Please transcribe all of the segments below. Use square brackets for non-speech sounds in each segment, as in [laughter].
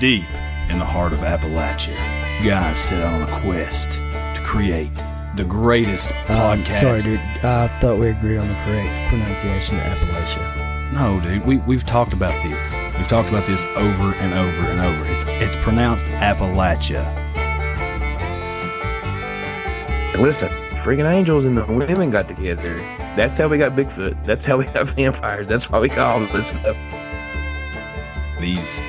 Deep in the heart of Appalachia, guys set out on a quest to create the greatest Um, podcast. sorry, dude. I thought we agreed on the correct pronunciation of Appalachia. No, dude, we, we've talked about this. We've talked about this over and over and over. It's it's pronounced Appalachia. Listen, freaking angels and the women got together. That's how we got Bigfoot. That's how we got [laughs] vampires. That's why we got all of this stuff. These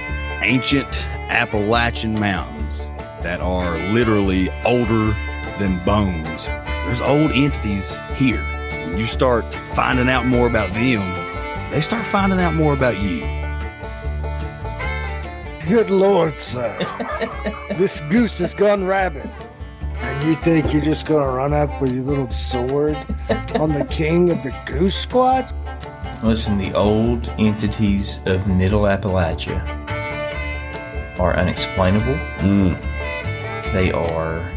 ancient Appalachian mountains that are literally older than bones. There's old entities here. When you start finding out more about them, they start finding out more about you. Good lord, sir. [laughs] this goose has gone rabid. And you think you're just gonna run up with your little sword on the king of the goose squad? Listen, the old entities of Middle Appalachia are unexplainable. Mm. They are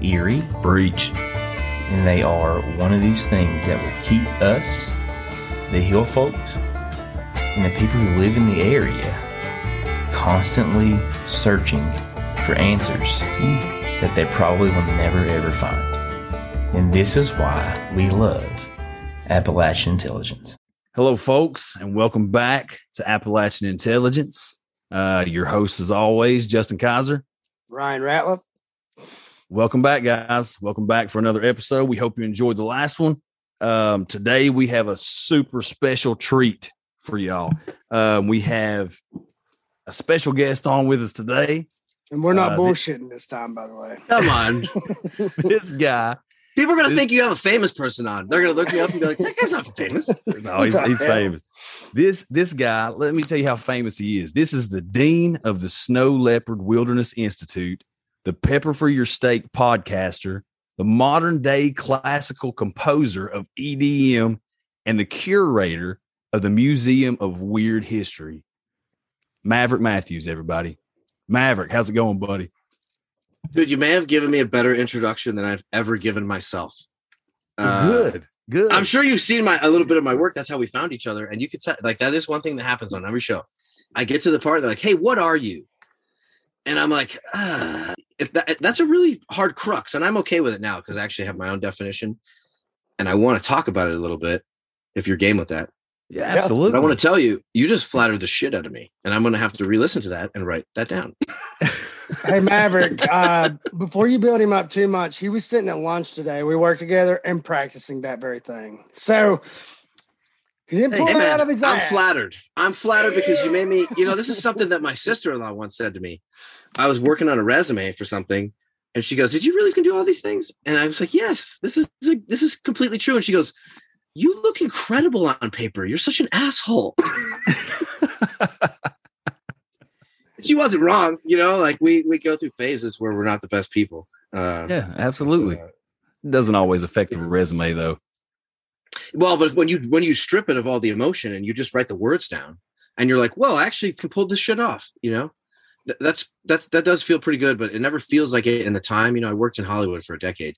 eerie, Breach. and they are one of these things that will keep us, the hill folks, and the people who live in the area constantly searching for answers mm. that they probably will never ever find. And this is why we love Appalachian intelligence. Hello, folks, and welcome back to Appalachian Intelligence. Uh, your host, as always, Justin Kaiser. Ryan Ratliff. Welcome back, guys. Welcome back for another episode. We hope you enjoyed the last one. Um, today, we have a super special treat for y'all. Um, we have a special guest on with us today. And we're not Uh, bullshitting this time, by the way. Come on. [laughs] this guy, People are going to This- think you have a famous person on. They're going to look me up and be like, that guy's not famous. [laughs] no, he's, [laughs] he's famous. This this guy, let me tell you how famous he is. This is the dean of the Snow Leopard Wilderness Institute, the Pepper for Your Steak podcaster, the modern day classical composer of EDM, and the curator of the Museum of Weird History. Maverick Matthews, everybody. Maverick, how's it going, buddy? Dude, you may have given me a better introduction than I've ever given myself. Uh, good, good. I'm sure you've seen my a little bit of my work. That's how we found each other. And you could tell, like, that is one thing that happens on every show. I get to the part, they're like, hey, what are you? And I'm like, ah, if that, that's a really hard crux. And I'm okay with it now because I actually have my own definition. And I want to talk about it a little bit if you're game with that. yeah, Yeah. absolutely. But I want to tell you, you just flattered the shit out of me, and I'm going to have to re-listen to that and write that down. [laughs] Hey, Maverick, uh, before you build him up too much, he was sitting at lunch today. We worked together and practicing that very thing. So he didn't pull Hey, it man, out of his I'm ass. flattered. I'm flattered because you made me. You know, this is something that my sister-in-law once said to me. I was working on a resume for something, and she goes, "Did you really can do all these things?" And I was like, "Yes, this is this is completely true." And she goes, "You look incredible on paper. You're such an asshole." [laughs] she wasn't wrong. You know, like we we go through phases where we're not the best people. Uh, yeah, absolutely. Doesn't always affect the resume though. Well, but when you when you strip it of all the emotion and you just write the words down, and you're like, "Well, I actually can pull this shit off," you know, Th- that's that's that does feel pretty good, but it never feels like it in the time. You know, I worked in Hollywood for a decade,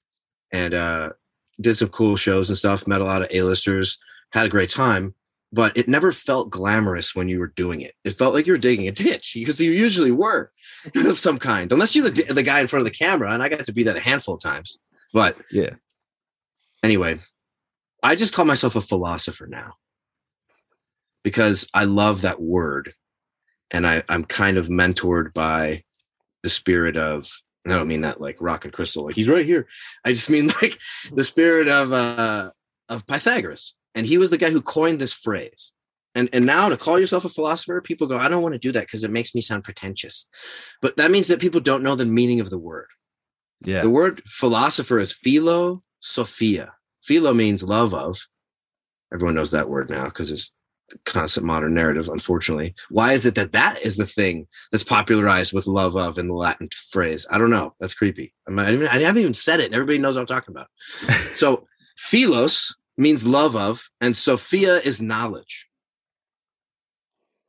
and uh, did some cool shows and stuff. Met a lot of A-listers, had a great time, but it never felt glamorous when you were doing it. It felt like you were digging a ditch because you usually were [laughs] of some kind, unless you're the the guy in front of the camera, and I got to be that a handful of times. But Yeah. anyway, I just call myself a philosopher now because I love that word. And I, I'm kind of mentored by the spirit of, I don't mean that like rock and crystal, like he's right here. I just mean [laughs] like the spirit of uh of Pythagoras. And he was the guy who coined this phrase. And and now to call yourself a philosopher, people go, I don't want to do that because it makes me sound pretentious. But that means that people don't know the meaning of the word. Yeah. The word philosopher is philo sophia. Philo means love of. Everyone knows that word now because it's constant modern narrative, unfortunately. Why is it that that is the thing that's popularized with love of in the Latin phrase? I don't know. That's creepy. I, even, I haven't even said it. and Everybody knows what I'm talking about. [laughs] so, philos means love of, and Sophia is knowledge.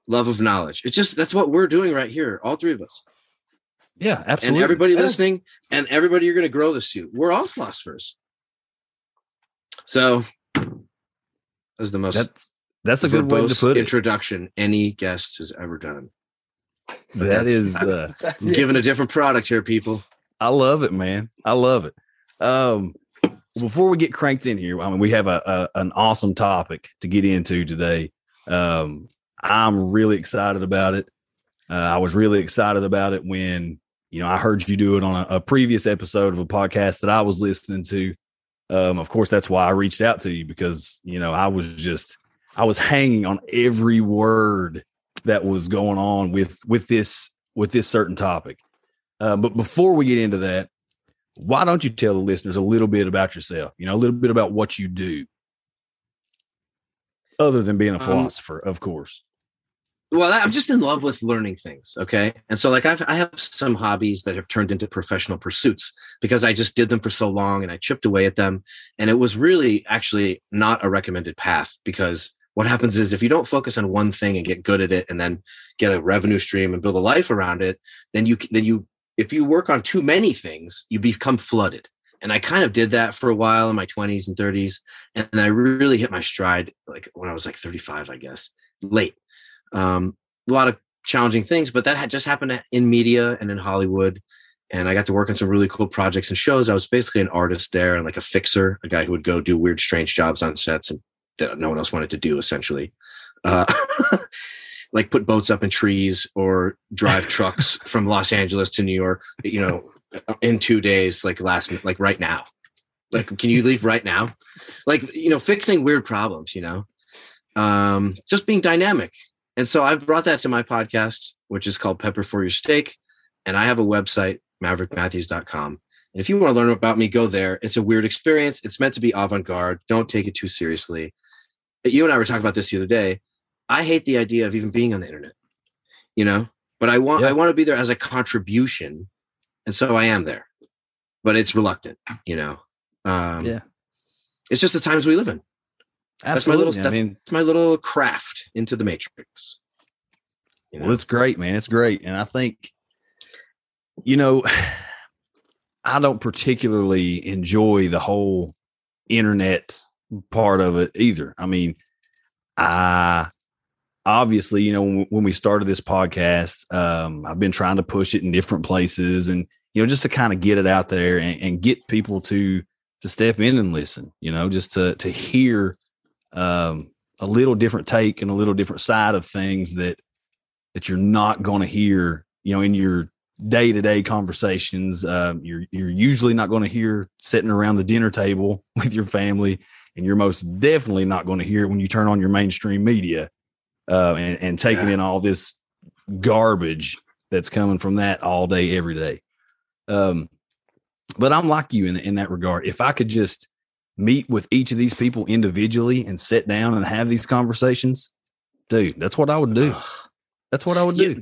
Love of knowledge. It's just that's what we're doing right here, all three of us yeah, absolutely. and everybody Yeah. listening and everybody you're going to grow this to. We're all philosophers. So that's the most That, that's a good way to put it. introduction any guest has ever done. That is uh [laughs] giving a different product here, people. I love it, man. I love it. Um, before we get cranked in here, I mean, we have a, a an awesome topic to get into today. Um, I'm really excited about it. Uh, I was really excited about it when you know I heard you do it on a, a previous episode of a podcast that I was listening to. Um, of course, that's why I reached out to you because you know I was just I was hanging on every word that was going on with with this with this certain topic. Uh, but before we get into that, why don't you tell the listeners a little bit about yourself? You know, a little bit about what you do, other than being a Um, philosopher, of course. Well, I'm just in love with learning things. Okay. And so, like, I've, I have some hobbies that have turned into professional pursuits because I just did them for so long and I chipped away at them. And it was really actually not a recommended path because what happens is if you don't focus on one thing and get good at it and then get a revenue stream and build a life around it, then you, then you, if you work on too many things, you become flooded. And I kind of did that for a while in my 20s and 30s. And I really hit my stride like when I was like 35, I guess, late um, a lot of challenging things, but that had just happened in media and in Hollywood. And I got to work on some really cool projects and shows. I was basically an artist there and like a fixer, a guy who would go do weird, strange jobs on sets and that no one else wanted to do, essentially. Uh, [laughs] like put boats up in trees or drive [laughs] trucks from Los Angeles to New York, you know, in two days, like last, like right now. Like, can you leave right now? Like, you know, fixing weird problems, you know, um, just being dynamic. And so I've brought that to my podcast, which is called Pepper for Your Steak. And I have a website, maverickmatthews.com. And if you want to learn about me, go there. It's a weird experience. It's meant to be avant garde. Don't take it too seriously. You and I were talking about this the other day. I hate the idea of even being on the internet, you know, but I want Yeah. I want to be there as a contribution. And so I am there, but it's reluctant, you know. Um, Yeah. It's just the times we live in. That's my Absolutely. little- I mean, It's my little craft into the matrix. You know? Well, it's great, man. It's great. And I think, you know, I don't particularly enjoy the whole internet part of it either. I mean, I obviously, you know, when, we started this podcast, um, I've been trying to push it in different places and, you know, just to kind of get it out there and, and get people to, to step in and listen, you know, just to, to hear, um, a little different take and a little different side of things that, that you're not going to hear, you know, in your day to day conversations. Um, you're you're usually not going to hear sitting around the dinner table [laughs] with your family, and you're most definitely not going to hear it when you turn on your mainstream media uh, and, and taking Yeah. in all this garbage that's coming from that all day, every day. Um, but I'm like you in in that regard. If I could just meet with each of these people individually and sit down and have these conversations, dude, that's what I would do. That's what I would Yeah, do.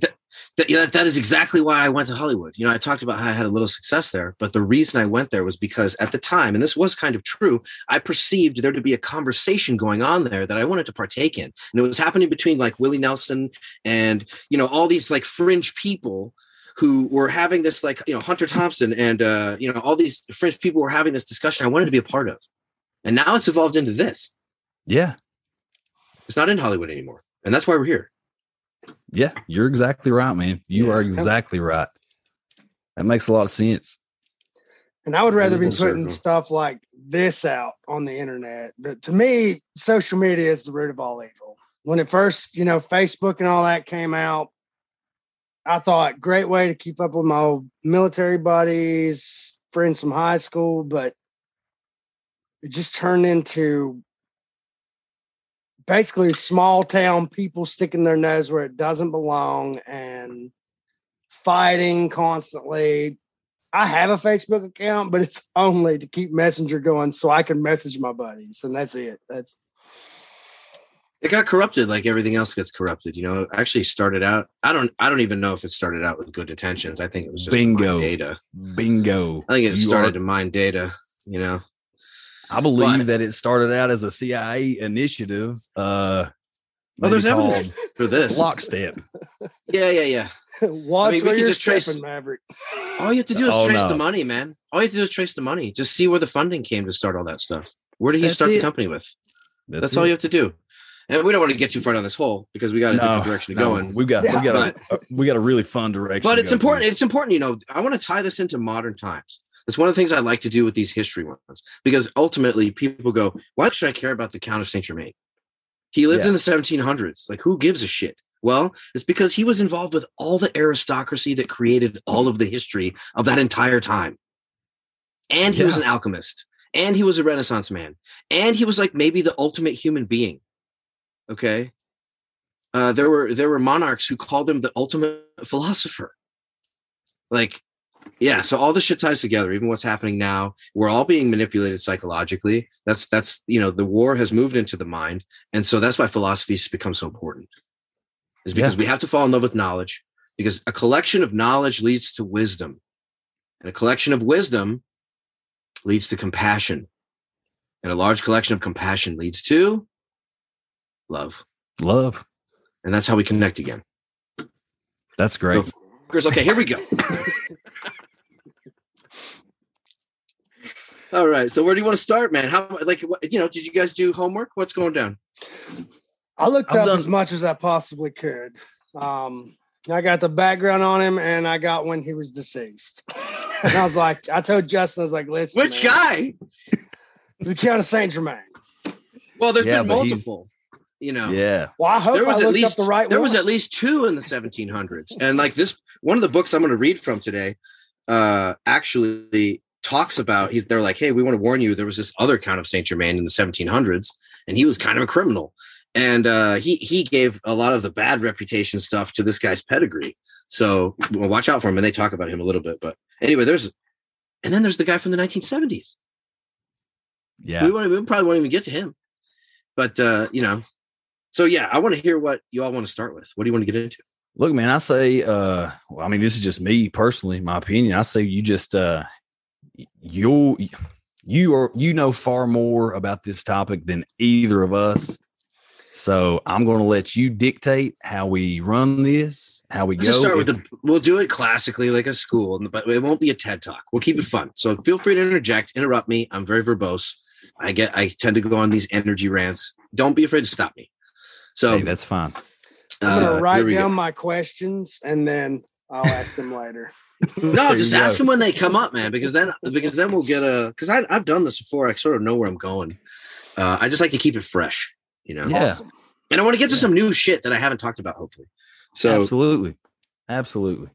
That, that, yeah, that is exactly why I went to Hollywood. You know, I talked about how I had a little success there, but the reason I went there was because at the time, and this was kind of true, I perceived there to be a conversation going on there that I wanted to partake in. And it was happening between like Willie Nelson and, you know, all these like fringe people who were having this like, you know, Hunter Thompson and, uh, you know, all these fringe people were having this discussion I wanted to be a part of. And now it's evolved into this. Yeah. It's not in Hollywood anymore. And that's why we're here. Yeah, you're exactly right, man. You Yeah. are exactly right. That makes a lot of sense. And I would rather be putting circle. stuff like this out on the internet. But to me, social media is the root of all evil. When it first, you know, Facebook and all that came out, I thought great way to keep up with my old military buddies, friends from high school, but it just turned into basically small town people sticking their nose where it doesn't belong and fighting constantly. I have a Facebook account, but it's [laughs] only to keep Messenger going so I can message my buddies, and that's it. That's it got corrupted like everything else gets corrupted you know it actually started out i don't i don't even know if it started out with good intentions i think it was just to mine Bingo. data Bingo. i think it You started are- to mine data you know I believe but- that it started out as a CIA initiative. Uh, Oh, there's maybe evidence for this Lockstep. [laughs] yeah yeah yeah [laughs] watch we where you're just trace- stepping, Maverick. all you have to do is Oh, trace no. the money man all you have to do is trace the money just see where the funding came to start all that stuff where did he That's start it. the company with That's, that's, all you have to do And we don't want to get too far down this hole because we got a different direction to no, go in. We've got Yeah. we got a, we got a really fun direction. But it's important. through. It's important. You know, I want to tie this into modern times. That's one of the things I like to do with these history ones because ultimately people go, "Why should I care about the Count of Saint Germain? He lived Yeah. in the 1700s. Like, who gives a shit?" Well, it's because he was involved with all the aristocracy that created all of the history of that entire time. And he was an alchemist, and he was a Renaissance man, and he was like maybe the ultimate human being. Okay. Uh, there were there were monarchs who called him the ultimate philosopher. Like, yeah, so all this shit ties together. Even what's happening now, we're all being manipulated psychologically. That's that's you know the war has moved into the mind, and so that's why philosophy has become so important. Is because Yeah. we have to fall in love with knowledge. Because a collection of knowledge leads to wisdom, and a collection of wisdom leads to compassion, and a large collection of compassion leads to love, love. and that's how we connect again. That's great. So- Okay, here we go. [laughs] All right. So where do you want to start, man? How like what, you know? Did you guys do homework? What's going down? I looked I've up done- as much as I possibly could. Um, I got the background on him, and I got when he was deceased. and I was [laughs] like, I told Justin, I was like, listen, Which man, guy? The Count of Saint Germain. Well, there's Yeah, been multiple. You know, Yeah. Well, I hope there was I at least the right there one. was at least two in the 1700s, and like this one of the books I'm going to read from today, uh, actually talks about. He's they're like, hey, we want to warn you. There was this other Count of Saint Germain in the 1700s, and he was kind of a criminal, and uh, he he gave a lot of the bad reputation stuff to this guy's pedigree. So well, watch out for him, and they talk about him a little bit. But anyway, there's and then there's the guy from the 1970s. Yeah. We, won't, we probably won't even get to him. But uh, you know, so yeah, I want to hear what you all want to start with. What do you want to get into? Look, man, I say, uh, well, I mean, this is just me personally, my opinion. I say you just, uh, you, you are, you know, far more about this topic than either of us. So I'm going to let you dictate how we run this, how we Let's go. just start with the. We'll do it classically, like a school, but it won't be a TED talk. We'll keep it fun. So feel free to interject, interrupt me. I'm very verbose. I get. I tend to go on these energy rants. Don't be afraid to stop me. So hey, that's fine. I'm uh, gonna here write we go. down my questions and then I'll ask them later. [laughs] No, There just ask go. them when they come up, man. Because then, because then we'll get a. Because I I've done this before. I sort of know where I'm going. Uh, I just like to keep it fresh, you know. Yeah. Awesome. And I want to get to Yeah. some new shit that I haven't talked about. Hopefully. So Absolutely. Absolutely.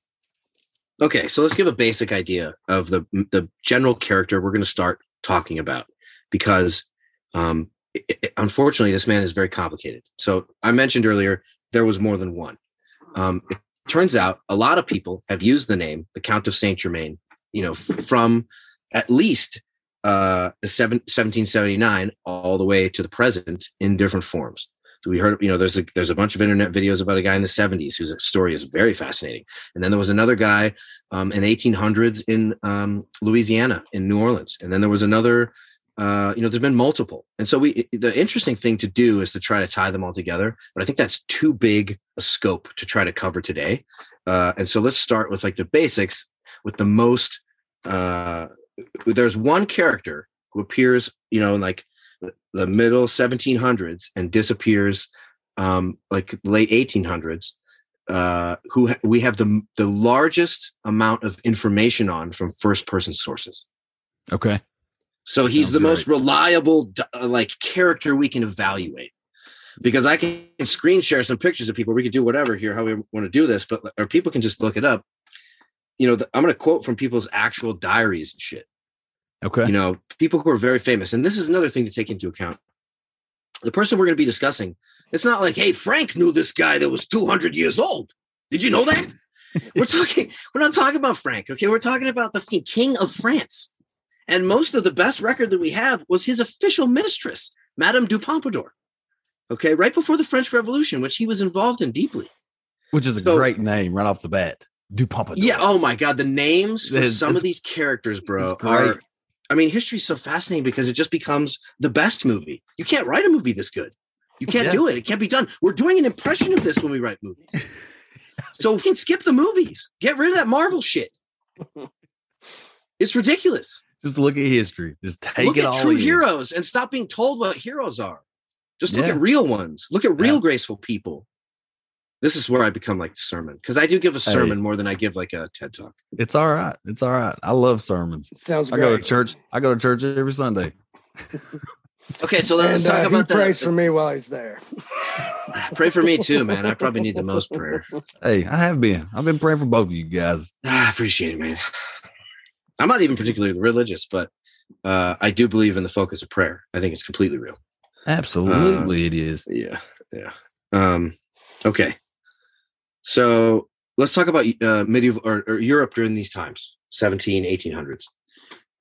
okay, so let's give a basic idea of the the general character we're going to start talking about because, um, i- i- unfortunately, this man is very complicated. So I mentioned earlier there was more than one. Um, it turns out a lot of people have used the name the Count of Saint Germain. You know, from at least uh, the seven, 1779 all the way to the present in different forms. So we heard, you know, there's a there's a bunch of internet videos about a guy in the 70s whose story is very fascinating. And then there was another guy um, in the 1800s in um, Louisiana, in New Orleans. And then there was another, uh, you know, there's been multiple. And so we, the interesting thing to do is to try to tie them all together. But I think that's too big a scope to try to cover today. Uh, and so let's start with like the basics with the most, uh, there's one character who appears, you know, in like the middle 1700s and disappears um, like late 1800s uh, who ha- we have the the largest amount of information on from first person sources. Okay. So he's Sounds the most reliable uh, like character we can evaluate. Because I can screen share some pictures of people. We can do whatever here, how we want to do this, but or people can just look it up. You know, the, I'm going to quote from people's actual diaries and shit Okay. you know, people who are very famous. And this is another thing to take into account. The person we're going to be discussing, it's not like, hey, Frank knew this guy that was 200 years old. Did you know that? [laughs] we're talking, we're not talking about Frank, okay? We're talking about the king of France. And most of the best record that we have was his official mistress, Madame du Pompadour. Okay, right before the French Revolution, which he was involved in deeply. Which is a So- great name right off the bat. Du Pompadour. Yeah. Oh my God. The names for It's- some of these characters, bro, are. I mean, history's so fascinating because it just becomes the best movie. You can't write a movie this good. You can't Yeah. do it. It can't be done. We're doing an impression of this when we write movies. [laughs] so we can skip the movies. Get rid of that Marvel shit. It's ridiculous. Just look at history. Just [laughs] take Look it at all true in. heroes and stop being told what heroes are. Just look Yeah. at real ones. Look at real Yeah. graceful people. This is where I become like the sermon because I do give a Hey. sermon more than I give like a TED talk. It's all right. It's all right. I love sermons. Sounds I go to church. I go to church every Sunday. [laughs] Okay, so let's and talk uh, about the- prays for me while he's there. Pray for me too, man. I probably need the most [laughs] prayer. Hey, I have been. I've been praying for both of you guys. Ah, I appreciate it, man. I'm not even particularly religious, but uh, I do believe in the focus of prayer. I think it's completely real. Absolutely, it is. Yeah, yeah. Um, okay, so let's talk about uh, medieval or, or Europe during these times, 17, 1800s.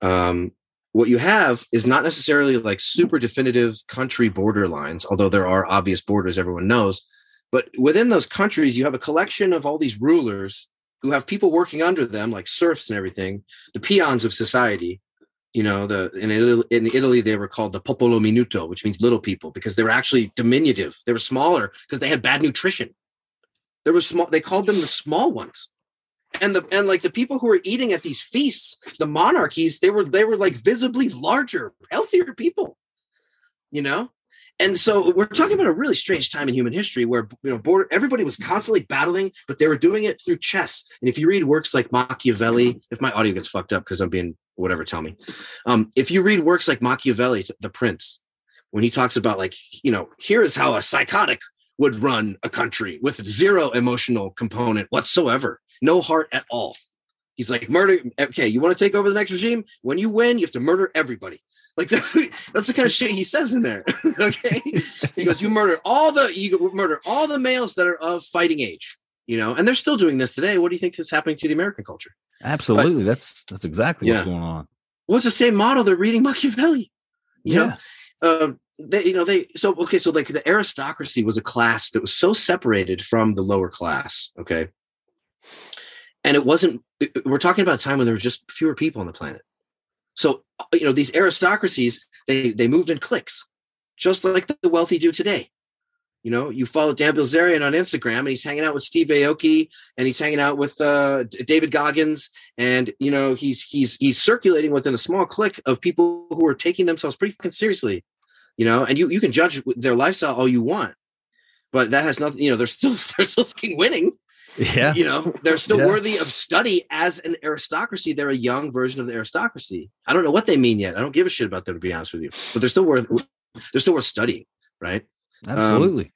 Um, what you have is not necessarily like super definitive country border lines, although there are obvious borders everyone knows. But within those countries, you have a collection of all these rulers who have people working under them, like serfs and everything, the peons of society. You know, the in Italy, in Italy they were called the popolo minuto, which means little people, because they were actually diminutive. They were smaller because they had bad nutrition. There was small. They called them the small ones and the and like the people who were eating at these feasts the monarchies they were they were like visibly larger healthier people you know and so we're talking about a really strange time in human history where you know border everybody was constantly battling but they were doing it through chess and if you read works like machiavelli if my audio gets fucked up because i'm being whatever tell me um, if you read works like machiavelli the prince when he talks about like you know here is how a psychotic would run a country with zero emotional component whatsoever no heart at all. He's like, murder. Okay, you want to take over the next regime? When you win, you have to murder everybody. Like that's that's the kind of shit he says in there. [laughs] okay, he goes, you murder all the you murder all the males that are of fighting age. You know, and they're still doing this today. What do you think is happening to the American culture? Absolutely. that's that's exactly what's going on. Well, it's the same model. They're reading Machiavelli. You know, uh, they, you know, they so okay. So like the aristocracy was a class that was so separated from the lower class. Okay, and it wasn't. We're talking about a time when there was just fewer people on the planet. So uh, you know, these aristocracies they they moved in cliques, just like the wealthy do today. You know, you follow Dan Bilzerian on Instagram, and he's hanging out with Steve Aoki, and he's hanging out with uh, David Goggins, and you know, he's he's he's circulating within a small clique of people who are taking themselves pretty fucking seriously. You know, and you you can judge their lifestyle all you want, but that has nothing. You know, they're still [laughs] they're still fucking winning. Yeah. You know, they're still Yeah. worthy of study as an aristocracy. They're a young version of the aristocracy. I don't know what they mean yet. I don't give a shit about them to be honest with you, but they're still worth they're still worth studying, right? Um, Absolutely.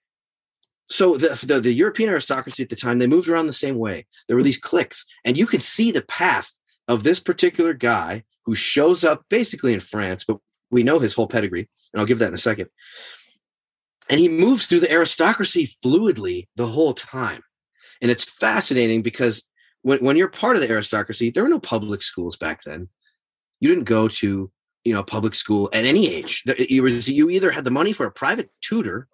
so the, the the European aristocracy at the time they moved around the same way. There were these cliques, and you could see the path of this particular guy who shows up basically in France, but we know his whole pedigree, and I'll give that in a second. And he moves through the aristocracy fluidly the whole time, and it's fascinating because when when you're part of the aristocracy, there were no public schools back then. You didn't go to you know public school at any age. You was you either had the money for a private tutor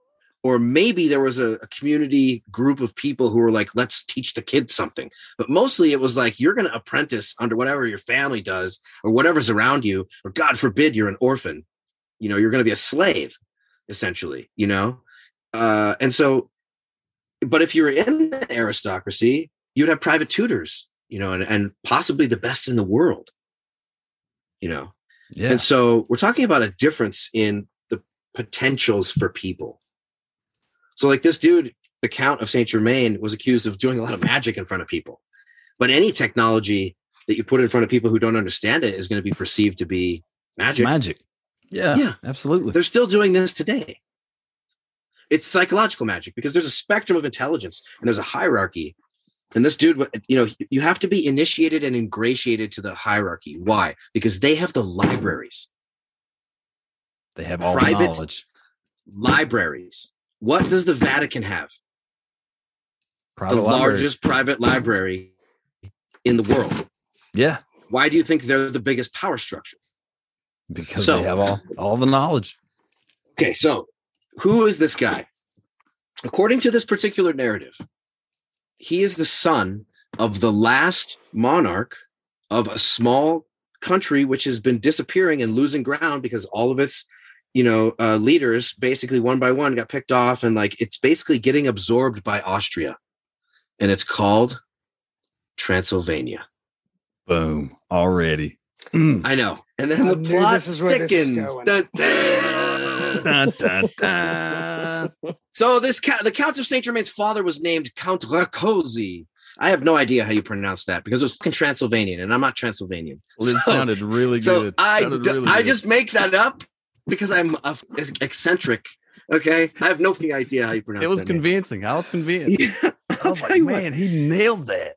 or maybe there was a, a community group of people who were like let's teach the kids something but mostly it was like you're going to apprentice under whatever your family does or whatever's around you or god forbid you're an orphan you know you're going to be a slave essentially you know uh, and so but if you're in the aristocracy you'd have private tutors you know and, and possibly the best in the world you know yeah. and so we're talking about a difference in the potentials for people. So, like this dude, the Count of Saint Germain, was accused of doing a lot of magic in front of people. But any technology that you put in front of people who don't understand it is going to be perceived to be magic. Magic. Yeah. Yeah. Absolutely. They're still doing this today. It's psychological magic because there's a spectrum of intelligence and there's a hierarchy. And this dude, you know, you have to be initiated and ingratiated to the hierarchy. Why? Because they have the libraries. They have all private- the knowledge. libraries. What does the Vatican have? Private the libraries. largest private library in the world. Yeah. Why do you think they're the biggest power structure? Because So- they have all, all the knowledge. Okay, so who is this guy? According to this particular narrative, he is the son of the last monarch of a small country which has been disappearing and losing ground because all of its you know uh, leaders basically one by one got picked off and like it's basically getting absorbed by austria and it's called transylvania Boom. Already. [clears throat] I know and then I the knew plot this is where this is thickens going. Dun, dun. Dun, dun, dun. [laughs] So this count, the Count of Saint Germain's father was named Count Rakosi. I have no idea how you pronounce that because it was fucking Transylvanian, and I'm not Transylvanian. Well, it So- sounded really So good. I, Sounded d- really I good. just make that up because I'm eccentric. Okay, I have no idea how you pronounce it It was that name. convincing. I was convinced. [laughs] Yeah, I I'll was tell like, you what. man, he nailed that.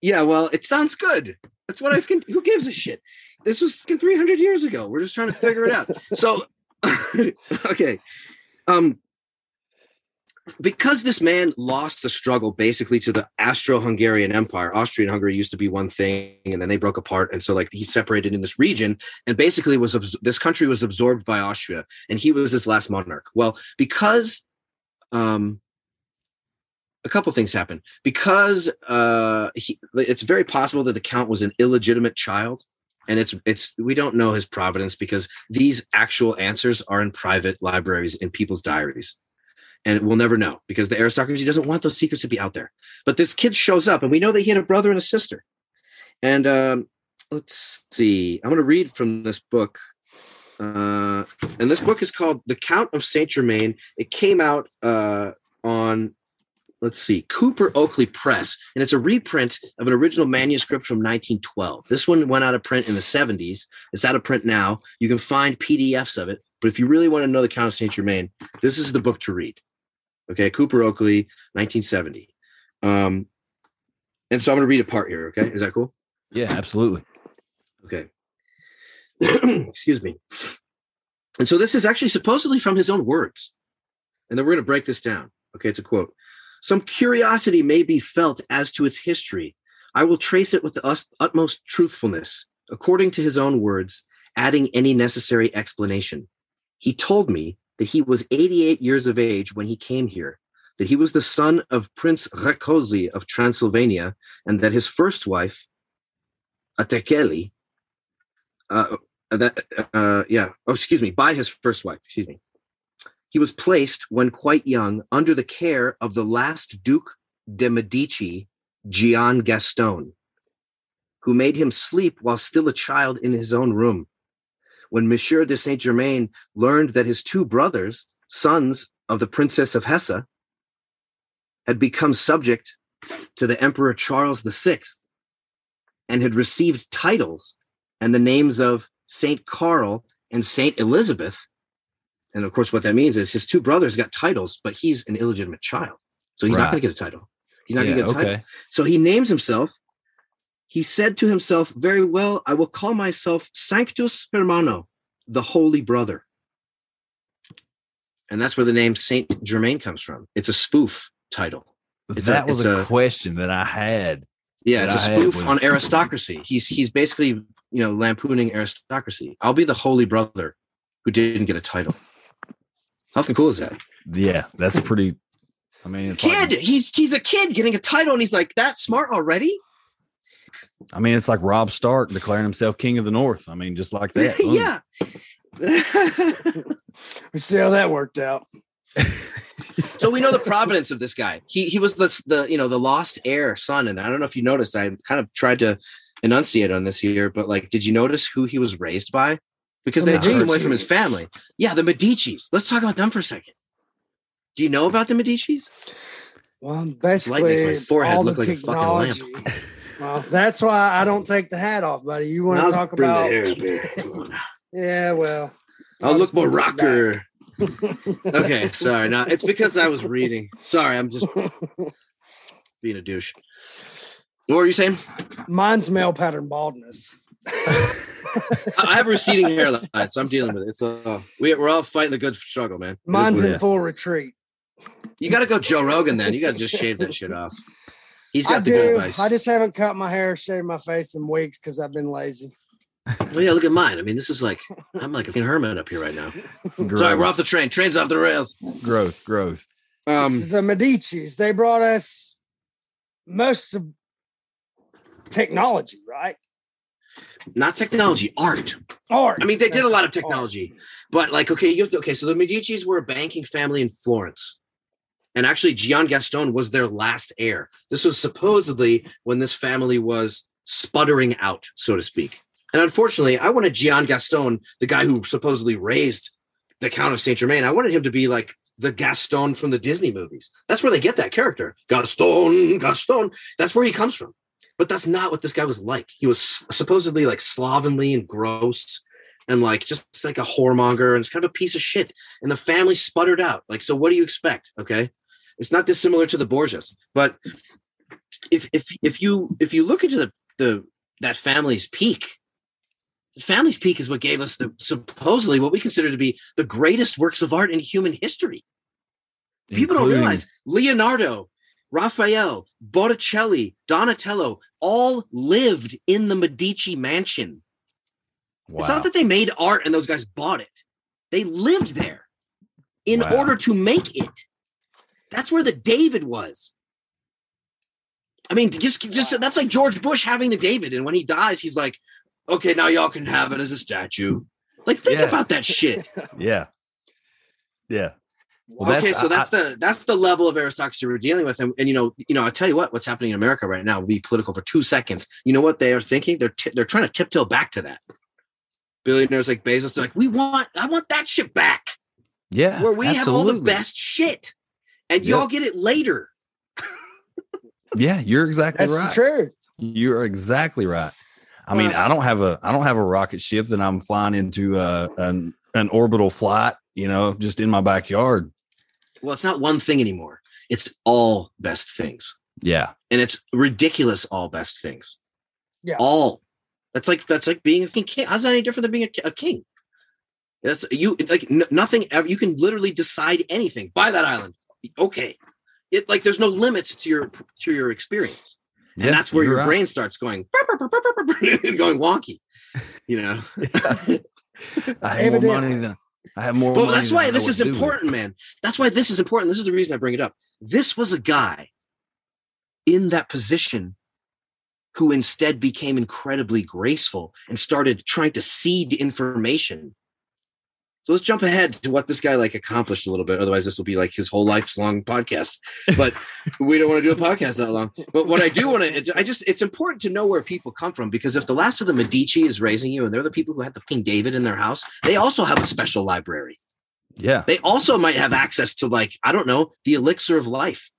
Yeah, well, it sounds good. That's what I can. Who gives a shit? This was 300 years ago. We're just trying to figure it out. So, [laughs] okay. Um, because this man lost the struggle basically to the Austro-Hungarian Empire. Austria and Hungary used to be one thing, and then they broke apart, and so like he separated in this region, and basically was this country was absorbed by Austria, and he was his last monarch. Well, because um, a couple things happened because uh, he, it's very possible that the count was an illegitimate child, and it's it's we don't know his providence because these actual answers are in private libraries in people's diaries and we'll never know because the aristocracy doesn't want those secrets to be out there. But this kid shows up, and we know that he had a brother and a sister. And um, let's see, I'm going to read from this book. Uh, and this book is called The Count of Saint Germain. It came out uh, on, let's see, Cooper Oakley Press, and it's a reprint of an original manuscript from 1912. This one went out of print in the 70s. It's out of print now. You can find PDFs of it. But if you really want to know the Count of Saint Germain, this is the book to read. Okay, Cooper Oakley, 1970. Um, and so I'm going to read a part here. Okay, is that cool? Yeah, absolutely. Okay. [clears throat] Excuse me. And so this is actually supposedly from his own words. And then we're going to break this down. Okay, it's a quote. Some curiosity may be felt as to its history. I will trace it with the utmost truthfulness, according to his own words, adding any necessary explanation. He told me that he was 88 years of age when he came here, that he was the son of Prince Rakosi of Transylvania, and that his first wife, Atekeli, uh, that uh, yeah, oh excuse me, by his first wife, excuse me. He was placed when quite young under the care of the last Duke de Medici, Gian Gaston, who made him sleep while still a child in his own room. When Monsieur de Saint Germain learned that his two brothers, sons of the Princess of Hesse, had become subject to the Emperor Charles VI and had received titles and the names of Saint Carl and Saint Elizabeth. And of course, what that means is his two brothers got titles, but he's an illegitimate child. So he's not going to get a title. He's not yeah, going to get a title. So he names himself. He said to himself, Very well, I will call myself Sanctus Hermano, the Holy Brother. And that's where the name Saint Germain comes from. It's a spoof title. It's a- that was a, a- question that I had. Yeah, it's a spoof was- on aristocracy. He's he's basically you know lampooning aristocracy. I'll be the holy brother who didn't get a title. How fucking cool is that? Yeah, that's pretty. I mean, it's Kid, like, he's he's a kid getting a title, and he's like that smart already. I mean, it's like Robb Stark declaring himself king of the North. I mean, just like that. [laughs] Yeah. We [laughs] see how that worked out. [laughs] so we know the providence of this guy. He he was the the you know the lost heir son, and I don't know if you noticed. I kind of tried to enunciate on this here, but like, did you notice who he was raised by? Because The they took him away from his family. Yeah, the Medici's. Let's talk about them for a second. Do you know about the Medici's? Well, basically, my forehead all look the like a fucking lamp. technology. [laughs] Well, that's why I don't take the hat off, buddy. You want to talk about? [laughs] Yeah, well, I'll look more put it back. rocker. [laughs] okay, sorry. Now it's because I was reading. Sorry, I'm just being a douche. What were you saying? Mine's male pattern baldness. I I have receding hairline, so I'm dealing with it. So uh, we, we're all fighting the good struggle, man. Mine's in full retreat. You got to go Joe Rogan then. You got to just shave that shit off. He's got the good advice. I just haven't cut my hair, shaved my face in weeks because I've been lazy. well, yeah, look at mine. I mean, this is like I'm like a fucking hermit up here right now. Sorry, we're off the train. Train's off the rails. growth, growth. Um, the Medici's. They brought us most of technology, right? Not technology, art. Art. I mean, they did a lot of Art. technology, but like, okay, you have to, okay. So the Medici's were a banking family in Florence, and actually, Gian Gaston was their last heir. This was supposedly when this family was sputtering out, so to speak. And unfortunately, I wanted Gian Gaston, the guy who supposedly raised the Count of Saint Germain. I wanted him to be like the Gaston from the Disney movies. That's where they get that character, Gaston, Gaston. That's where he comes from. But that's not what this guy was like. He was supposedly like slovenly and gross and like just like a whoremonger and it's kind of a piece of shit. And the family sputtered out. Like, so what do you expect? Okay. It's not dissimilar to the Borgias, but if if if you if you look into the the that family's peak, family's peak is what gave us the supposedly what we consider to be the greatest works of art in human history. People don't realize Leonardo, Raphael, Botticelli, Donatello all lived in the Medici mansion. It's not that they made art and those guys bought it. They lived there in Wow. order to make it. That's where the David was. I mean, just just that's like George Bush having the David, and when he dies, he's like, "Okay, now y'all can have it as a statue." Like, think Yeah. about that shit. [laughs] Yeah. Yeah. Well, okay, that's- so I- that's the that's the level of aristocracy we're dealing with, and, and you know, you know, I tell you what, what's happening in America right now will be political for two seconds. You know what they are thinking? They're ti they're trying to tiptoe back to that. Billionaires like Bezos, they're like, we want, I want that shit back, Yeah. where we have all the best shit, and Yep. y'all get it later. Yeah, you're exactly That's right. the truth. You're exactly right. I mean, I don't have a I don't have a rocket ship that I'm flying into uh, an an orbital flight, you know, just in my backyard. Well, it's not one thing anymore. It's all best things, Yeah. and it's ridiculous. All best things. Yeah. All. That's like that's like being a king. How's that any different than being a, a king? That's you like n- nothing ever. You can literally decide anything. Buy that island. Okay. It like there's no limits to your to your experience, and Yeah, that's where your right. brain starts going [laughs] going wonky. You know. [laughs] I [laughs] have more Evidently. money than I have more. Well, that's why this is with. important, man. That's why this is important. This is the reason I bring it up. This was a guy in that position who instead became incredibly graceful and started trying to seed information. So let's jump ahead to what this guy like accomplished a little bit. Otherwise, this will be like his whole life's long podcast. But [laughs] we don't want to do a podcast that long. But what I do want to, I just, it's important to know where people come from because if the last of the Medici is raising you and they're the people who had the King David in their house, they also have a special library Yeah. they also might have access to like i don't know the elixir of life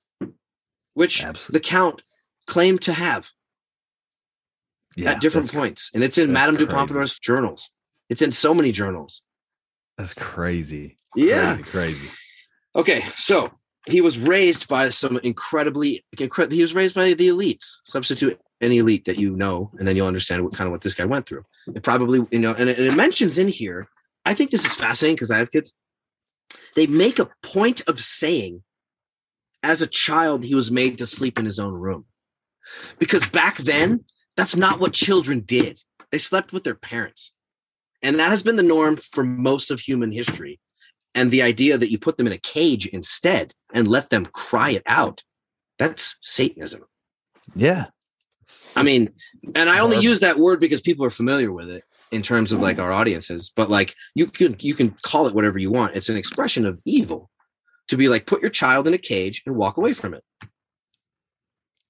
which Absolutely. the count claimed to have Yeah. at different points and it's in madame du pompadour's journals it's in so many journals That's crazy. yeah Crazy. crazy. okay so he was raised by some incredibly incre- he was raised by the elites substitute any elite that you know and then you'll understand what kind of what this guy went through it probably you know and it, and it mentions in here i think this is fascinating because i have kids they make a point of saying as a child he was made to sleep in his own room because back then that's not what children did they slept with their parents and that has been the norm for most of human history. And the idea that you put them in a cage instead and let them cry it out that's satanism. Yeah. i mean and i only use that word because people are familiar with it in terms of like our audiences but like you can you can call it whatever you want. It's an expression of evil to be like put your child in a cage and walk away from it.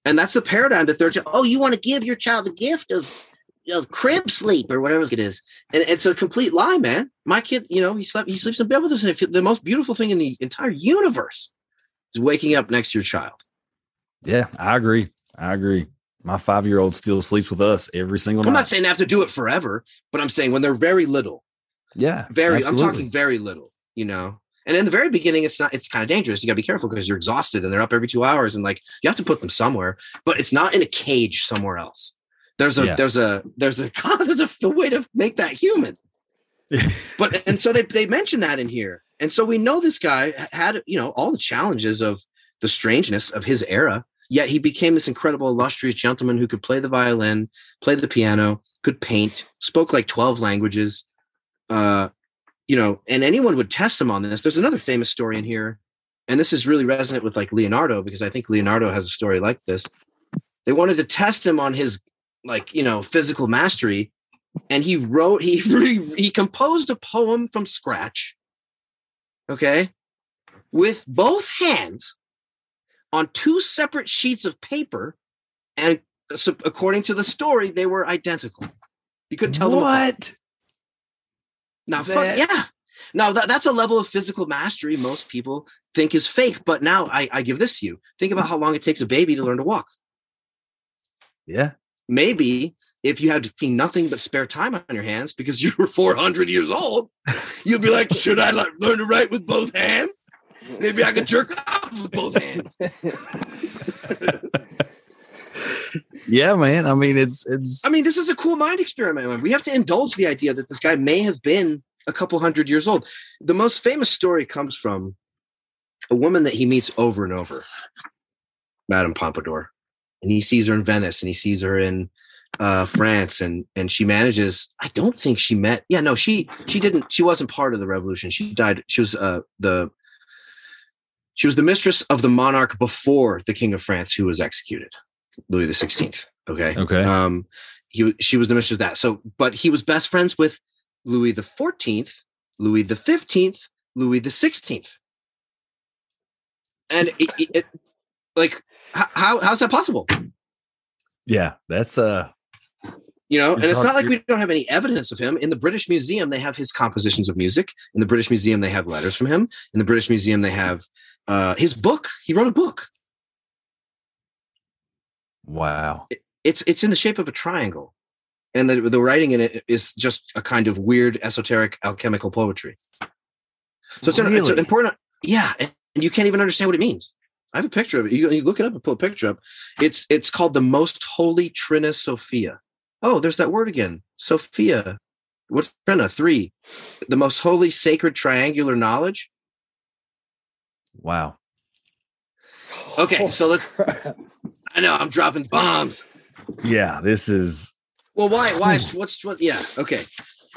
And that's the paradigm that they're oh you want to give your child the gift of of crib sleep or whatever it is and it's a complete lie man my kid you know he slept he sleeps in bed with us and the most beautiful thing in the entire universe is waking up next to your child Yeah. I agree. I agree. My five year old still sleeps with us every single night. i'm not saying they have to do it forever but i'm saying when they're very little yeah. very absolutely. i'm talking very little you know and in the very beginning it's not it's kind of dangerous you got to be careful because you're exhausted and they're up every two hours and like you have to put them somewhere but it's not in a cage somewhere else there's a Yeah. there's a there's a [laughs] there's a way to make that human. [laughs] But and so they they mention that in here. And so we know this guy had you know all the challenges of the strangeness of his era yet he became this incredible illustrious gentleman who could play the violin play the piano could paint spoke like 12 languages. Uh you know and anyone would test him on this. There's another famous story in here and this is really resonant with like leonardo because i think leonardo has a story like this. They wanted to test him on his like you know physical mastery and he wrote [laughs] he he composed a poem from scratch okay with both hands on two separate sheets of paper and uh, so according to the story they were identical you couldn't tell what? now fuck That- yeah Now that, that's a level of physical mastery most people think is fake. But now I, I give this to you. Think about how long it takes a baby to learn to walk. Yeah. Maybe if you had nothing but spare time on your hands because you were 400 years old, you'd be like, should I le- learn to write with both hands? Maybe I could jerk off with both hands. [laughs] Yeah, man. I mean, it's it's I mean, this is a cool mind experiment. man. We have to indulge the idea that this guy may have been a couple hundred years old. The most famous story comes from a woman that he meets over and over, Madame Pompadour, and he sees her in Venice, and he sees her in uh, France, and and she manages. I don't think she met. Yeah, no, she she didn't. She wasn't part of the revolution. She died. She was uh, the she was the mistress of the monarch before the king of France, who was executed, Louis the Sixteenth. Okay. Okay. Um, he she was the mistress of that. So, but he was best friends with Louis the Fourteenth, Louis the Fifteenth, Louis the Sixteenth, and it, it, it- like how how's that possible? yeah. That's uh You know, and it's not like we don't have any evidence of him. In the British Museum, they have his compositions of music. In the British Museum, they have letters from him. In the British Museum, they have uh, his book. He wrote a book. wow. It's it's in the shape of a triangle, and the the writing in it is just a kind of weird, esoteric, alchemical poetry. So it's, an- it's Really? important. Yeah, and you can't even understand what it means. I have a picture of it. You, you look it up and pull a picture up. It's it's called the Most Holy Trina Sophia. Oh, there's that word again. Sophia. What's Trina? Three. The most holy, sacred, triangular knowledge. Wow. Okay, so [laughs] let's. I know I'm dropping bombs. Yeah, this is Well, why? Why? [laughs] What's what? Yeah. Okay.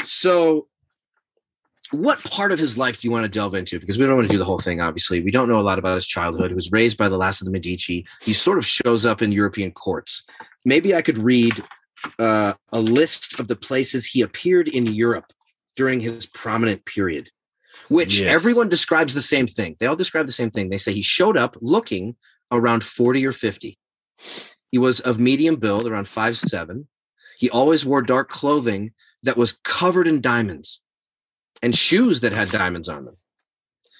So, what part of his life do you want to delve into? Because we don't want to do the whole thing. Obviously, we don't know a lot about his childhood. He was raised by the last of the Medici. He sort of shows up in European courts. Maybe I could read uh, a list of the places he appeared in Europe during his prominent period, which Yes. everyone describes the same thing. They all describe the same thing. They say he showed up looking around 40 or 50. He was of medium build, around five seven. He always wore dark clothing that was covered in diamonds and shoes that had diamonds on them.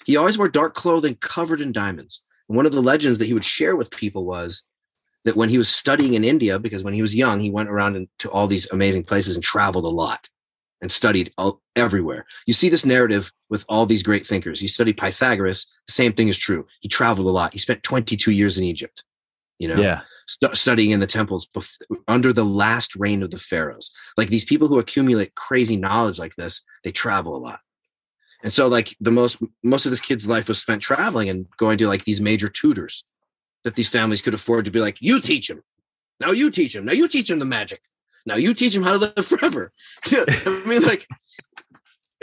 He always wore dark clothing covered in diamonds. And one of the legends that he would share with people was that when he was studying in India, because when he was young, he went around to all these amazing places and traveled a lot and studied all, everywhere. You see this narrative with all these great thinkers. He studied Pythagoras. The same thing is true. He traveled a lot. He spent 22 years in Egypt, you know, yeah. Stu- studying in the temples bef- under the last reign of the pharaohs. Like these people who accumulate crazy knowledge like this, they travel a lot. And so like the most most of this kid's life was spent traveling and going to like these major tutors that these families could afford to be like, you teach him. Now you teach him. Now you teach him the magic. Now you teach him how to live forever. [laughs] I mean, like,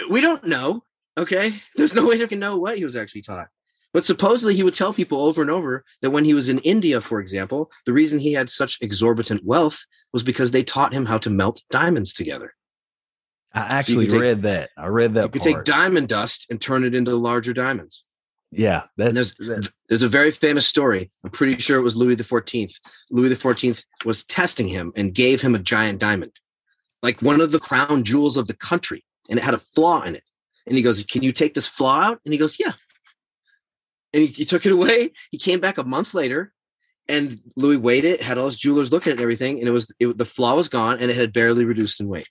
we don't know. Okay. There's no way to know what he was actually taught. But supposedly he would tell people over and over that when he was in India, for example, the reason he had such exorbitant wealth was because they taught him how to melt diamonds together. I actually take- read that. I read that you could take diamond dust and turn it into larger diamonds. yeah, there's, that- there's a very famous story. I'm pretty sure it was Louis the Fourteenth. Louis the Fourteenth was testing him and gave him a giant diamond, like one of the crown jewels of the country, and it had a flaw in it. And he goes, "Can you take this flaw out?" And he goes, "Yeah." And he, he took it away. He came back a month later, and Louis weighed it, had all his jewelers look at it and everything, and it was it, the flaw was gone, and it had barely reduced in weight.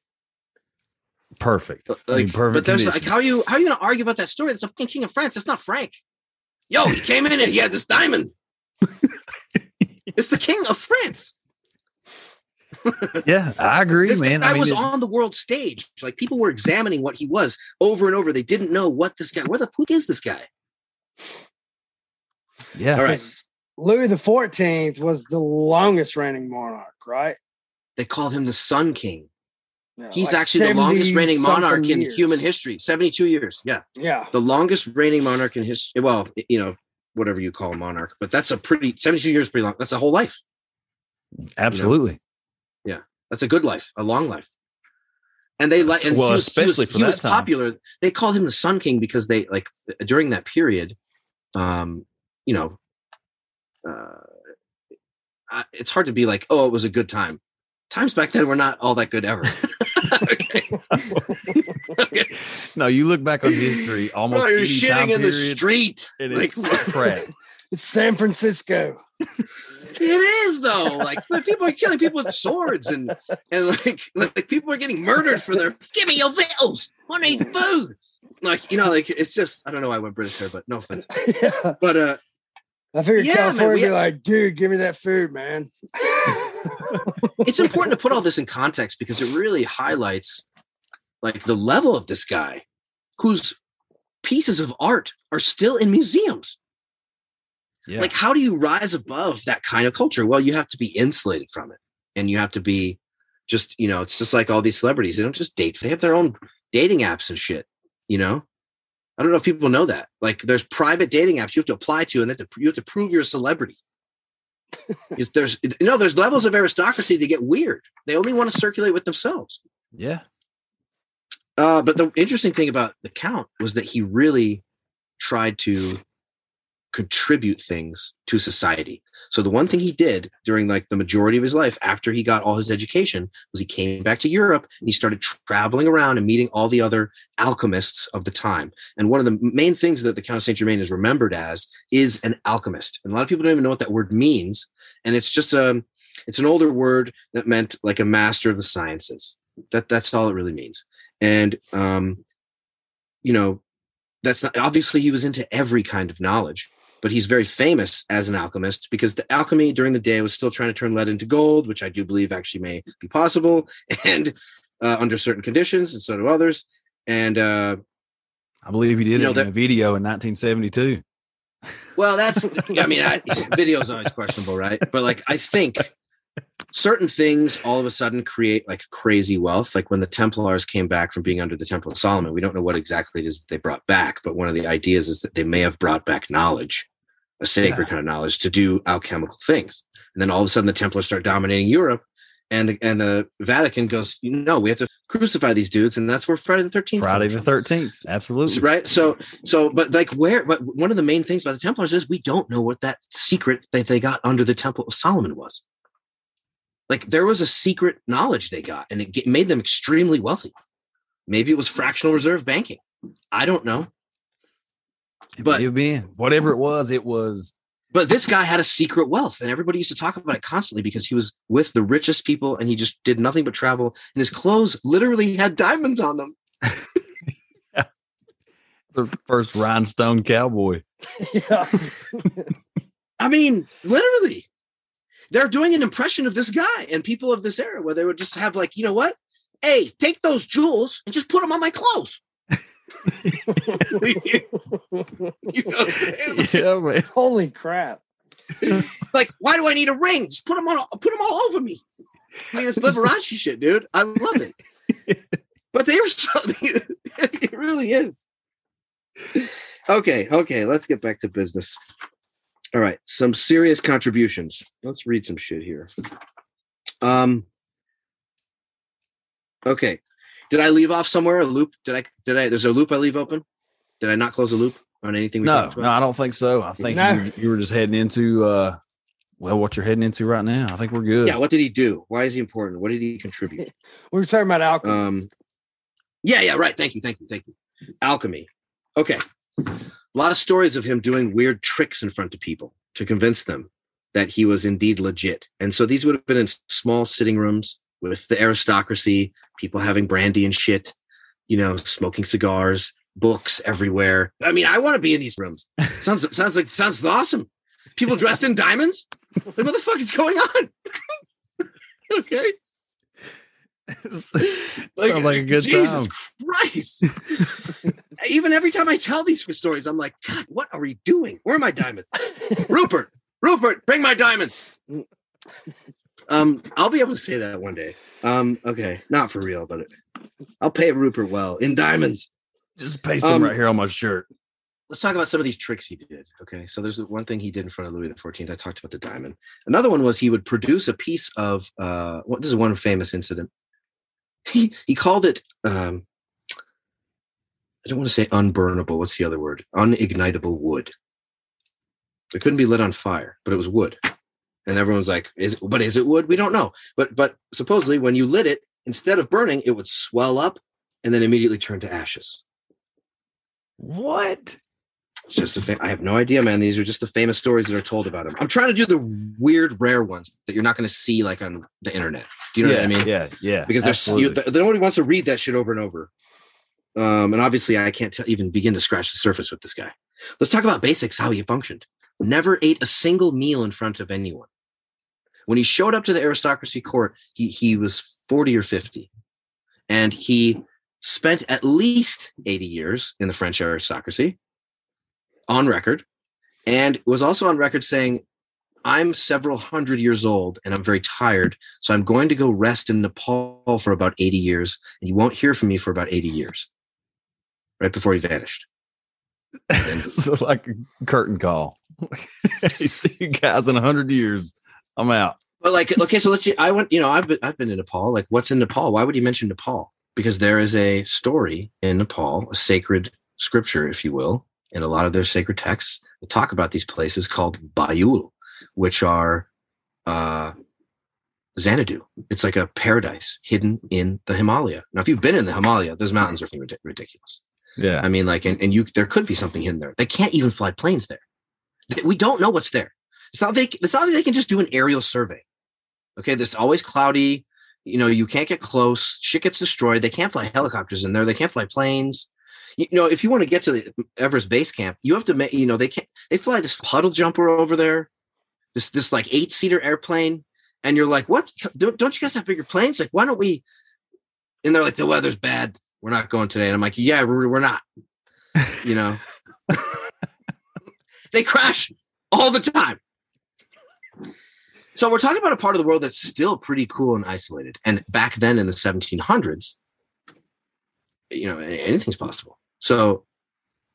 perfect. Like, I mean, perfect but there's like, how are you how are you gonna argue about that story? That's a fucking king of France. That's not Frank. Yo, he came in and he had this diamond. [laughs] it's the king of France. yeah, I agree, This man. guy I mean, was it's- on the world stage. Like people were examining what he was over and over. They didn't know what this guy. Where the fuck is this guy? Yeah, All right. 'Cause Louis the Fourteenth was the longest reigning monarch, right? They called him the Sun King. Yeah, He's like actually the longest reigning monarch something in human history. Seventy-two years. Yeah, Yeah, the longest reigning monarch in history. Well, you know, whatever you call a monarch, but that's a pretty seventy-two years. Pretty long. That's a whole life. absolutely. Yeah. That's a good life, a long life. And they like, and Well, he was, he was- for he that was time. popular. They called him the Sun King because they like during that period, um, you know, uh, it's hard to be like, oh, it was a good time. times back then were not all that good ever. [laughs] [laughs] okay. okay. [laughs] No, you look back on history, almost you're shitting in the street. and Like, it's crap. It's San Francisco. It is though. Like people are killing people with swords and and like like people are getting murdered for their give me your victuals. I need food. Like you know, like it's just I don't know why I went British there, but no offense. yeah. But uh I figured Yeah, man, California would we- be like, dude, give me that food, man. [laughs] it's important to put all this in context because it really highlights like the level of this guy whose pieces of art are still in museums. Yeah. Like, how do you rise above that kind of culture? Well, you have to be insulated from it, and you have to be just, you know, it's just like all these celebrities. They don't just date; they have their own dating apps and shit. You know, I don't know if people know that. Like, there's private dating apps you have to apply to, and they have to, you have to prove you're a celebrity. [laughs] There's no, there's levels of aristocracy that get weird. They only want to circulate with themselves. yeah. Uh, but the interesting thing about the count was that he really tried to contribute things to society. So the one thing he did during like the majority of his life after he got all his education was he came back to Europe and he started traveling around and meeting all the other alchemists of the time. And one of the main things that the Count of Saint Germain is remembered as is an alchemist. And a lot of people don't even know what that word means. And it's just a it's an older word that meant like a master of the sciences. That that's all it really means. And um, you know, that's not obviously he was into every kind of knowledge, but he's very famous as an alchemist because the alchemy during the day was still trying to turn lead into gold, which I do believe actually may be possible, [laughs] and uh, under certain conditions, and so do others. And uh, I believe he did You know, it in that- a video in 1972. Well, that's I mean, I, [laughs] video is always questionable, right? But like, I think certain things all of a sudden create like crazy wealth. Like when the Templars came back from being under the Temple of Solomon, we don't know what exactly it is that they brought back, but one of the ideas is that they may have brought back knowledge, a sacred Yeah. kind of knowledge to do alchemical things. And then all of a sudden, the Templars start dominating Europe. And the, and the Vatican goes, you know, we have to crucify these dudes, and that's where Friday the Thirteenth. Friday the 13th. Absolutely. right so so but like where but one of the main things about the templars is we don't know what that secret that they got under the temple of solomon was like there was a secret knowledge they got and it made them extremely wealthy maybe it was fractional reserve banking i don't know But-. Whatever it was, it was. but this guy had a secret wealth and everybody used to talk about it constantly because he was with the richest people and he just did nothing but travel and his clothes literally had diamonds on them [laughs] [laughs] The first rhinestone cowboy. [laughs] yeah. I mean, literally, they're doing an impression of this guy and people of this era where they would just have like, you know what? Hey, take those jewels and just put them on my clothes. [laughs] you know what I'm saying? [laughs] Yeah, man. Holy crap. [laughs] Like, why do I need a ring? Just put them on, put them all over me. I mean, it's Liberace shit, dude. I love it. But they were so, it really is. Okay, okay, let's get back to business. All right, some serious contributions. Let's read some shit here. Um Okay. Did I leave off somewhere? A loop? Did I did I there's a loop I leave open? Did I not close a loop on anything we No, talked no. I don't think so. I think No. you, were, [laughs] you were just heading into, uh, well, what you're heading into right now. I think we're good. Yeah, what did he do? Why is he important? What did he contribute? [laughs] We were talking about alchemy. Um, yeah, yeah, right. Thank you, thank you, thank you. Alchemy. Okay. A lot of stories of him doing weird tricks in front of people to convince them that he was indeed legit. And so these would have been in small sitting rooms with the aristocracy, people having brandy and shit, you know, smoking cigars, books everywhere. I mean, I want to be in these rooms. [laughs] Sounds sounds like sounds awesome. People dressed in diamonds. Like, what the fuck is going on? [laughs] okay. [laughs] Sounds like a good Jesus time. Christ. [laughs] Even every time I tell these stories, I'm like, God, what are we doing? Where are my diamonds? Rupert, Rupert, bring my diamonds. Um, I'll be able to say that one day. Um, okay, not for real, but I'll pay Rupert well in diamonds. Just paste them Um, right here on my shirt. Let's talk about some of these tricks he did. Okay, so there's one thing he did in front of Louis XIV. I talked about the diamond. Another one was he would produce a piece of uh, what? This is one famous incident. He he called it. Um, I don't want to say unburnable. What's the other word? Unignitable wood. It couldn't be lit on fire, but it was wood. And everyone's like, is but is it wood? We don't know. But but supposedly when you lit it, instead of burning, it would swell up and then immediately turn to ashes. What? It's just a fa- I have no idea, man. These are just the famous stories that are told about him. I'm trying to do the weird, rare ones that you're not going to see like on the internet. Do you know yeah, what I mean? Yeah, yeah. Because there's you, th- nobody wants to read that shit over and over. Um, and obviously, I can't t- even begin to scratch the surface with this guy. Let's talk about basics, how he functioned. Never ate a single meal in front of anyone. When he showed up to the aristocracy court, he he was 40 or 50, and he spent at least 80 years in the French aristocracy on record, and was also on record saying, I'm several hundred years old and I'm very tired. So I'm going to go rest in Nepal for about 80 years. And you won't hear from me for about 80 years. Right before he vanished. [laughs] so like a curtain call. [laughs] hey, see you guys in hundred years. I'm out. But like, okay, so let's see. I went, you know, I've been I've been in Nepal. Like, what's in Nepal? Why would he mention Nepal? Because there is a story in Nepal, a sacred scripture, if you will, in a lot of their sacred texts that talk about these places called Bayul, which are uh Xanadu. It's like a paradise hidden in the Himalaya. Now, if you've been in the Himalaya, those mountains are ridic- ridiculous. Yeah. I mean, like, and, and you there could be something hidden there. They can't even fly planes there. We don't know what's there. It's not they. It's not that they can just do an aerial survey. Okay, there's always cloudy. You know, you can't get close. Shit gets destroyed. They can't fly helicopters in there. They can't fly planes. You know, if you want to get to the Everest base camp, you have to make. You know, they can't. They fly this puddle jumper over there. This this like eight seater airplane, and you're like, what? Don't, don't you guys have bigger planes? Like, why don't we? And they're like, the weather's bad. We're not going today. And I'm like, yeah, we're, we're not. You know, [laughs] they crash all the time. So we're talking about a part of the world that's still pretty cool and isolated. And back then in the 1700s, you know, anything's possible. So,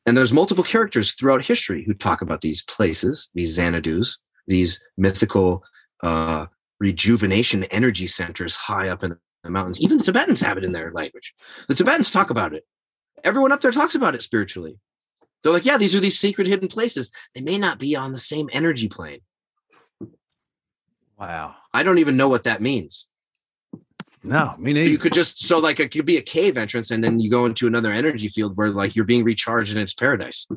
and there's multiple characters throughout history who talk about these places, these Xanadus, these mythical uh, rejuvenation energy centers high up in the mountains. Even the Tibetans have it in their language. The Tibetans talk about it. Everyone up there talks about it spiritually. They're like, yeah, these are these secret hidden places. They may not be on the same energy plane. Wow. I don't even know what that means. No, me neither. You could just so like it could be a cave entrance, and then you go into another energy field where like you're being recharged and it's paradise.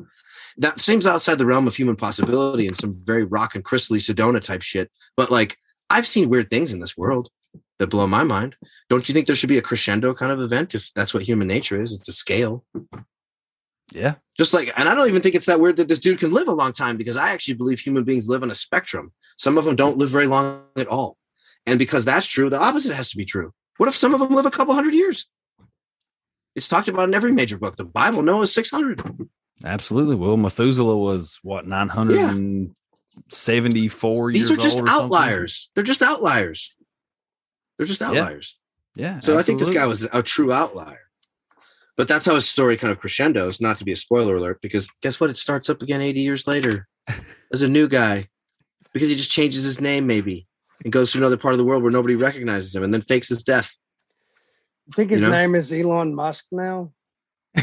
That seems outside the realm of human possibility and some very rock and crystally Sedona type shit. But like I've seen weird things in this world that blow my mind. Don't you think there should be a crescendo kind of event if that's what human nature is? It's a scale. yeah. Just like, and I don't even think it's that weird that this dude can live a long time because I actually believe human beings live on a spectrum. Some of them don't live very long at all. And because that's true, the opposite has to be true. What if some of them live a couple hundred years? It's talked about in every major book. The Bible, Noah's 600. Absolutely. Well, Methuselah was what 974 These years are just old or something? outliers. They're just outliers. They're just outliers. Yeah. So I think this guy was a true outlier. But that's how his story kind of crescendos, not to be a spoiler alert, because guess what? It starts up again 80 years later [laughs] as a new guy because he just changes his name, maybe, and goes to another part of the world where nobody recognizes him and then fakes his death. I think his You know? name is Elon Musk now. [laughs]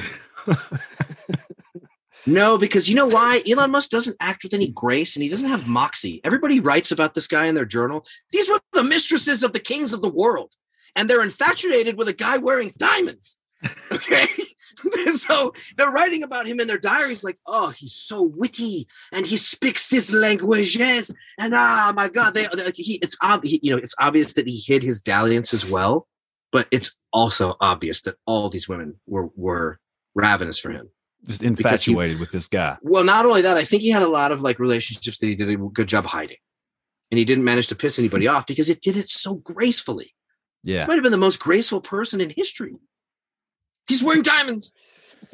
No, because you know why? Elon Musk doesn't act with any grace and he doesn't have moxie. Everybody writes about this guy in their journal. These were the mistresses of the kings of the world, and they're infatuated with a guy wearing diamonds. [laughs] Okay. [laughs] so they're writing about him in their diaries, like, oh, he's so witty and he speaks his languages. And ah, my God, they, he, it's ob- he, you know, it's obvious that he hid his dalliance as well, but it's also obvious that all these women were were ravenous for him. just because he- infatuated with this guy. Well, not only that, I think he had a lot of like relationships that he did a good job hiding. And he didn't manage to piss anybody off because it did it so gracefully. Yeah. He might have been the most graceful person in history. He's wearing diamonds.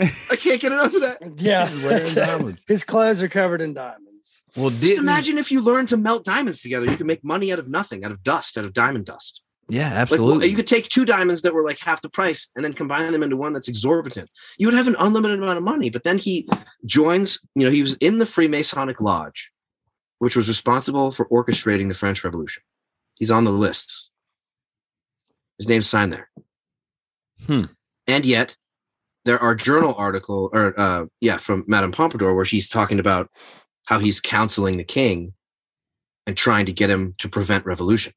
I can't get enough of that. [laughs] Yeah. He's wearing diamonds. His clothes are covered in diamonds. Well, Just didn't imagine if you learned to melt diamonds together. You could make money out of nothing, out of dust, out of diamond dust. Yeah, Like, absolutely. you could take two diamonds that were like half the price and then combine them into one that's exorbitant. You would have an unlimited amount of money. But then he joins, you know, he was in the Freemasonic Lodge, which was responsible for orchestrating the French Revolution. He's on the lists. His name's signed there. Hmm. And yet, there are journal article or uh, yeah, from Madame Pompadour where she's talking about how he's counseling the king and trying to get him to prevent revolution.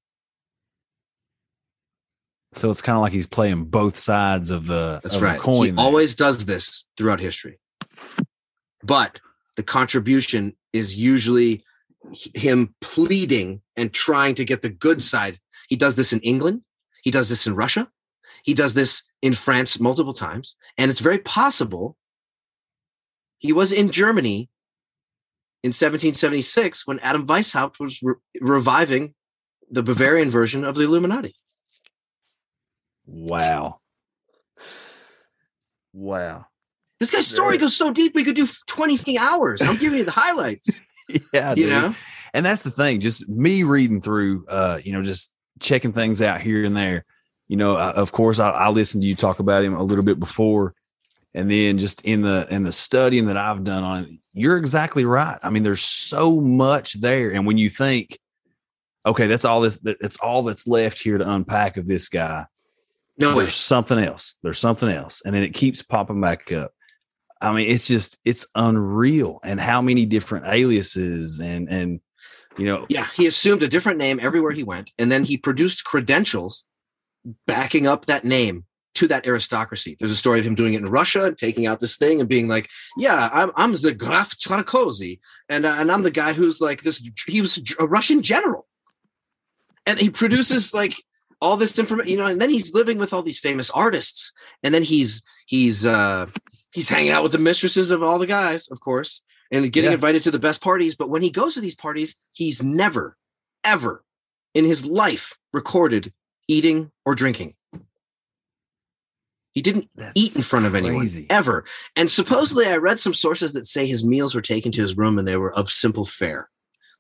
So it's kind of like he's playing both sides of the, That's of the coin. he there. always does this throughout history. But the contribution is usually him pleading and trying to get the good side. He does this in England. He does this in Russia. He does this in France multiple times. And it's very possible he was in Germany in 1776 when Adam Weishaupt was re- reviving the Bavarian version of the Illuminati. Wow. Wow. This guy's story goes so deep, we could do 20 hours. I'm giving you the highlights. [laughs] Yeah, you dude. know? and that's the thing just me reading through uh you know just checking things out here and there you know uh, of course I, I listened to you talk about him a little bit before and then just in the in the studying that i've done on it you're exactly right. I mean there's so much there and when you think okay that's all this that's all that's left here to unpack of this guy No there's something else there's something else and then it keeps popping back up. I mean it's just it's unreal and how many different aliases and and you know Yeah, he assumed a different name everywhere he went, and then he produced credentials backing up that name to that aristocracy. There's a story of him doing it in Russia and taking out this thing and being like, "Yeah, I'm I'm the Graf Tsarkozy, and uh, and I'm the guy who's like this. He was a Russian general, and he produces [laughs] like all this information, you know. And then he's living with all these famous artists, and then he's he's uh he's hanging out with the mistresses of all the guys, of course, and getting Yeah. invited to the best parties. But when he goes to these parties, he's never, ever in his life recorded eating or drinking. He didn't That's eat in front of anyone crazy. ever. And supposedly, I read some sources that say his meals were taken to his room and they were of simple fare.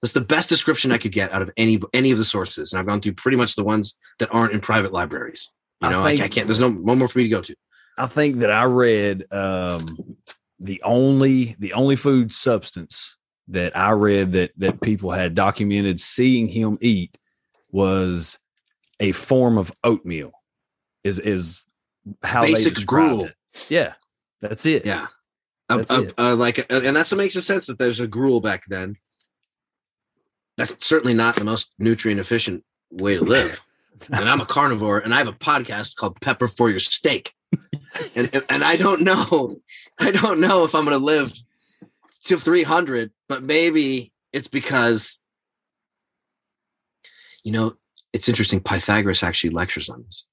That's the best description I could get out of any any of the sources, and I've gone through pretty much the ones that aren't in private libraries. You I know, I, think- I can't. There's no one more for me to go to. I think that I read um, the only the only food substance that I read that that people had documented seeing him eat was a form of oatmeal. Is is how they Basic described gruel. it. Yeah, that's it. Yeah. That's uh, it. uh, like, uh, and that's what makes sense that there's a gruel back then. That's certainly not the most nutrient efficient way to live. [laughs] and I'm a carnivore, and I have a podcast called Pepper for Your Steak, and and I don't know, I don't know if I'm going to live to 300, but maybe it's because, you know, it's interesting. Pythagoras actually lectures on this.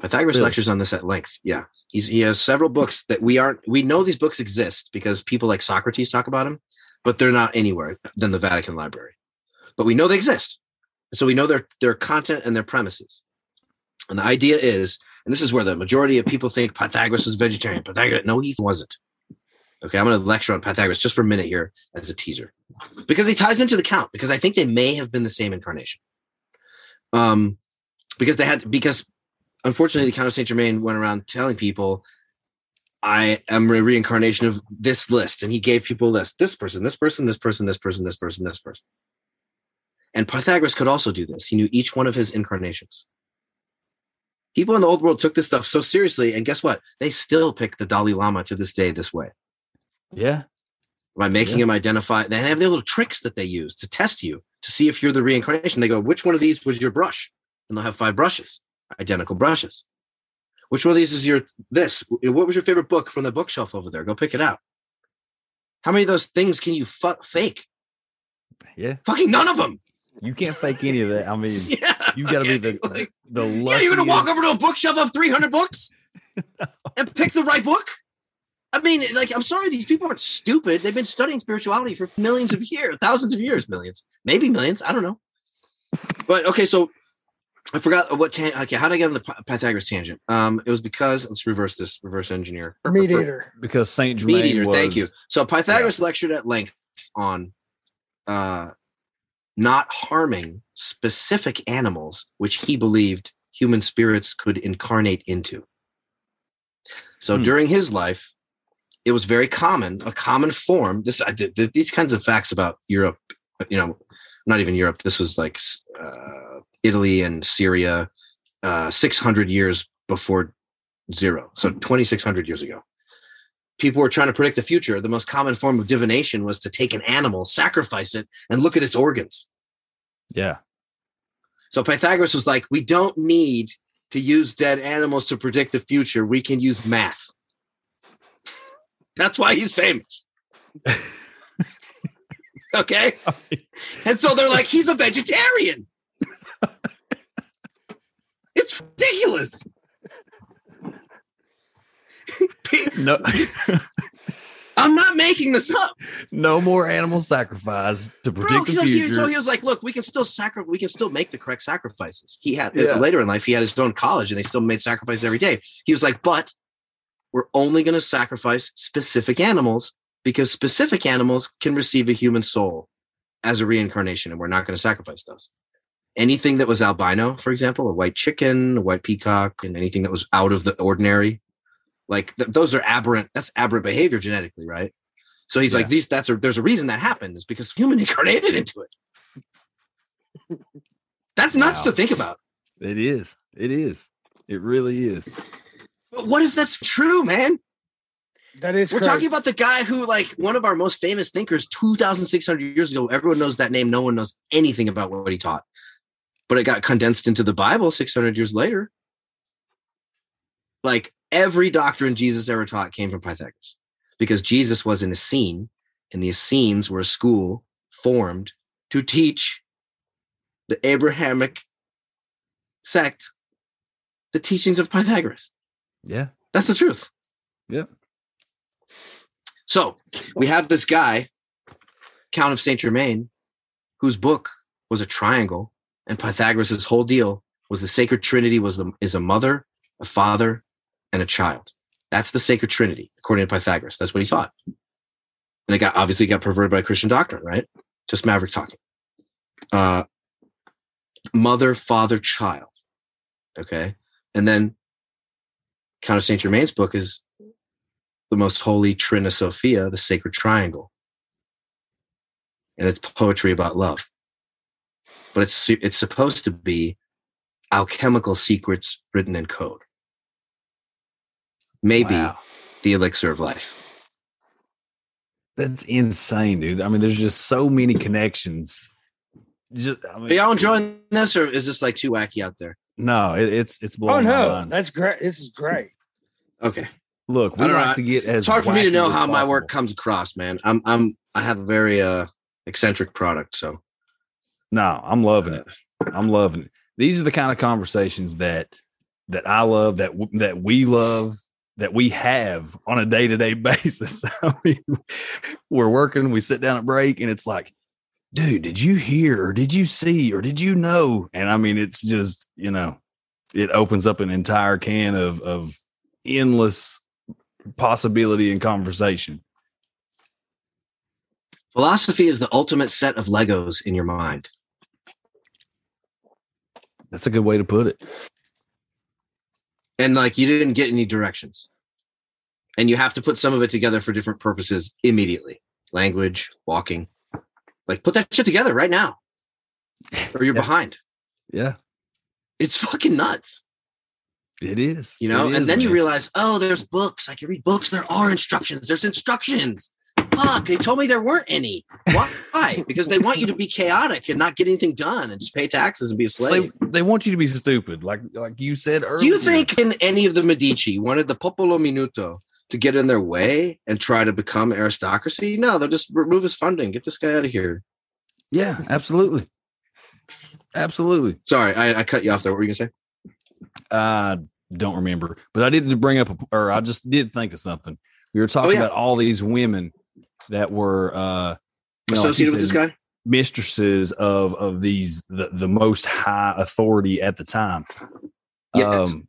Pythagoras Really? lectures on this at length. Yeah, he's he has several books that we aren't. We know these books exist because people like Socrates talk about them, but they're not anywhere than the Vatican Library. But we know they exist, so we know their their content and their premises. And the idea is, and this is where the majority of people think Pythagoras was vegetarian. Pythagoras, no, he wasn't. Okay, I'm going to lecture on Pythagoras just for a minute here as a teaser, because he ties into the count. Because I think they may have been the same incarnation. Um, because they had because unfortunately the Count of Saint Germain went around telling people, "I am a reincarnation of this list," and he gave people a list: this person, this person, this person, this person, this person, this person. And Pythagoras could also do this. He knew each one of his incarnations. People in the old world took this stuff so seriously, and guess what? They still pick the Dalai Lama to this day this way Yeah. by making Yeah. him identify. They have their little tricks that they use to test you to see if you're the reincarnation. They go, which one of these was your brush? And they'll have five brushes, identical brushes. Which one of these is your this? What was your favorite book from the bookshelf over there? Go pick it out. How many of those things can you fuck fake? Yeah. Fucking none of them. You can't fake any of that. I mean, [laughs] Yeah, you got to be the like, the yeah, you're gonna walk over to a bookshelf of 300 books [laughs] and pick the right book. I mean, like, I'm sorry, these people aren't stupid. They've been studying spirituality for millions of years, thousands of years, millions, maybe millions. I don't know. But okay, so I forgot what. Tan- okay, how did I get on the Pythagoras tangent? Um, it was because let's reverse this, reverse engineer. Meat eater. because Saint Meat Germain eater. was Thank you. So Pythagoras lectured at length on uh, not harming specific animals, which he believed human spirits could incarnate into. So Hmm. during his life, it was very common, a common form. This I did these kinds of facts about Europe, you know, not even Europe. This was like uh, Italy and Syria, uh, six hundred years before zero. So six hundred years ago people were trying to predict the future, the most common form of divination was to take an animal, sacrifice it, and look at its organs. Yeah. So Pythagoras was like, we don't need to use dead animals to predict the future. We can use math. That's why he's famous. okay. And so they're like, he's a vegetarian. it's ridiculous. No, I'm not making this up. no more animal sacrifice to Bro, predict the so, he, future. so he was like, "Look, we can still sacri- we can still make the correct sacrifices." He had Yeah. later in life, he had his own college, and they still made sacrifices every day. He was like, "But we're only going to sacrifice specific animals because specific animals can receive a human soul as a reincarnation, and we're not going to sacrifice those." Anything that was albino, for example, a white chicken, a white peacock, and anything that was out of the ordinary, like th- those are aberrant. That's aberrant behavior genetically, right? So he's Yeah. like, these. That's a, there's a reason that happened is because human [laughs] incarnated into it. That's nuts Wow. to think about. it is. It is. It really is. But what if that's true, man? That is We're crazy. talking about the guy who, like, one of our most famous thinkers, two thousand six hundred years ago. Everyone knows that name. No one knows anything about what he taught, but it got condensed into the Bible six hundred years later. Like every doctrine Jesus ever taught came from Pythagoras, because Jesus was an Essene, and the Essenes were a school formed to teach the Abrahamic sect the teachings of Pythagoras. Yeah. That's the truth. Yep. So we have this guy, Count of Saint Germain, whose book was a triangle, and Pythagoras' whole deal was the sacred trinity was the is a mother, a father, and a child. That's the sacred trinity, according to Pythagoras. That's what he taught. And it got obviously got perverted by Christian doctrine, right? Just Maverick talking. Uh mother, father, child. Okay. And then Count of Saint Germain's book is the most holy Trina Sophia, the sacred triangle. And it's poetry about love. But it's it's supposed to be alchemical secrets written in code. Maybe Wow. the elixir of life. That's insane, dude. I mean, there's just so many connections. Just, I mean, Are y'all enjoying this, or is this like too wacky out there? No, it, it's it's Oh blowing my no, mind. that's great. This is great. Okay, Look, we I don't like know. to get as it's hard for me to know as how my work comes across, man. I'm I'm I have a very uh eccentric product, so No, I'm loving it. I'm loving it. These are the kind of conversations that that I love, that w- that we love, that we have on a day to day basis. I mean, we're working, we sit down at break, and it's like, dude, did you hear, or did you see, or did you know? And I mean, it's just you know, it opens up an entire can of of endless possibility and conversation. philosophy is the ultimate set of Legos in your mind. That's a good way to put it. and like you didn't get any directions and you have to put some of it together for different purposes immediately language walking like put that shit together right now. [laughs] Or you're Yeah. behind. Yeah, it's fucking nuts. It is. you know? And then you realize oh there's books. I can read books. There are instructions. There's instructions. Fuck. They told me there weren't any. Why? [laughs] Because they want you to be chaotic and not get anything done and just pay taxes and be a slave they, they want you to be stupid, like like you said earlier. Do you think in any of the Medici wanted the Popolo Minuto to get in their way and try to become aristocracy? No, they'll just remove his funding. Get this guy out of here. Yeah, absolutely, absolutely. Sorry, I, I cut you off there. What were you gonna say? I don't remember, but I did bring up, a, or I just did think of something. We were talking Oh, yeah. about all these women that were uh, you know, like you Associated with this guy? mistresses of of these the, the most high authority at the time. Yes. Um,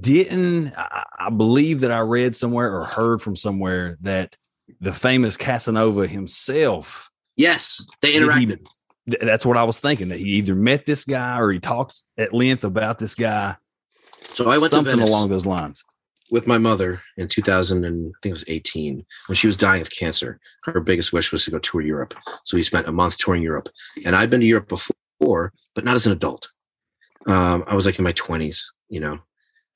didn't I, I believe that I read somewhere or heard from somewhere that the famous Casanova himself Yes, they Did he- interacted. that's what I was thinking that he either met this guy or he talked at length about this guy. so I went something along those lines. with my mother in 2000 and I think it was 18 when she was dying of cancer. Her biggest wish was to go tour Europe. So we spent a month touring Europe. And I've been to Europe before, but not as an adult. Um, I was like in my 20s, you know,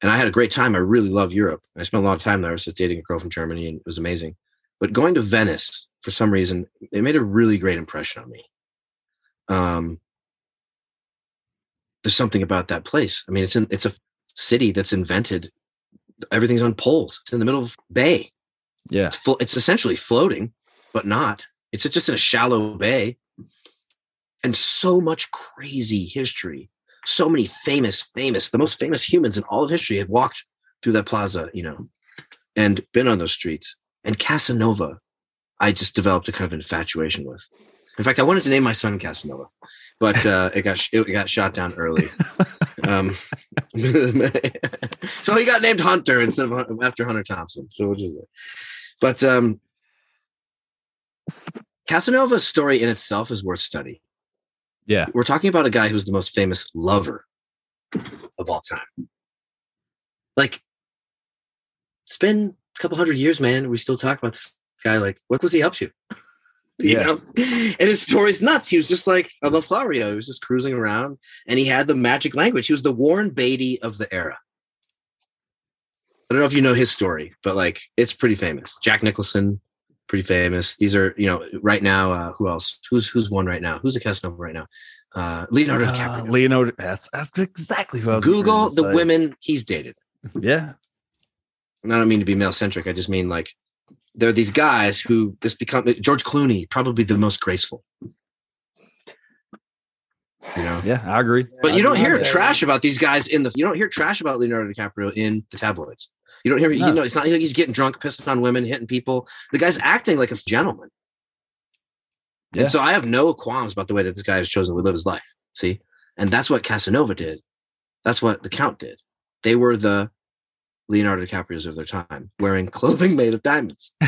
and I had a great time. I really love Europe. I spent a lot of time there. I was just dating a girl from Germany and it was amazing. But going to Venice, for some reason, it made a really great impression on me. Um, there's something about that place. I mean, it's in it's a city that's invented. Everything's on poles. It's in the middle of bay. Yeah. It's flo- it's essentially floating, but not. It's just in a shallow bay. And so much crazy history. So many famous, famous, the most famous humans in all of history have walked through that plaza, you know, and been on those streets. And Casanova, I just developed a kind of infatuation with. In fact, I wanted to name my son Casanova, but [laughs] uh, it got it got shot down early. [laughs] um, [laughs] so he got named Hunter instead of after Hunter Thompson. So which is it? But um, Casanova's story in itself is worth study. Yeah. We're talking about a guy who's the most famous lover of all time. Like, it's been a couple hundred years, man. We still talk about this guy. Like, what was he up to? [laughs] you Yeah. know? And his story's nuts. He was just like a Lothario. He was just cruising around and he had the magic language. He was the Warren Beatty of the era. I don't know if you know his story, but like it's pretty famous. Jack Nicholson, pretty famous. These are, you know, right now, uh, who else? Who's who's one right now? Who's a Casanova right now? Uh, Leonardo Uh, DiCaprio. Leonardo. That's that's exactly what I was Google the say. women he's dated. Yeah. And I don't mean to be male centric. I just mean like there are these guys who this become George Clooney, probably the most graceful. You know, Yeah. I agree. but I you don't hear there. trash about these guys in the. You don't hear trash about Leonardo DiCaprio in the tabloids. You don't hear. No. You know, it's not like he's getting drunk, pissing on women, hitting people. The guy's acting like a gentleman. Yeah. And so I have no qualms about the way that this guy has chosen to live his life. See, and that's what Casanova did. That's what the Count did. They were the Leonardo DiCaprios of their time, wearing [laughs] clothing made of diamonds. [laughs]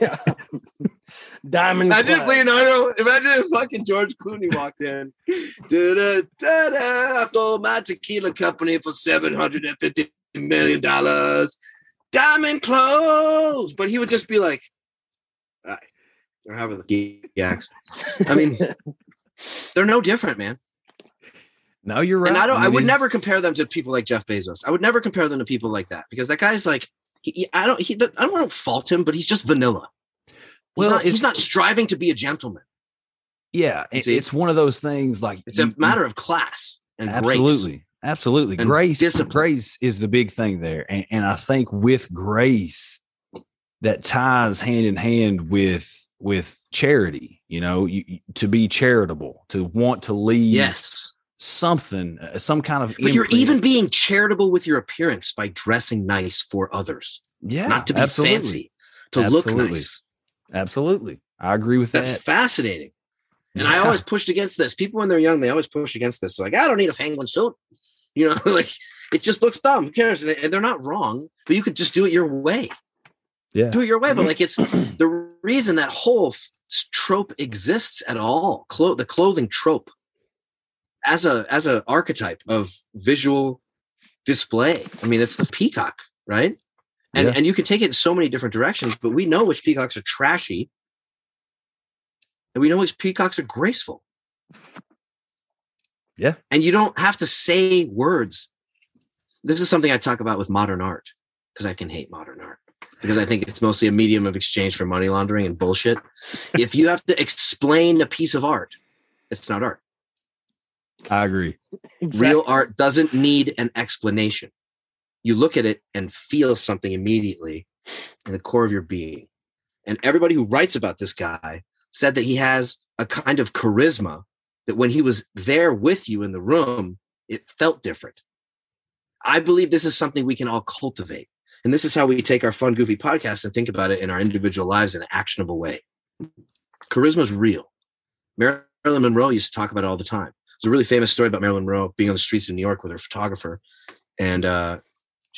Yeah. [laughs] Diamond. Imagine if. Leonardo, imagine if fucking George Clooney walked in. Da-da, da-da, I sold my tequila company for $750 million. dollars, Diamond clothes. But he would just be like, all right, they're having the yaks. I mean, [laughs] they're no different, man. No, you're right. And I don't. I, mean, would he's- never compare them to people like Jeff Bezos. I would never compare them to people like that because that guy's like, he, he- I don't. He, I don't want to fault him, but he's just vanilla. He's Well, not. He's not striving to be a gentleman. Yeah. it- it's one of those things like It's you- a matter of class and grace. Absolutely absolutely and grace discipline. grace is the big thing there and, and i think with grace that ties hand in hand with with charity you know you, to be charitable to want to leave Yes, something uh, some kind of but you're even being charitable with your appearance by dressing nice for others, yeah not to be absolutely. fancy, to look nice. absolutely i agree with That's that That's fascinating. And I always pushed against this. People when they're young, they always push against this. Like, I don't need a penguin suit. You know, [laughs] like it just looks dumb. Who cares? And they're not wrong, but you could just do it your way. yeah Do it your way. But mm-hmm. like it's [clears throat] the reason that whole trope exists at all. Clo- the clothing trope as a as an archetype of visual display. I mean, it's the peacock, right? And Yeah. and you can take it in so many different directions, but we know which peacocks are trashy. And we know which peacocks are graceful. Yeah. And you don't have to say words. This is something I talk about with modern art because I can hate modern art because I think it's mostly a medium of exchange for money laundering and bullshit. [laughs] if you have to explain a piece of art, it's not art. i agree Exactly. Real art doesn't need an explanation. You look at it and feel something immediately in the core of your being. And everybody who writes about this guy said that he has a kind of charisma that when he was there with you in the room, it felt different. I believe this is something we can all cultivate. And this is how we take our fun, goofy podcast and think about it in our individual lives in an actionable way. Charisma is real. Marilyn Monroe used to talk about it all the time. There's a really famous story about Marilyn Monroe being on the streets of New York with her photographer, and uh,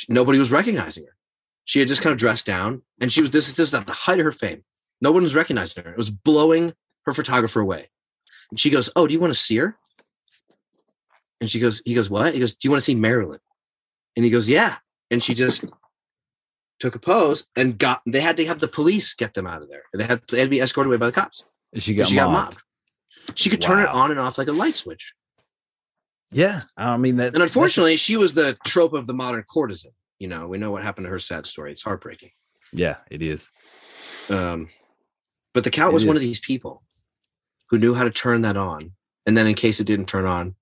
nobody was recognizing her. She had just kind of dressed down, and she was this is just at the height of her fame. No one was recognizing her. It was blowing her photographer away. And she goes, "Oh, do you want to see her?" And she goes, "He goes, what?" He goes, "Do you want to see Marilyn?" And he goes, "Yeah." And she just took a pose and got. They had to have the police get them out of there. They had they had to be escorted away by the cops. she got she got mobbed. mobbed. She could turn it on and off like a light switch. yeah i mean that And unfortunately, she was the trope of the modern courtesan. You know, we know what happened to her sad story. It's heartbreaking. yeah it is Um, but the Count It was one of these people who knew how to turn that on. And then, in case it didn't turn on,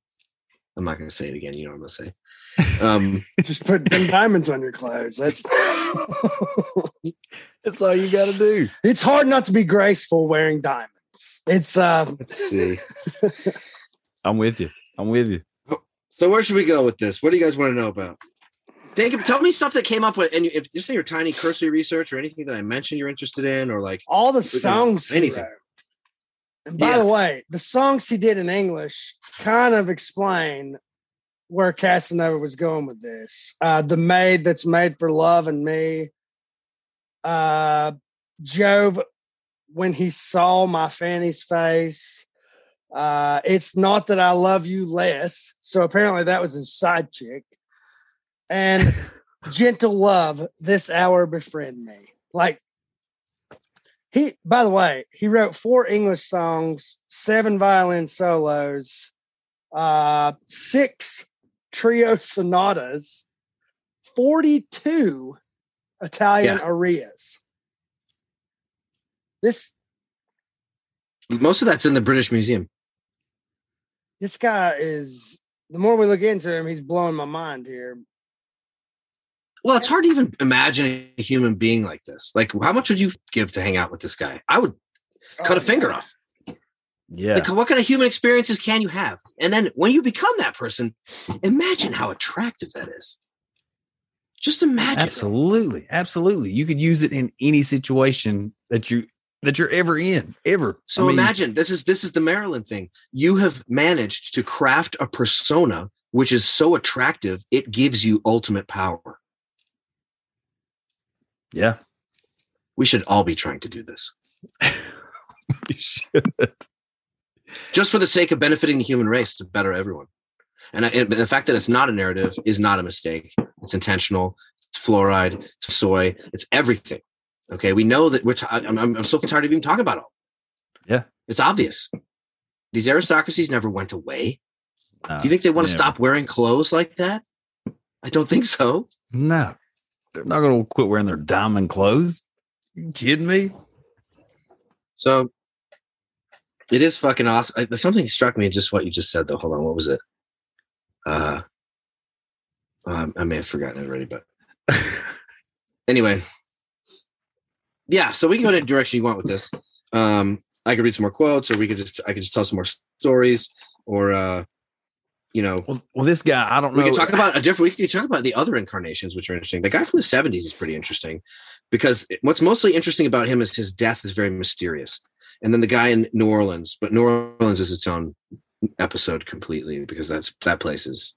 I'm not going to say it again. You know what I'm going to say. Um, [laughs] Just put them diamonds on your clothes. That's [laughs] That's all you got to do. it's hard not to be graceful wearing diamonds. It's uh let's see. [laughs] I'm with you. I'm with you. So where should we go with this? What do you guys want to know about? Think, of- tell me stuff that came up with, and if just your tiny cursory research or anything that I mentioned you're interested in, or like all the know, songs he anything. wrote. And by Yeah. the way, the songs he did in English kind of explain where Casanova was going with this. Uh, the maid that's made for love and me. Uh, Jove, when he saw my Fanny's face. Uh, it's not that I love you less. So apparently that was his side chick. And [laughs] gentle love, this hour befriend me. Like he by the way he wrote four english songs seven violin solos uh six trio sonatas 42 italian Yeah. arias this most of that's in the British Museum. this guy is the more we look into him he's blowing my mind here Well, it's hard to even imagine a human being like this. Like, how much would you give to hang out with this guy? I would cut Oh, a finger yeah. off. Yeah. Like, what kind of human experiences can you have? And then when you become that person, imagine how attractive that is. Just imagine. Absolutely. Absolutely. You could use it in any situation that you that you're ever in. Ever. So I mean, imagine this is this is the Maryland thing. You have managed to craft a persona which is so attractive it gives you ultimate power. Yeah. We should all be trying to do this [laughs] You should. just for the sake of benefiting the human race to better everyone. And, I, and the fact that it's not a narrative is not a mistake. It's intentional. It's fluoride. It's soy. It's everything. Okay, we know that we're. T- I'm, I'm I'm so tired of even talking about it. all. Yeah. it's obvious. These aristocracies never went away. No, Do you think they want to stop wearing clothes like that? I don't think so. No. They're not gonna quit wearing their diamond clothes. You kidding me? So it is fucking awesome. I, something struck me just what you just said, though. Hold on, what was it? Uh, um, I may have forgotten it already, but [laughs] anyway, yeah. So we can go in any direction you want with this. Um, I could read some more quotes, or we could just I could just tell some more stories, or uh, you know, Well, well, this guy, I don't know we could talk about a different. We could talk about the other incarnations, which are interesting. The guy from the '70s is pretty interesting because what's mostly interesting about him is his death is very mysterious, and then the guy in New Orleans. But New Orleans is its own episode completely because that's that place is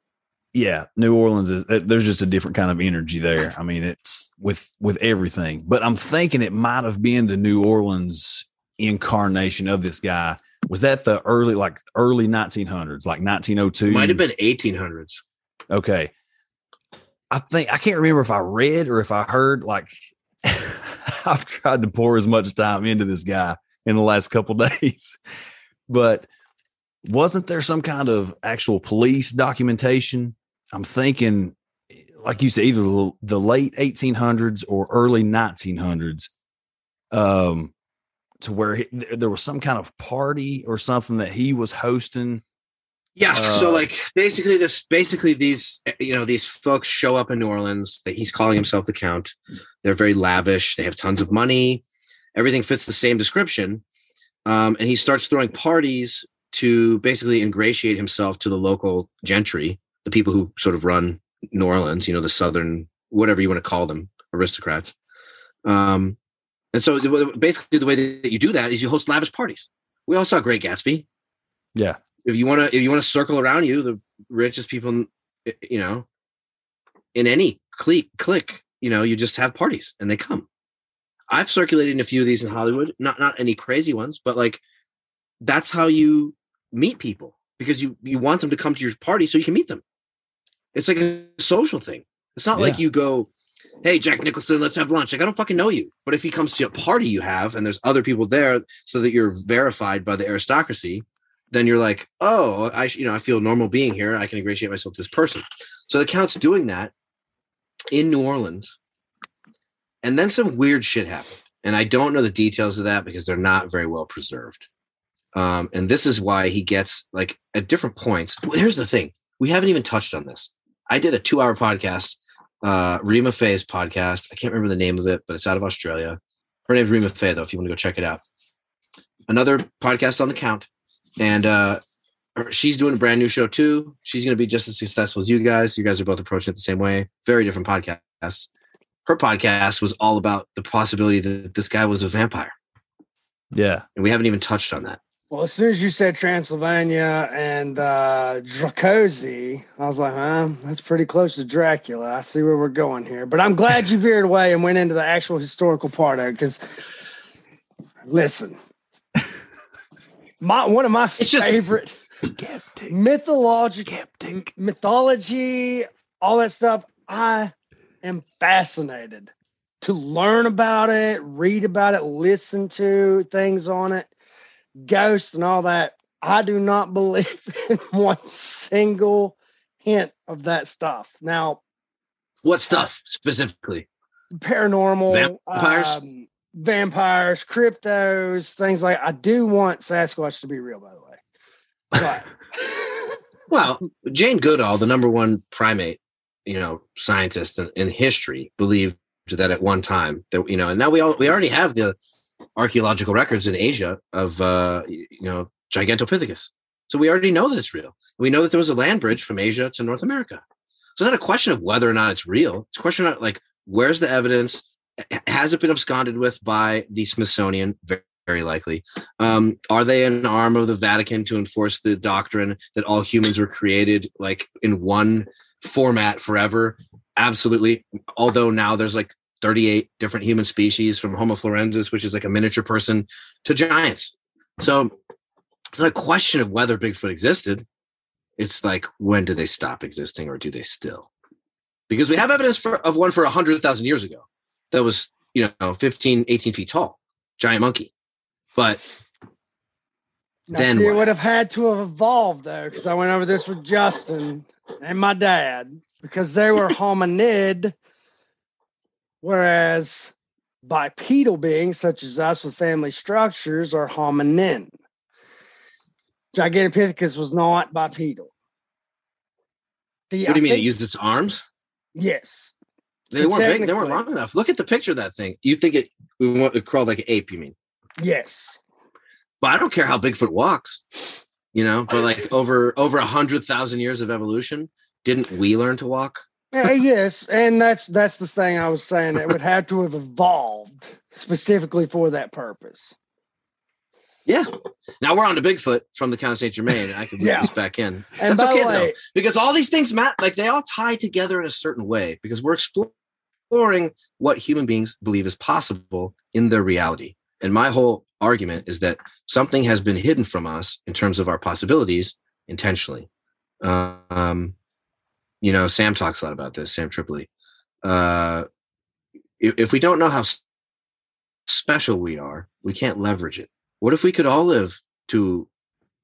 yeah, New Orleans is there's just a different kind of energy there. I mean, it's with with everything. But I'm thinking it might have been the New Orleans incarnation of this guy. Was that the early like early 1900s, like 1902? might have been 1800s. Okay. I think I can't remember if I read or if I heard like [laughs] I've tried to pour as much time into this guy in the last couple [laughs] days. But wasn't there some kind of actual police documentation? I'm thinking like you said either the- the late 1800s or early 1900s um to where he, there was some kind of party or something that he was hosting Yeah. so Uh, like basically this basically these eh, you know these folks show up in New Orleans that he's calling himself the count. They're very lavish, they have tons of money. Everything fits the same description. Um, and he starts throwing parties to basically ingratiate himself to the local gentry, the people who sort of run New Orleans, you know, the southern whatever you want to call them, aristocrats. Um, and so basically the way that you do that is you host lavish parties. We all saw Great Gatsby. Yeah. If you want to if you want to circle around you the richest people eh, you know in any clique click, you know you just have parties and they come. I've circulated in a few of these in hollywood not not any crazy ones but like that's how you meet people because you you want them to come to your party so you can meet them. It's like a social thing. It's not like you go hey jack nicholson let's have lunch like i don't fucking know you but if he comes to a party you have and there's other people there so that you're verified by the aristocracy then you're like, oh, I you know I feel normal being here. I can ingratiate myself to this person. So the count's doing that in New Orleans, and then some weird shit happened, and I don't know the details of that because they're not very well preserved. Um, and this is why he gets like at different points. Here's the thing: we haven't even touched on this. I did a two hour podcast, uh, Rima Faye's podcast. I can't remember the name of it, but it's out of Australia. Her name's Rima Faye, though, if you want to go check it out. Another podcast on the count. And uh, she's doing a brand new show too. She's going to be just as successful as you guys. You guys are both approaching it the same way. Very different podcasts. Her podcast was all about the possibility that this guy was a vampire. Yeah. And we haven't even touched on that. Well, as soon as you said Transylvania and uh, Dracosi, I was like, huh, that's pretty close to Dracula. I see where we're going here. But I'm glad you veered away and went into the actual historical part of it because, listen, my one of my It's just- favorite mythological mythology, all that stuff. I am fascinated to learn about it, read about it, listen to things on it, ghosts and all that. I do not believe [laughs] in one single hint of that stuff. Now, What stuff specifically? paranormal, Vampires? um, vampires, cryptos, things like. I do want Sasquatch to be real, by the way. But [laughs] [laughs] Well, Jane Goodall, the number one primate, you know, scientist in, in history, believed that at one time that you know, and now we all we already have the archaeological records in Asia of uh, you know Gigantopithecus, so we already know that it's real. We know that there was a land bridge from Asia to North America. So it's not a question of whether or not it's real. It's a question of like where's the evidence? Has it been absconded with by the Smithsonian? Very, likely. Um, are they an arm of the Vatican to enforce the doctrine that all humans were created like in one format forever? Absolutely. Although now there's like 38 different human species from Homo florensis, which is like a miniature person, to giants. So it's not a question of whether Bigfoot existed. It's like when do they stop existing or do they still? Because we have evidence for, of one for 100,000 years ago that was, you know, 15, 18 feet tall, giant monkey. But Now, Then see, it would have had to have evolved though, because I went over this with Justin and my dad, because they were hominid, whereas bipedal beings such as us with family structures are hominin. Gigantopithecus was not bipedal. The, what do you I mean? It think- used its arms? yes. They So weren't big. They weren't long enough. Look at the picture of that thing. You think it, we want it crawled like an ape, you mean? Yes. But I don't care how Bigfoot walks, you know, but like [laughs] over over a hundred thousand years of evolution, didn't we learn to walk? Yes, and that's that's the thing I was saying. It would have to have evolved specifically for that purpose. Yeah. Now we're on to Bigfoot from the Count of Saint Germain. I can Yeah. this back in. And That's okay way, though, because all these things matter. Like they all tie together in a certain way because we're exploring what human beings believe is possible in their reality. And my whole argument is that something has been hidden from us in terms of our possibilities intentionally. Um, you know, Sam talks a lot about this. Sam Tripoli. Uh, if, if we don't know how special we are, we can't leverage it. What if we could all live to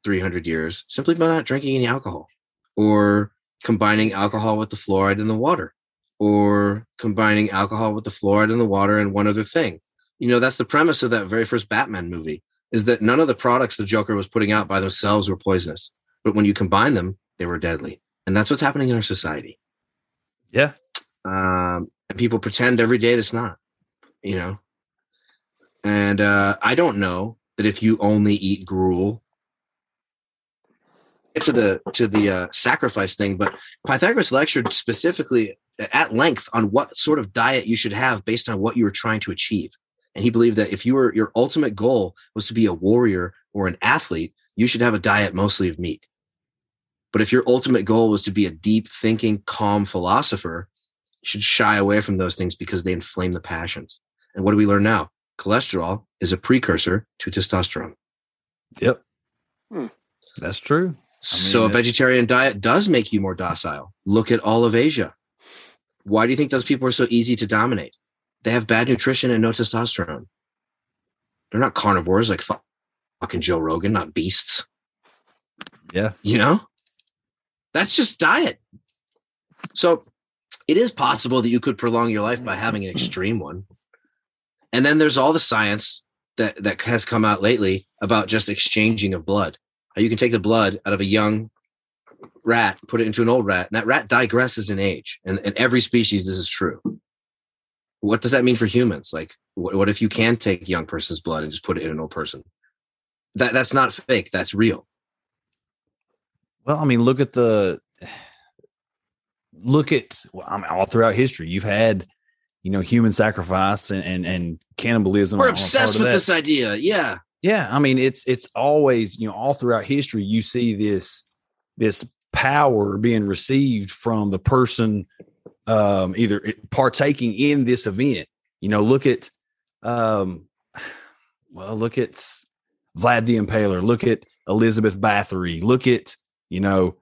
300 years simply by not drinking any alcohol or combining alcohol with the fluoride in the water or combining alcohol with the fluoride in the water and one other thing you know that's the premise of that very first batman movie is that none of the products the joker was putting out by themselves were poisonous but when you combine them they were deadly and that's what's happening in our society. Yeah. um, and people pretend every day that's not you know? And uh, i don't know that if you only eat gruel to the to the uh, sacrifice thing but pythagoras lectured specifically at length on what sort of diet you should have based on what you were trying to achieve. And he believed that if you were your ultimate goal was to be a warrior or an athlete you should have a diet mostly of meat but if your ultimate goal was to be a deep thinking calm philosopher you should shy away from those things because they inflame the passions and what do we learn now cholesterol is a precursor to testosterone Yep. Hmm. That's true. so a vegetarian diet does make you more docile. Look at all of Asia. Why do you think those people are so easy to dominate? They have bad nutrition and no testosterone. They're not carnivores like fucking Joe Rogan, not beasts. Yeah. You know? That's just diet. So it is possible that you could prolong your life by having an mm-hmm. extreme one. And then there's all the science that, that has come out lately about just exchanging of blood. You can take the blood out of a young rat, put it into an old rat, and that rat digresses in age. And in every species, this is true. What does that mean for humans? Like, what, what if you can take a young person's blood and just put it in an old person? That that's not fake. That's real. Well, I mean, look at the look at well, I mean, all throughout history. You've had, you know, human sacrifice and and, and cannibalism. We're obsessed with this idea. Yeah. Yeah, I mean, it's it's always you know all throughout history you see this this power being received from the person um either partaking in this event. You know, look at um [sighs] well, look at Vlad the Impaler, look at Elizabeth Bathory, look at, you know,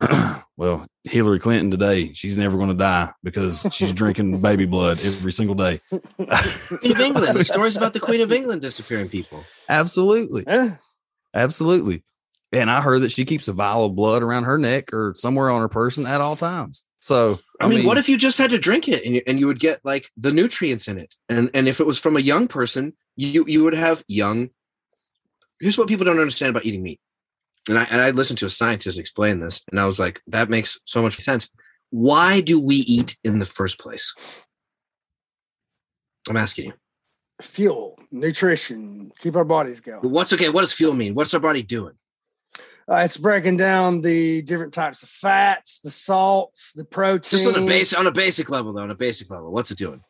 [clears throat] well, Hillary Clinton today, she's never going to die because she's drinking [laughs] baby blood every single day. [laughs] Queen [laughs] of England. Stories about the Queen of England disappearing people. Absolutely. Eh, Absolutely. And I heard that she keeps a vial of blood around her neck or somewhere on her person at all times. So, I, mean, what if you just had to drink it and you, and you would get like the nutrients in it? And and if it was from a young person, you you would have young. Here's what people don't understand about eating meat. And I and I listened to a scientist explain this, and I was like, that makes so much sense. Why do we eat in the first place? I'm asking you. fuel, nutrition, keep our bodies going. What's okay? What does fuel mean? What's our body doing? Uh, it's breaking down the different types of fats, the salts, the proteins. Just on a base on a basic level, though. On a basic level, what's it doing?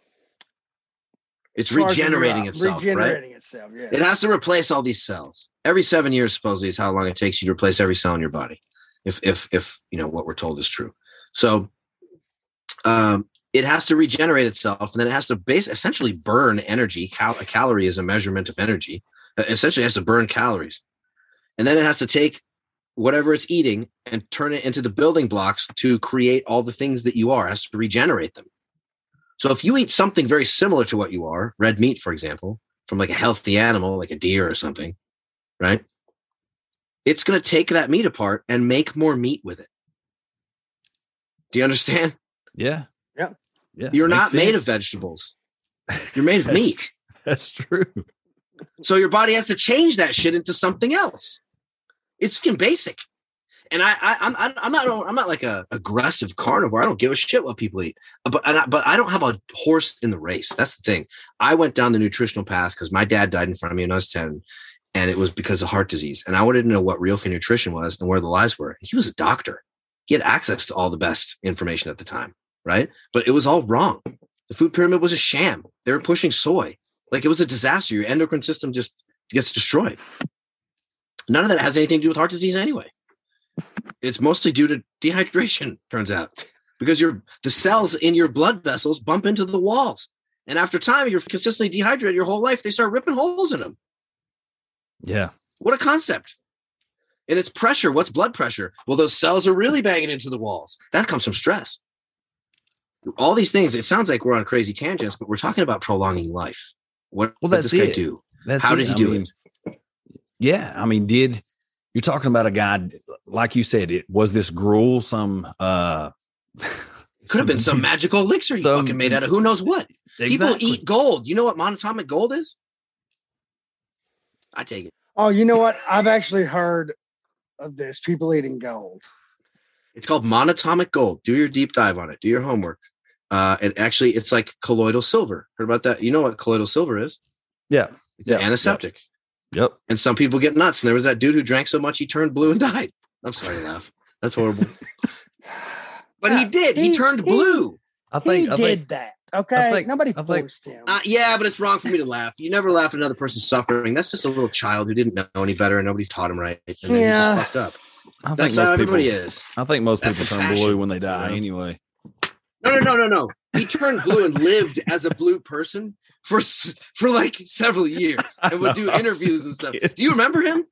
It's regenerating up, itself, right? Itself, yeah. It has to replace all these cells. Every seven years, supposedly, is how long it takes you to replace every cell in your body. If if if you know what we're told is true. So um it has to regenerate itself and then it has to base essentially burn energy. Cal- a calorie is a measurement of energy. Uh, Essentially, has to burn calories. And then it has to take whatever it's eating and turn it into the building blocks to create all the things that you are, it has to regenerate them. So if you eat something very similar to what you are, red meat, for example, from like a healthy animal, like a deer or something, right? It's going to take that meat apart and make more meat with it. Do you understand? Yeah. Yeah. Yeah. You're makes not made of vegetables. You're made of [laughs] That's- meat. That's true. So your body has to change that shit into something else. It's fucking basic. And I, I I'm I'm not I'm not like a aggressive carnivore. I don't give a shit what people eat. Uh, but and I, but I don't have a horse in the race. That's the thing. I went down the nutritional path because my dad died in front of me when I was ten, and it was because of heart disease. And I wanted to know what real food nutrition was and where the lies were. He was a doctor. He had access to all the best information at the time, right? But it was all wrong. The food pyramid was a sham. They were pushing soy. Like it was a disaster. Your endocrine system just gets destroyed. None of that has anything to do with heart disease anyway. It's mostly due to dehydration, [laughs] turns out, because your the cells in your blood vessels bump into the walls. And after time, you're consistently dehydrated your whole life, they start ripping holes in them. Yeah. What a concept. And it's pressure. What's blood pressure? Well, those cells are really banging into the walls. That comes from stress. All these things, it sounds like we're on crazy tangents, but we're talking about prolonging life. What Well, did that's this guy it. do? That's How it. did he I do mean, it? Yeah. I mean, did you're talking about a guy like you said, it was this gruel, some uh Could have been some magical elixir he some- fucking made out of who knows what. People eat gold. You know what monatomic gold is? I take it. Oh, you know what? I've actually heard of this. People eating gold. It's called monatomic gold. Do your deep dive on it. Do your homework. Uh, and actually, it's like colloidal silver. Heard about that? You know what colloidal silver is? Yeah. It's Yeah, an antiseptic. Yep. And some people get nuts. And there was that dude who drank so much he turned blue and died. I'm sorry to laugh. That's horrible. [laughs] But he did. He, he- turned he- blue. I think he I did think that. Okay. think- Nobody I think- forced him. Uh, yeah, but it's wrong for me to laugh. You never laugh at another person's suffering. That's just a little child who didn't know any better and nobody taught him right. And then he Yeah. just fucked up. I think That's most how everybody people is. I think most That's people the turn blue when they die you know? anyway. No, no, no, no, no. He turned blue and lived as a blue person for for like several [laughs] years and would do know, I was interviews and stuff. kidding. Do you remember him?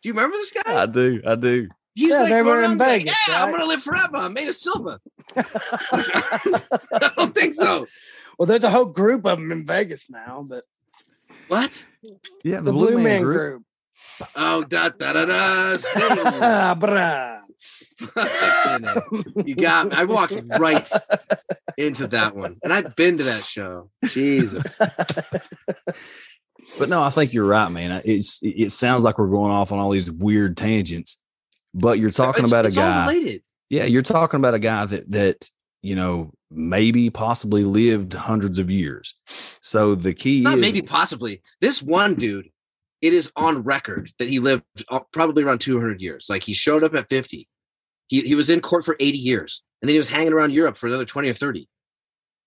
Do you remember this guy? I do. I do. He's Yeah, like they were in around like, Vegas, yeah, I'm gonna live forever. I'm made of silver. [laughs] [laughs] I don't think so. well, there's a whole group of them in Vegas now, but What? Yeah, the, Blue, Man group. Oh, da da da da. You got me. I walked right into that one, and I've been to that show. Jesus. But no, I think you're right, man. It's it sounds like we're going off on all these weird tangents. but you're talking It's- about a guy. Yeah, you're talking about a guy that that you know maybe possibly lived hundreds of years. So the key Not is maybe possibly. This one dude, it is on record that he lived uh, probably around 200 years. Like he showed up at 50. He, he was in court for 80 years. And then he was hanging around Europe for another 20 or 30.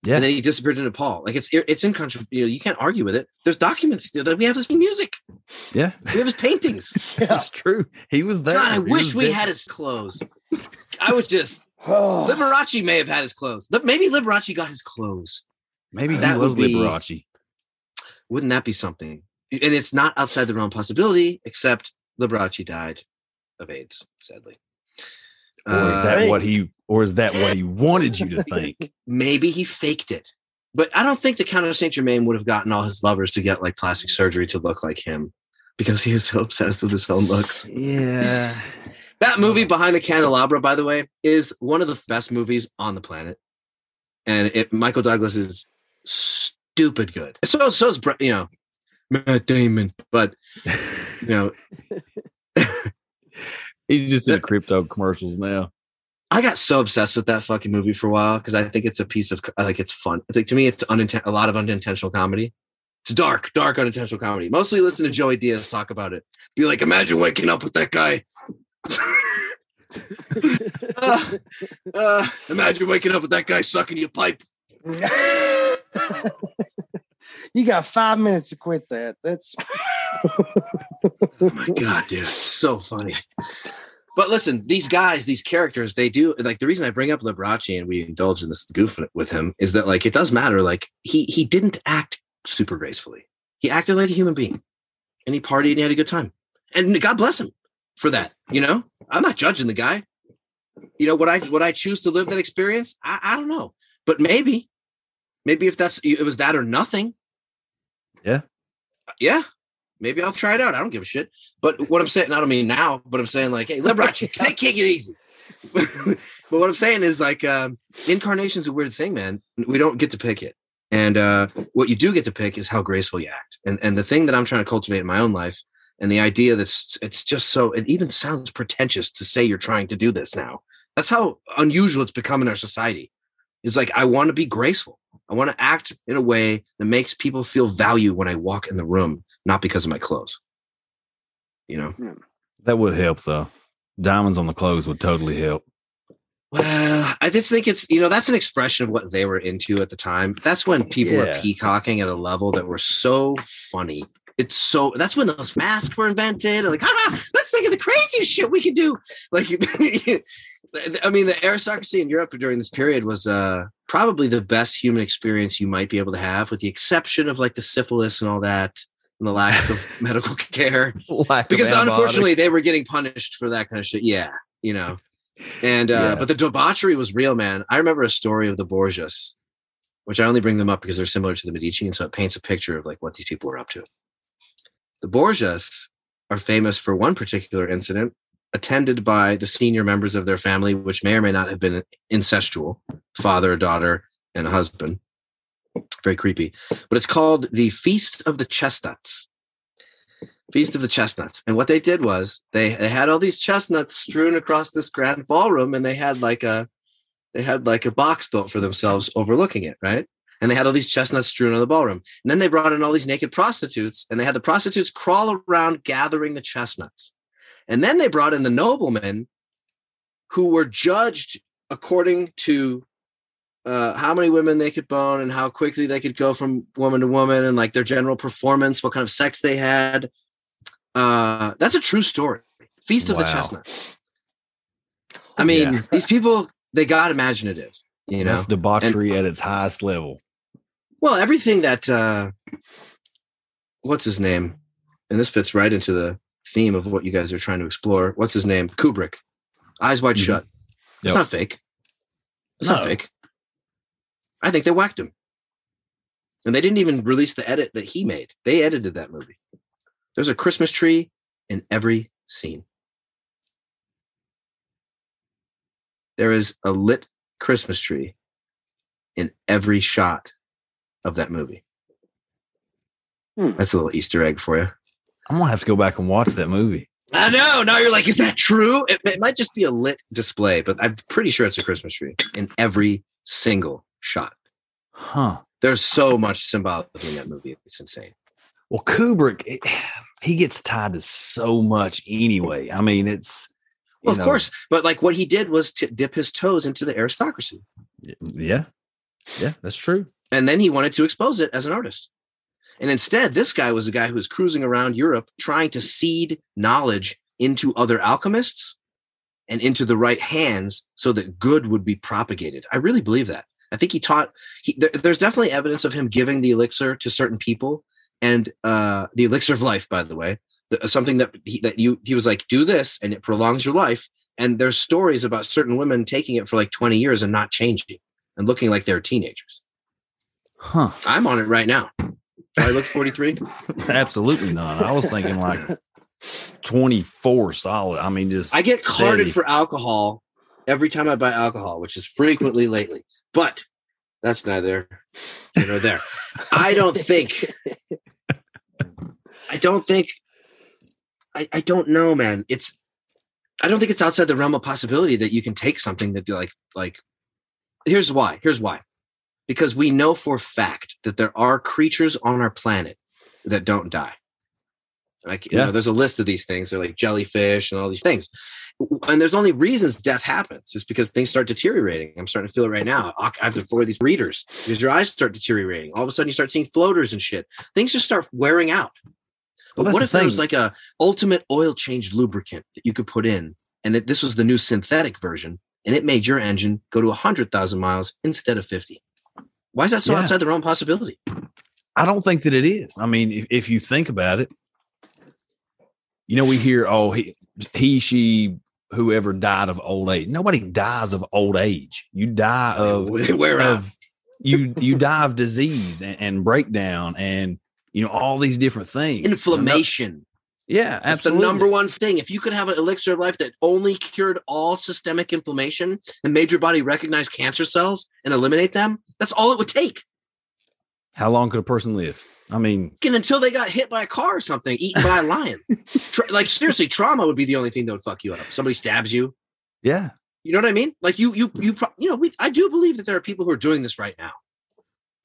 Yeah. And then he disappeared in Nepal. Like it's it's in country. You know, you can't argue with it. There's documents that we have his music. yeah, We have his paintings. [laughs] Yeah. that's true. He was there. God, I He wish we there. had his clothes. I was just [sighs] Liberace may have had his clothes. Maybe Liberace got his clothes. Maybe he that was would be- Liberace. Wouldn't that be something? And it's not outside the realm of possibility, except Liberace died of AIDS, sadly. Or is Uh, that Hey. what he? Or is that what he wanted you to [laughs] think? maybe he faked it. But I don't think the Count of Saint Germain would have gotten all his lovers to get like plastic surgery to look like him because he is so obsessed with his own looks. yeah. [laughs] That movie Behind the Candelabra, by the way, is one of the best movies on the planet. And it Michael Douglas is stupid good. So so is you know, Matt Damon, but you know, [laughs] He's just in crypto commercials now. I got so obsessed with that fucking movie for a while because I think it's a piece of like it's fun. I think to me it's uninten- a lot of unintentional comedy. It's dark, dark unintentional comedy. Mostly listen to Joey Diaz talk about it. Be like, imagine waking up with that guy. [laughs] Uh, uh, imagine waking up with that guy sucking your pipe. [laughs] you got five minutes to quit that. That's Oh my god, dude, so funny. But listen, these guys, these characters, they do like the reason I bring up Liberace and we indulge in this goof with him is that like it does matter. Like he he didn't act super gracefully. He acted like a human being, and he partied and he had a good time. And God bless him for that. You know, I'm not judging the guy. You know, what I would I choose to live that experience? I, I don't know, but maybe, maybe if that's it was that or nothing. Yeah. yeah, maybe I'll try it out. I don't give a shit. But what I'm saying, I don't mean now, but I'm saying like, hey, Liberace, take take it easy. [laughs] but what I'm saying is like, um, is a weird thing, man. We don't get to pick it, and uh, what you do get to pick is how graceful you act. And and the thing that I'm trying to cultivate in my own life, and the idea that's it's just so it even sounds pretentious to say you're trying to do this now. That's how unusual it's become in our society. It's like I want to be graceful. I want to act in a way that makes people feel value when I walk in the room, not because of my clothes. You know. That would help though. Diamonds on the clothes would totally help. Well, I just think it's you know that's an expression of what they were into at the time. That's when people Yeah. are peacocking at a level that were so funny. It's so that's when those masks were invented. Like, ah, let's think of the craziest shit we can do. Like, [laughs] I mean, the aristocracy in Europe during this period was uh, probably the best human experience you might be able to have, with the exception of like the syphilis and all that, and the lack of [laughs] medical care Lack because unfortunately they were getting punished for that kind of shit. Yeah, you know. And uh, Yeah. but the debauchery was real, man. I remember a story of the Borgias, which I only bring them up because they're similar to the Medici, and so it paints a picture of like what these people were up to. The Borgias are famous for one particular incident attended by the senior members of their family, which may or may not have been incestual, father, daughter, and a husband. Very creepy. But it's called the Feast of the Chestnuts. Feast of the Chestnuts. And what they did was they, they had all these chestnuts strewn across this grand ballroom and they had like a they had like a box built for themselves overlooking it, right? And they had all these chestnuts strewn on the ballroom. And then they brought in all these naked prostitutes and they had the prostitutes crawl around gathering the chestnuts. And then they brought in the noblemen who were judged according to uh, how many women they could bone and how quickly they could go from woman to woman and like their general performance, what kind of sex they had. Uh, that's a true story. Feast of the Wow. Chestnuts. I mean, Yeah. these people, they got imaginative, you know? That's debauchery at its highest level. Well, everything that uh what's his name? And this fits right into the theme of what you guys are trying to explore. What's his name? Kubrick. Eyes wide Mhm. shut. It's Yep. not fake. It's not fake. I think they whacked him. And they didn't even release the edit that he made. They edited that movie. There's a Christmas tree in every scene. There is a lit Christmas tree in every shot of that movie. Hmm. That's a little Easter egg for you. I'm gonna have to go back and watch that movie. I know. Now you're like, is that true? It, it might just be a lit display, but I'm pretty sure it's a Christmas tree in every single shot. Huh. There's so much symbolism in that movie. It's insane. Well, Kubrick, it- he gets tied to so much anyway. I mean, it's Well, of know, course, but like what he did was to dip his toes into the aristocracy, Yeah, yeah, that's true. and then he wanted to expose it as an artist. And instead, this guy was a guy who was cruising around Europe trying to seed knowledge into other alchemists and into the right hands so that good would be propagated. I really believe that. I think he taught. He, there, there's definitely evidence of him giving the elixir to certain people, and uh, the elixir of life, by the way, the, something that he, that you he was like, do this, and it prolongs your life. And there's stories about certain women taking it for like 20 years and not changing and looking like they're teenagers. Huh. I'm on it right now. I look 43? Absolutely not. I was thinking like 24 solid. I mean, just I get carded steady. for alcohol every time I buy alcohol, which is frequently lately. But that's neither here nor there. I don't think. I don't think. I, I don't know, man. It's. I don't think it's outside the realm of possibility that you can take something that like like. Here's why. Here's why. Because we know for fact that there are creatures on our planet that don't die. Like you Yeah. know, there's a list of these things. They're like jellyfish and all these things. And there's only reasons death happens is because things start deteriorating. I'm starting to feel it right now. I have to avoid these readers because your eyes start deteriorating. All of a sudden, you start seeing floaters and shit. Things just start wearing out. Well, what the if there was like a ultimate oil change lubricant that you could put in, and it, this was the new synthetic version, and it made your engine go to 100,000 miles instead of 50? Why is that so Yeah. outside the realm of possibility? I don't think that it is. I mean, if, if you think about it, you know, we hear, oh, he, he, she, whoever died of old age. Nobody dies of old age. You die [laughs] of, out. of you, you die of disease and, and breakdown and, you know, all these different things. Inflammation. Yeah, That's the number one thing. If you could have an elixir of life that only cured all systemic inflammation and made your body recognize cancer cells and eliminate them, that's all it would take. How long could a person live? I mean, And until they got hit by a car or something, eaten by a [laughs] lion. Tra- like seriously, trauma would be the only thing that would fuck you up. Somebody stabs you. yeah, You know what I mean? Like you, you, you, pro- you know, we, I do believe that there are people who are doing this right now.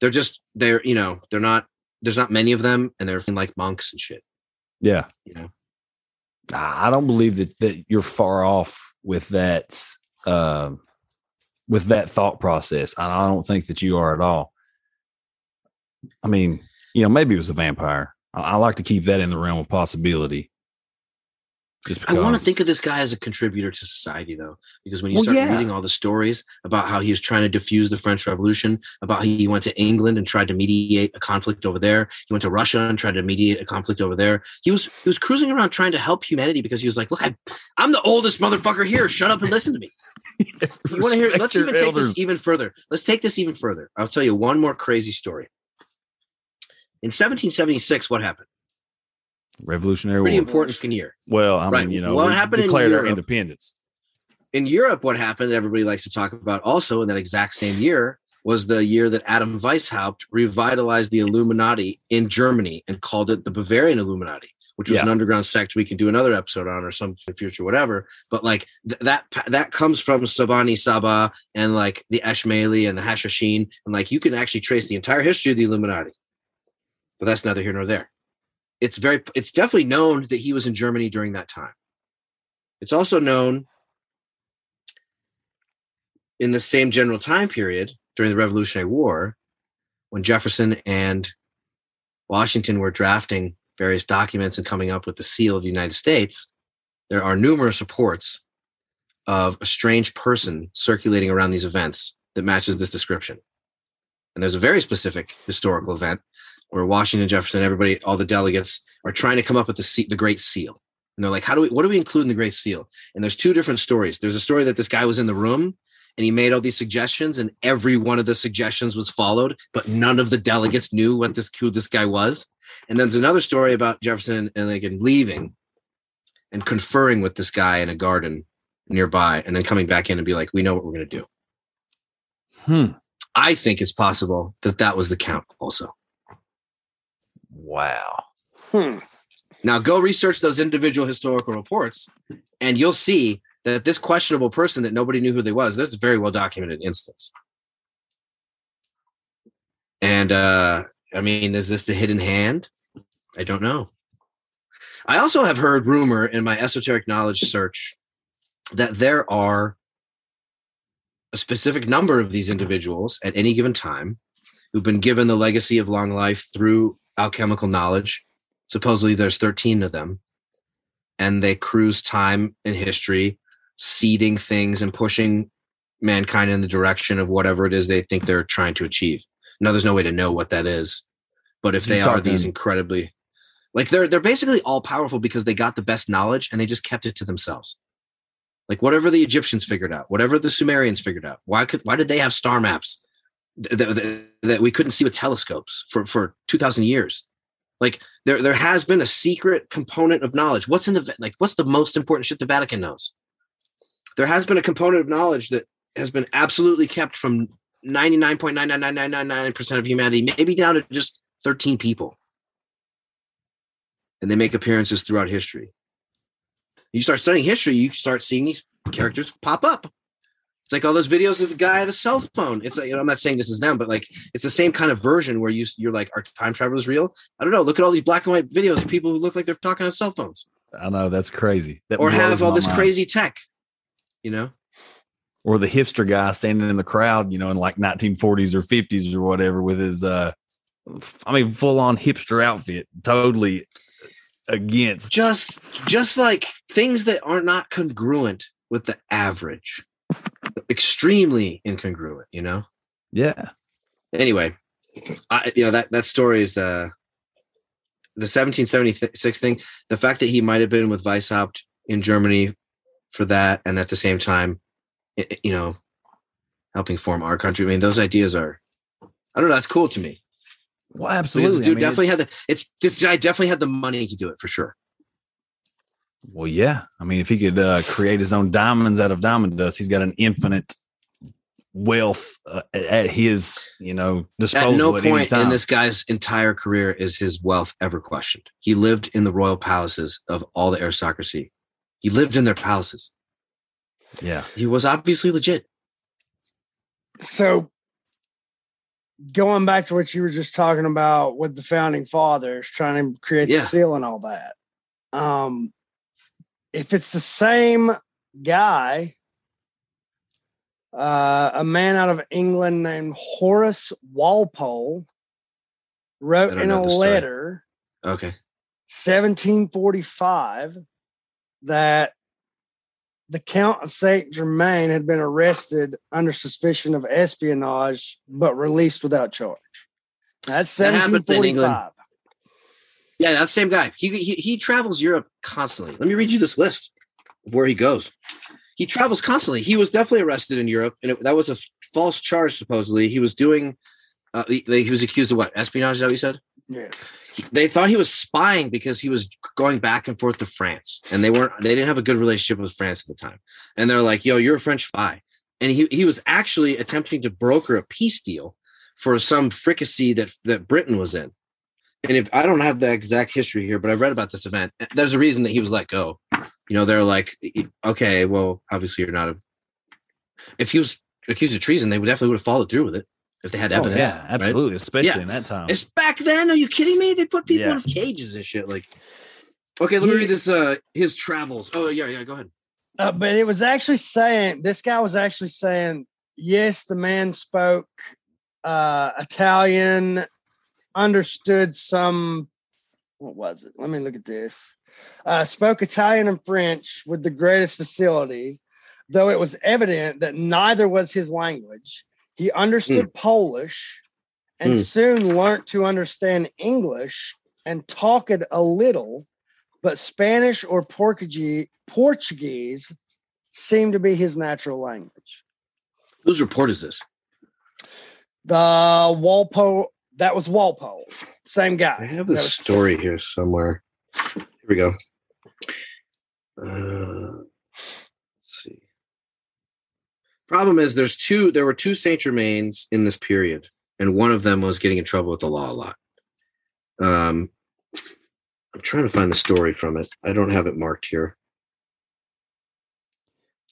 They're just, they're, you know, they're not, there's not many of them and they're like monks and shit, yeah. you know? I don't believe that that you're far off with that uh, with that thought process. I I don't think that you are at all. I mean, you know, maybe it was a vampire. I, I like to keep that in the realm of possibility. Just I want to think of this guy as a contributor to society, though, because when you Well, start yeah. reading all the stories about how he was trying to diffuse the French Revolution, about how he went to England and tried to mediate a conflict over there, he went to Russia and tried to mediate a conflict over there. He was he was cruising around trying to help humanity because he was like, "Look, I, I'm the oldest motherfucker here. Shut up and listen to me." If you want to hear? [laughs] Let's your even take this even further. Let's take this even further. I'll tell you one more crazy story. In 1776, what happened? Revolutionary Pretty War. important fucking year. Well, I Right. mean, you know, What happened in declared our Europe? independence. in Europe, what happened, everybody likes to talk about also in that exact same year was the year that Adam Weishaupt revitalized the Illuminati in Germany and called it the Bavarian Illuminati, which was Yeah. an underground sect we can do another episode on or some future, whatever. But like th- that that comes from Sabani Saba and like the Ashmali and the Hashashin. And like you can actually trace the entire history of the Illuminati. But that's neither here nor there. It's very it's definitely known that he was in Germany during that time. It's also known in the same general time period during the Revolutionary War, when Jefferson and Washington were drafting various documents and coming up with the seal of the United States, there are numerous reports of a strange person circulating around these events that matches this description. And there's a very specific historical event where Washington, Jefferson, everybody, all the delegates are trying to come up with the, se- the Great Seal. And they're like, how do we, what do we include in the Great Seal? And there's two different stories. There's a story that this guy was in the room and he made all these suggestions and every one of the suggestions was followed but none of the delegates knew what this who this guy was and then there's another story about jefferson and lincoln leaving and conferring with this guy in a garden nearby and then coming back in and be like we know what we're going to do Hmm. i think it's possible that that was the count also Wow. Hmm. Now go research those individual historical reports, and you'll see that this questionable person that nobody knew who they was. This is a very well documented instance. And uh, I mean, is this the hidden hand? I don't know. I also have heard rumor in my esoteric knowledge search that there are a specific number of these individuals at any given time who've been given the legacy of long life through alchemical knowledge. Supposedly, there's 13 of them, and they cruise time and history, seeding things and pushing mankind in the direction of whatever it is they think they're trying to achieve. Now, there's no way to know what that is, but if they You're these incredibly, like they're they're basically all powerful because they got the best knowledge and they just kept it to themselves. Like whatever the Egyptians figured out, whatever the Sumerians figured out, why could why did they have star maps th- th- th- that we couldn't see with telescopes for for two thousand years? Like there there has been a secret component of knowledge. What's in the like what's the most important shit the Vatican knows? There has been a component of knowledge that has been absolutely kept from ninety nine point nine nine nine nine nine nine percent of humanity, maybe down to just thirteen people, and they make appearances throughout history. You start studying history, you start seeing these characters pop up. It's like all those videos of the guy at a cell phone. It's like, you know, I'm not saying this is them, but like it's the same kind of version where you you're like, are time travelers real? I don't know. Look at all these black and white videos of people who look like they're talking on cell phones I know that's crazy. That or have all this mind. crazy tech. You know, or the hipster guy standing in the crowd, you know, in like 1940s or 50s or whatever, with his, uh, I mean, full on hipster outfit, totally against. just just like things that are not congruent with the average, extremely incongruent. You know. Yeah, anyway, I you know that that story is uh the 1776 thing. The fact that he might have been with Weishaupt in Germany for that, and at the same time, i- i- you know, helping form our country. I mean, those ideas are. I don't know. That's cool to me. well, Because absolutely. This I dude mean, definitely had the. It's this guy definitely had the money to do it for sure. Well, yeah. I mean, if he could uh, create his own diamonds out of diamond dust, he's got an infinite wealth uh, at his, you know, disposal At no at any point in this guy's entire career is his wealth ever questioned. He lived in the royal palaces of all the aristocracy. He lived in their palaces. yeah, He was obviously legit. So going back to what you were just talking about with the founding fathers trying to create Yeah. the seal and all that. Um if it's the same guy, uh, a man out of England named Horace Walpole wrote in a the story. letter Okay. 1745 that the Count of Saint Germain had been arrested under suspicion of espionage, but released without charge. That's That happened in England. 1745. Yeah, that same guy. He, he he travels Europe constantly. Let me read you this list of where he goes. He travels constantly. He was definitely arrested in Europe, and it, that was a false charge. Supposedly, he was doing. Uh, he, he was accused of what espionage? Is that what you said? Yes. He- they thought he was spying because he was going back and forth to France, and they weren't. They didn't have a good relationship with France at the time, and they're like, "Yo, you're a French spy," and he he was actually attempting to broker a peace deal for some fricassee that that Britain was in. And if I don't have the exact history here, but I read about this event. There's a reason that he was let go. You know, they're like, okay, well, obviously you're not a. If he was accused of treason, they would definitely would have followed through with it if they had Oh, evidence. yeah, right? absolutely, especially Yeah. in that time. It's back then. Are you kidding me? They put people Yeah. in cages and shit. Like, okay, let me read this. Uh, his travels. Oh yeah, yeah. Go ahead. Uh, but it was actually saying, this guy was actually saying, yes, the man spoke uh, Italian, understood some, what was it? Let me look at this. Uh, spoke Italian and French with the greatest facility, though it was evident that neither was his language. He understood Polish and Hmm. soon learned to understand English and talk it a little, but Spanish or Portuguese, Portuguese seemed to be his natural language. Whose report is this? The Walpole, that was Walpole, same guy. I have That this was- story here somewhere. Here we go. Uh, let's see. Problem is, there's two. There were two Saint Germains in this period, and one of them was getting in trouble with the law a lot. Um, I'm trying to find the story from it. I don't have it marked here.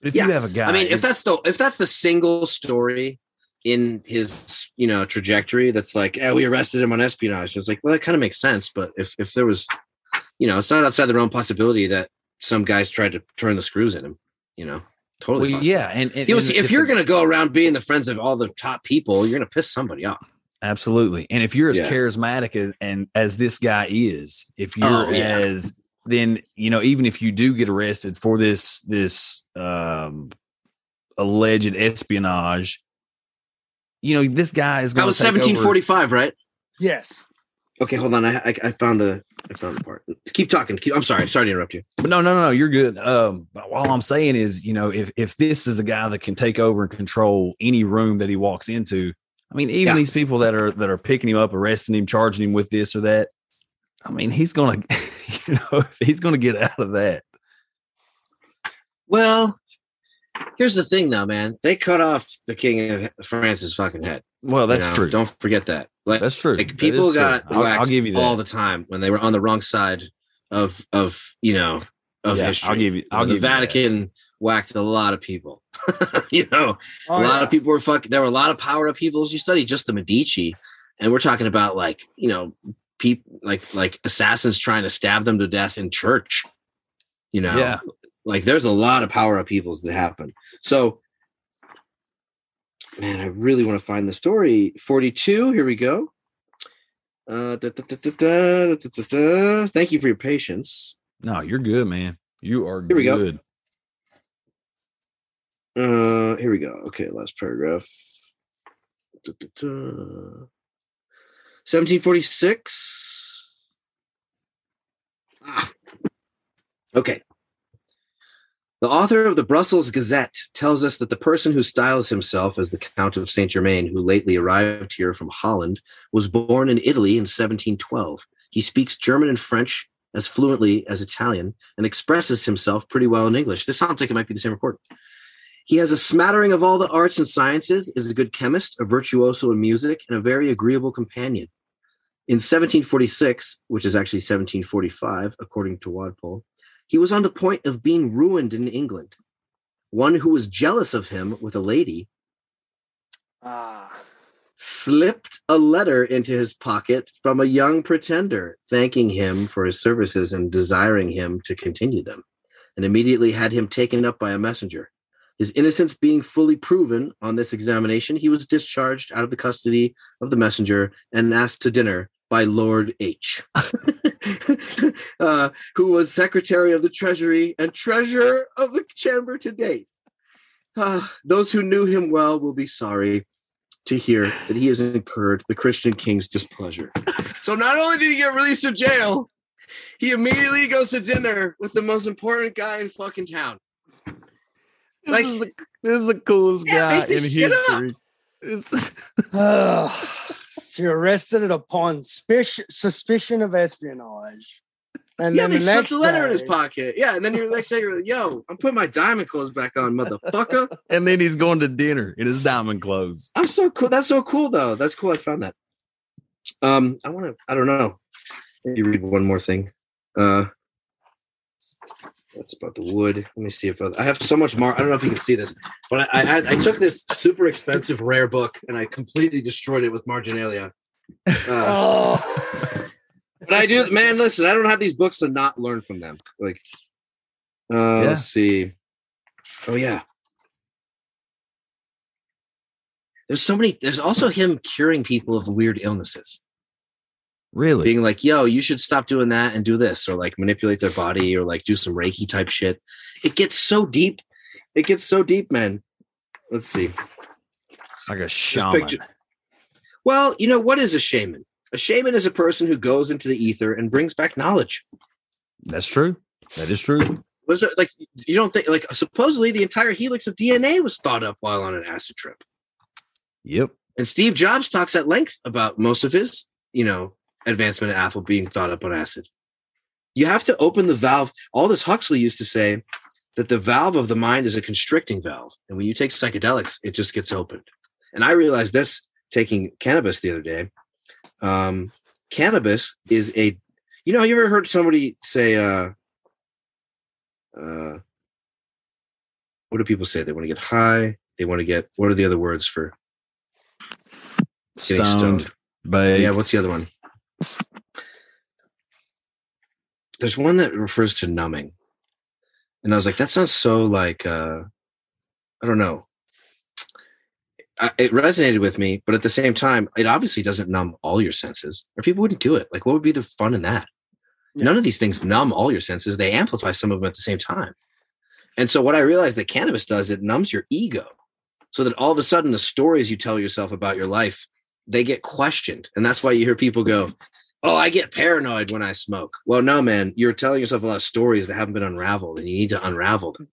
But if Yeah. you have a guy, I mean, if that's the if that's the single story in his you know trajectory, that's like, yeah, we arrested him on espionage. It's like, well, that kind of makes sense. But if if there was, you know, it's not outside the realm possibility that some guys tried to turn the screws in him. You know, totally. well, yeah, and, and was, and if you're going to go around being the friends of all the top people, you're going to piss somebody off. Absolutely. And if you're as Yeah. charismatic as and as this guy is, if you're Oh, yeah. as then you know, even if you do get arrested for this this um alleged espionage, you know, this guy is That going was to 1745, right? Yes. Okay, hold on. I, I I found the I found the part. Keep talking. Keep, I'm sorry. Sorry to interrupt you. But no, no, no, no, you're good. Um, but all I'm saying is, you know, if if this is a guy that can take over and control any room that he walks into, I mean, even Yeah. these people that are that are picking him up, arresting him, charging him with this or that, I mean, he's gonna, [laughs] you know, he's gonna get out of that. Well, here's the thing, though, man. They cut off the king of France's fucking head. Well, you that's know? true. Don't forget that. Like, that's true. like people is true. got I'll, whacked I'll give you that. all the time when they were on the wrong side of of you know of Yeah, history. I'll give you. You I'll the give you that. Vatican whacked a lot of people. [laughs] you know, Oh, a lot yeah. of people were fucking. There were a lot of power up people as you study just the Medici, and we're talking about like you know people like like assassins trying to stab them to death in church. You know, Yeah. Like there's a lot of power upheavals that happen. So man, I really want to find the story. 42, here we go. Uh, da, da, da, Thank you for your patience. No, you're good, man. You are here we good. Go. Uh, here we go. Okay, last paragraph. 1746. Ah. Okay. The author of the Brussels Gazette tells us that the person who styles himself as the Count of Saint Germain, who lately arrived here from Holland, was born in Italy in 1712. He speaks German and French as fluently as Italian and expresses himself pretty well in English. This sounds like it might be the same report. He has a smattering of all the arts and sciences, is a good chemist, a virtuoso in music, and a very agreeable companion. In 1746, which is actually 1745, according to Walpole, he was on the point of being ruined in England. One who was jealous of him with a lady Ah. slipped a letter into his pocket from a young pretender, thanking him for his services and desiring him to continue them, and immediately had him taken up by a messenger. His innocence being fully proven on this examination, he was discharged out of the custody of the messenger and asked to dinner by Lord H, [laughs] uh, who was Secretary of the Treasury and Treasurer of the Chamber to date. Ah, those who knew him well will be sorry to hear that he has incurred the Christian king's displeasure. So not only did he get released from jail, he immediately goes to dinner with the most important guy in fucking town. Like- this, is the, this is the coolest Yeah, guy in history. [laughs] [sighs] [sighs] [laughs] You're arrested upon suspicion, of espionage. And yeah, then they the next a letter in his pocket. Yeah, and then you're next day you're like, yo, I'm putting my diamond clothes back on, motherfucker. [laughs] and then he's going to dinner in his diamond clothes. I'm so cool. That's so cool though. That's cool. I found that. Um, I want to. I don't know. Maybe read one more thing. Uh, that's about the wood. Let me see if I, I have so much more. I don't know if you can see this, but I, I I took this super expensive rare book and I completely destroyed it with marginalia. Uh, Oh, but I do, man. Listen, I don't have these books to not learn from them. Like, uh, Yeah. let's see. Oh yeah. There's so many. There's also him curing people of weird illnesses, Really? being like, "Yo, you should stop doing that and do this," or like manipulate their body, or like do some Reiki type shit. It gets so deep. It gets so deep, man. Let's see. like a shaman. Well, you know what is a shaman? A shaman is a person who goes into the ether and brings back knowledge. That's true. That is true. was it like you don't think like supposedly the entire helix of DNA was thought up while on an acid trip. Yep. And Steve Jobs talks at length about most of his, you know, advancement of Apple being thought up on acid. You have to open the valve. Aldous Huxley used to say that the valve of the mind is a constricting valve. And when you take psychedelics, it just gets opened. And I realized this taking cannabis the other day. Um, cannabis is a You know, you ever heard somebody say, uh, uh, what do people say? They want to get high. They want to get, what are the other words for Stoned, stoned? baked. Yeah, what's the other one? There's one that refers to numbing. And I was like, that sounds so like uh I don't know. I, it resonated with me, but at the same time, it obviously doesn't numb all your senses, or people wouldn't do it. Like, what would be the fun in that? None of these things numb all your senses; they amplify some of them at the same time. And so, what I realized that cannabis does, it numbs your ego, so that all of a sudden, the stories you tell yourself about your life they get questioned, and that's why you hear people go, "Oh, I get paranoid when I smoke." Well, no, man, you're telling yourself a lot of stories that haven't been unraveled, and you need to unravel them.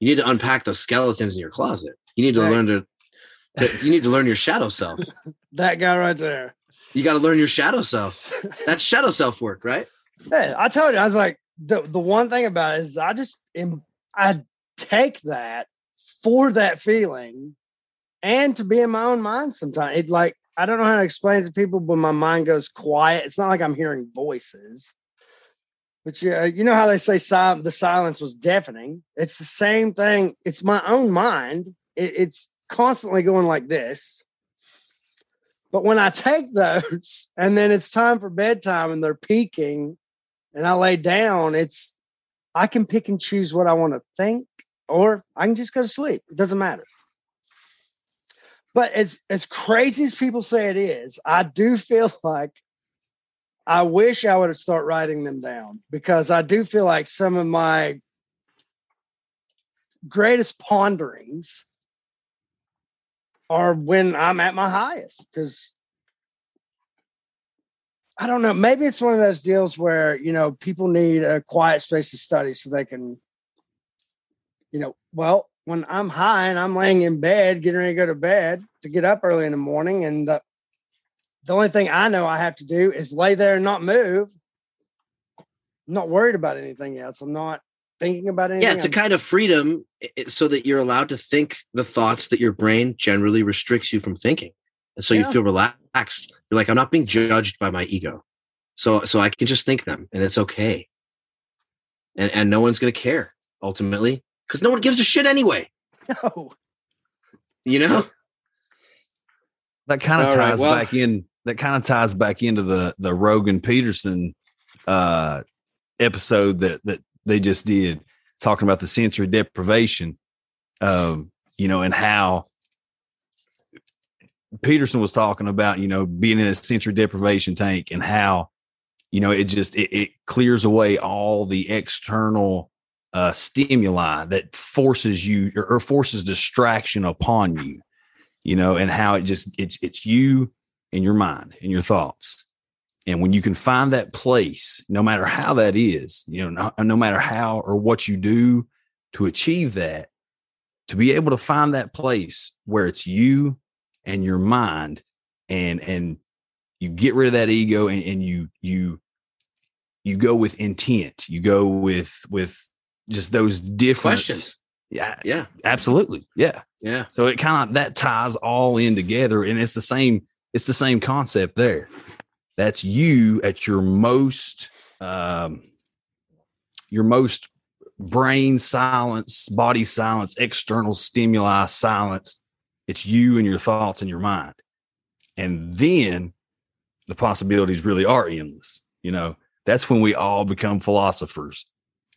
You need to unpack those skeletons in your closet. You need to Right. learn to, to. You need to learn your shadow self. [laughs] That guy right there. You got to learn your shadow self. [laughs] That's shadow self work, right? Yeah, I told you, I was like, the the one thing about it is I just am I take that for that feeling and to be in my own mind sometimes. It like I don't know how to explain it to people when my mind goes quiet. It's not like I'm hearing voices. But yeah, uh, you know how they say the silence was deafening. It's the same thing. It's my own mind. It, it's constantly going like this. But when I take those [laughs] and then it's time for bedtime and they're peaking and I lay down, it's I can pick and choose what I want to think, or I can just go to sleep. It doesn't matter. But as as crazy as people say it is, I do feel [laughs] like I wish I would start writing them down because I do feel like some of my greatest ponderings are when I'm at my highest because I don't know. Maybe it's one of those deals where, you know, people need a quiet space to study so they can, you know, well, when I'm high and I'm laying in bed, getting ready to go to bed to get up early in the morning, and the, the only thing I know I have to do is lay there and not move. I'm not worried about anything else. I'm not thinking about anything. Yeah, it's a kind of freedom so that you're allowed to think the thoughts that your brain generally restricts you from thinking. And so Yeah. you feel relaxed. You're like, I'm not being judged by my ego. So so I can just think them and it's okay. And and no one's gonna care ultimately. Because no one gives a shit anyway. no. You know? that kind of All right, ties well- back in that kind of ties back into the the Rogan Peterson uh episode that that they just did talking about the sensory deprivation um you know and how Peterson was talking about you know being in a sensory deprivation tank and how you know it just it, it clears away all the external uh stimuli that forces you or, or forces distraction upon you you know, and how it just it's it's you and your mind and your thoughts. And when you can find that place, no matter how that is, you know, no, no matter how or what you do to achieve that, to be able to find that place where it's you and your mind and and you get rid of that ego and, and you you you go with intent, you go with with just those different Questions. Yeah, Yeah. absolutely. Yeah. Yeah. So it kind of that ties all in together, and it's the same. It's the same concept there. That's you at your most, um, your most brain silence, body silence, external stimuli silence. It's you and your thoughts and your mind, and then the possibilities really are endless. You know, that's when we all become philosophers.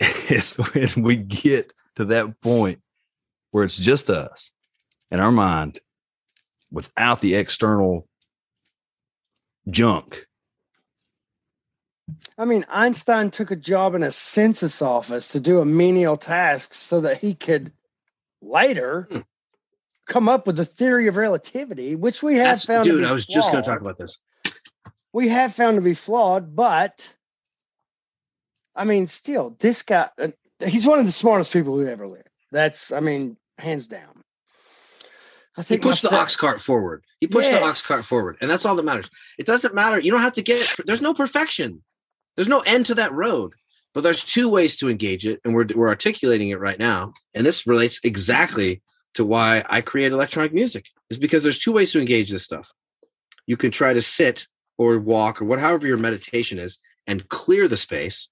[laughs] it's when we get to that point where it's just us and our mind without the external junk. I mean, Einstein took a job in a census office to do a menial task so that he could later Hmm. come up with the theory of relativity, which we have That's, found. to dude, I was just gonna talk about this. We have found to be flawed, but I mean, still, this guy, uh, he's one of the smartest people who ever lived. That's, I mean, hands down. I think He pushed the myself- ox cart forward. He pushed the ox cart forward, and that's all that matters. It doesn't matter. You don't have to get. There's no perfection. There's no end to that road. But there's two ways to engage it, and we're we're articulating it right now. And this relates exactly to why I create electronic music. Is because there's two ways to engage this stuff. You can try to sit or walk or whatever your meditation is, and clear the space,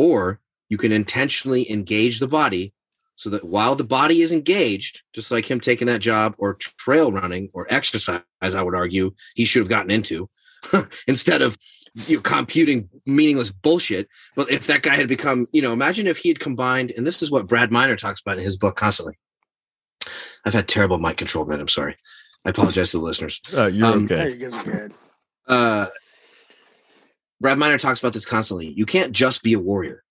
or you can intentionally engage the body so that while the body is engaged, just like him taking that job or trail running or exercise, I would argue he should have gotten into [laughs] instead of you know, computing meaningless bullshit. But if that guy had become, you know, imagine if he had combined, and this is what Brad Miner talks about in his book constantly. I've had terrible mic control, man. I'm sorry. I apologize to the listeners. Uh, you're Um, okay. you go, good. Uh, Brad Miner talks about this constantly. You can't just be a warrior.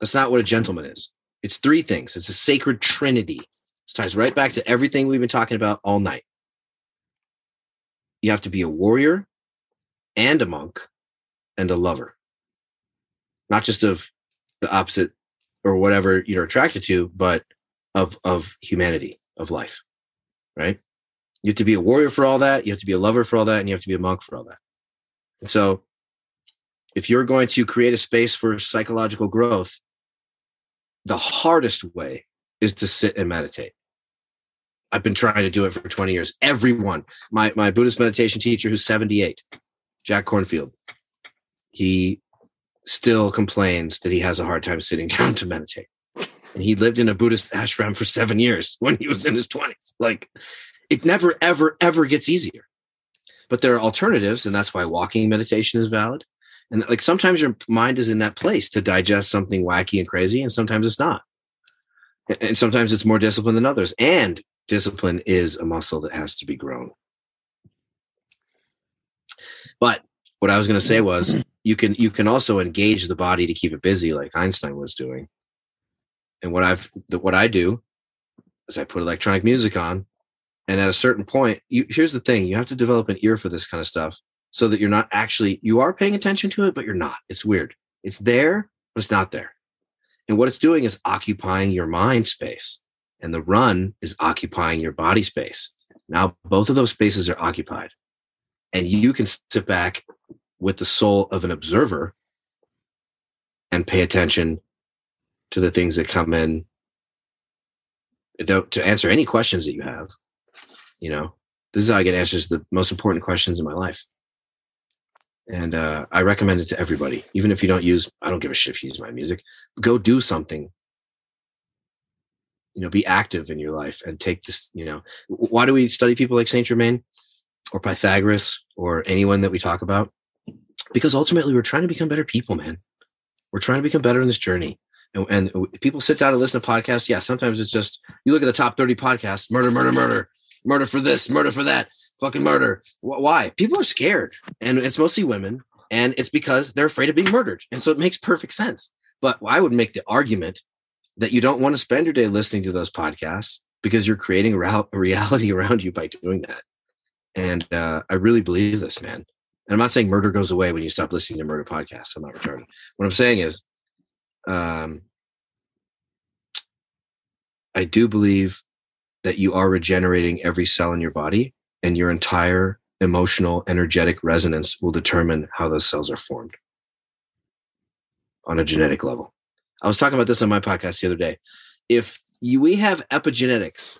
That's not what a gentleman is. It's three things. It's a sacred trinity. This ties right back to everything we've been talking about all night. You have to be a warrior and a monk and a lover. Not just of the opposite or whatever you're attracted to, but of of humanity, of life. Right? You have to be a warrior for all that, you have to be a lover for all that, and you have to be a monk for all that. And so if you're going to create a space for psychological growth, the hardest way is to sit and meditate. I've been trying to do it for 20 years. Everyone, my my Buddhist meditation teacher who's 78, Jack Kornfield, he still complains that he has a hard time sitting [laughs] down to meditate. And he lived in a Buddhist ashram for 7 years when he was in his 20s. Like it never ever ever gets easier. But there are alternatives and that's why walking meditation is valid. And like sometimes your mind is in that place to digest something wacky and crazy, and sometimes it's not. And sometimes it's more discipline than others. And discipline is a muscle that has to be grown. But what I was going to say was you can you can also engage the body to keep it busy, like Einstein was doing. And what I've what I do is I put electronic music on, and at a certain point, you here's the thing: you have to develop an ear for this kind of stuff so that you're not actually you are paying attention to it but you're not. It's weird. It's there but it's not there. And what it's doing is occupying your mind space and the run is occupying your body space. Now both of those spaces are occupied and you can sit back with the soul of an observer and pay attention to the things that come in to answer any questions that you have you know? This is how i get answers to the most important questions in my life and uh, I recommend it to everybody. Even if you don't use, I don't give a shit if you use my music. Go do something. You know, be active in your life and take this. You know, why do we study people like Saint Germain or Pythagoras or anyone that we talk about? Because ultimately, we're trying to become better people, man. We're trying to become better in this journey. And, and people sit down and listen to podcasts. Yeah, sometimes it's just you look at the top thirty podcasts: murder, murder, murder, murder for this, murder for that, fucking murder. Why? People are scared and it's mostly women and it's because they're afraid of being murdered and so it makes perfect sense. But i would make the argument that you don't want to spend your day listening to those podcasts because you're creating a reality [laughs] around you by doing that. And uh, i really believe this man. And i'm not saying murder goes away when you stop listening to murder podcasts. I'm not retarded. What i'm saying is um, i do believe that you are regenerating every cell in your body and your entire emotional energetic resonance will determine how those cells are formed on a genetic level. I was talking about this on my podcast the other day. If you, we have epigenetics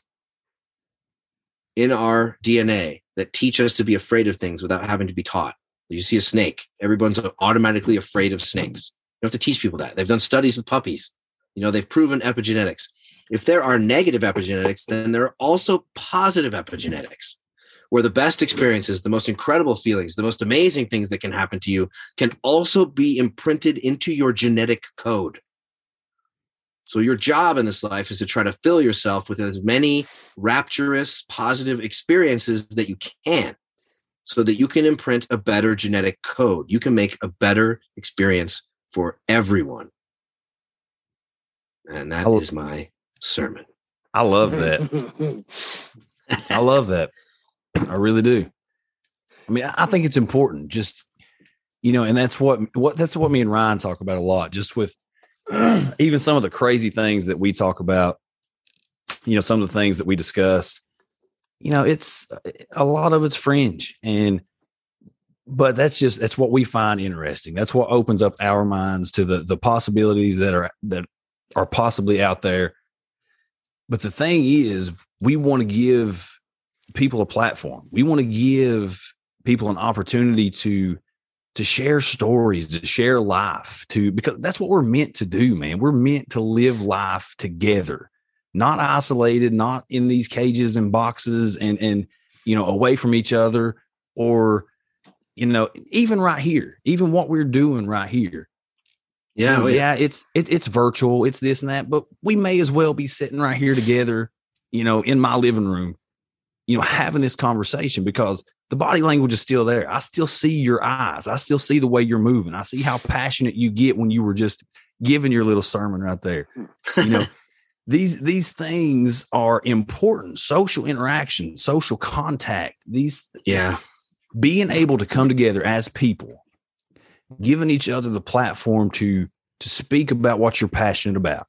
in our DNA that teach us to be afraid of things without having to be taught. You see a snake, everyone's automatically afraid of snakes. You don't have to teach people that. They've done studies with puppies. You know, they've proven epigenetics. If there are negative epigenetics, then there are also positive epigenetics where the best experiences, the most incredible feelings, the most amazing things that can happen to you can also be imprinted into your genetic code. So, your job in this life is to try to fill yourself with as many rapturous, positive experiences that you can so that you can imprint a better genetic code. You can make a better experience for everyone. And that I is my sermon. I love that. I love that. I really do. I mean, I think it's important. Just you know, and that's what what that's what me and Ryan talk about a lot. Just with [clears throat] even some of the crazy things that we talk about. You know, some of the things that we discuss. You know, it's a lot of it's fringe, and but that's just that's what we find interesting. That's what opens up our minds to the the possibilities that are that are possibly out there. But the thing is, we want to give people a platform. We want to give people an opportunity to to share stories, to share life, to because that's what we're meant to do, man. We're meant to live life together, not isolated, not in these cages and boxes and and you know away from each other or you know even right here, even what we're doing right here. Yeah, oh, know, well, yeah, it's it, it's virtual, it's this and that, but we may as well be sitting right here together, you know, in my living room, you know, having this conversation because the body language is still there. I still see your eyes. I still see the way you're moving. I see how passionate you get when you were just giving your little sermon right there. You know, [laughs] these these things are important. Social interaction, social contact. These yeah, being able to come together as people, giving each other the platform to to speak about what you're passionate about.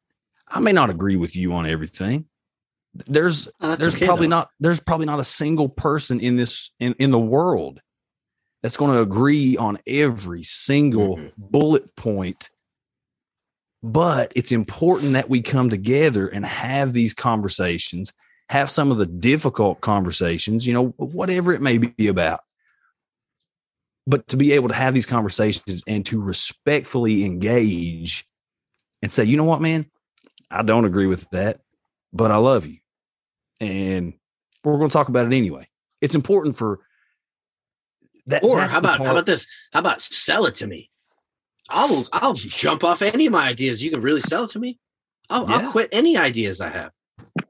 I may not agree with you on everything. There's Oh, there's okay, probably though. not there's probably not a single person in this in, in the world that's going to agree on every single Mhm. bullet point. But it's important that we come together and have these conversations, have some of the difficult conversations, you know, whatever it may be about. But to be able to have these conversations and to respectfully engage and say, you know what, man, I don't agree with that, but I love you. And we're going to talk about it anyway. It's important for that. Or how the about how about this? How about sell it to me? I'll I'll jump off any of my ideas. You can really sell it to me. I'll, Yeah. I'll quit any ideas I have.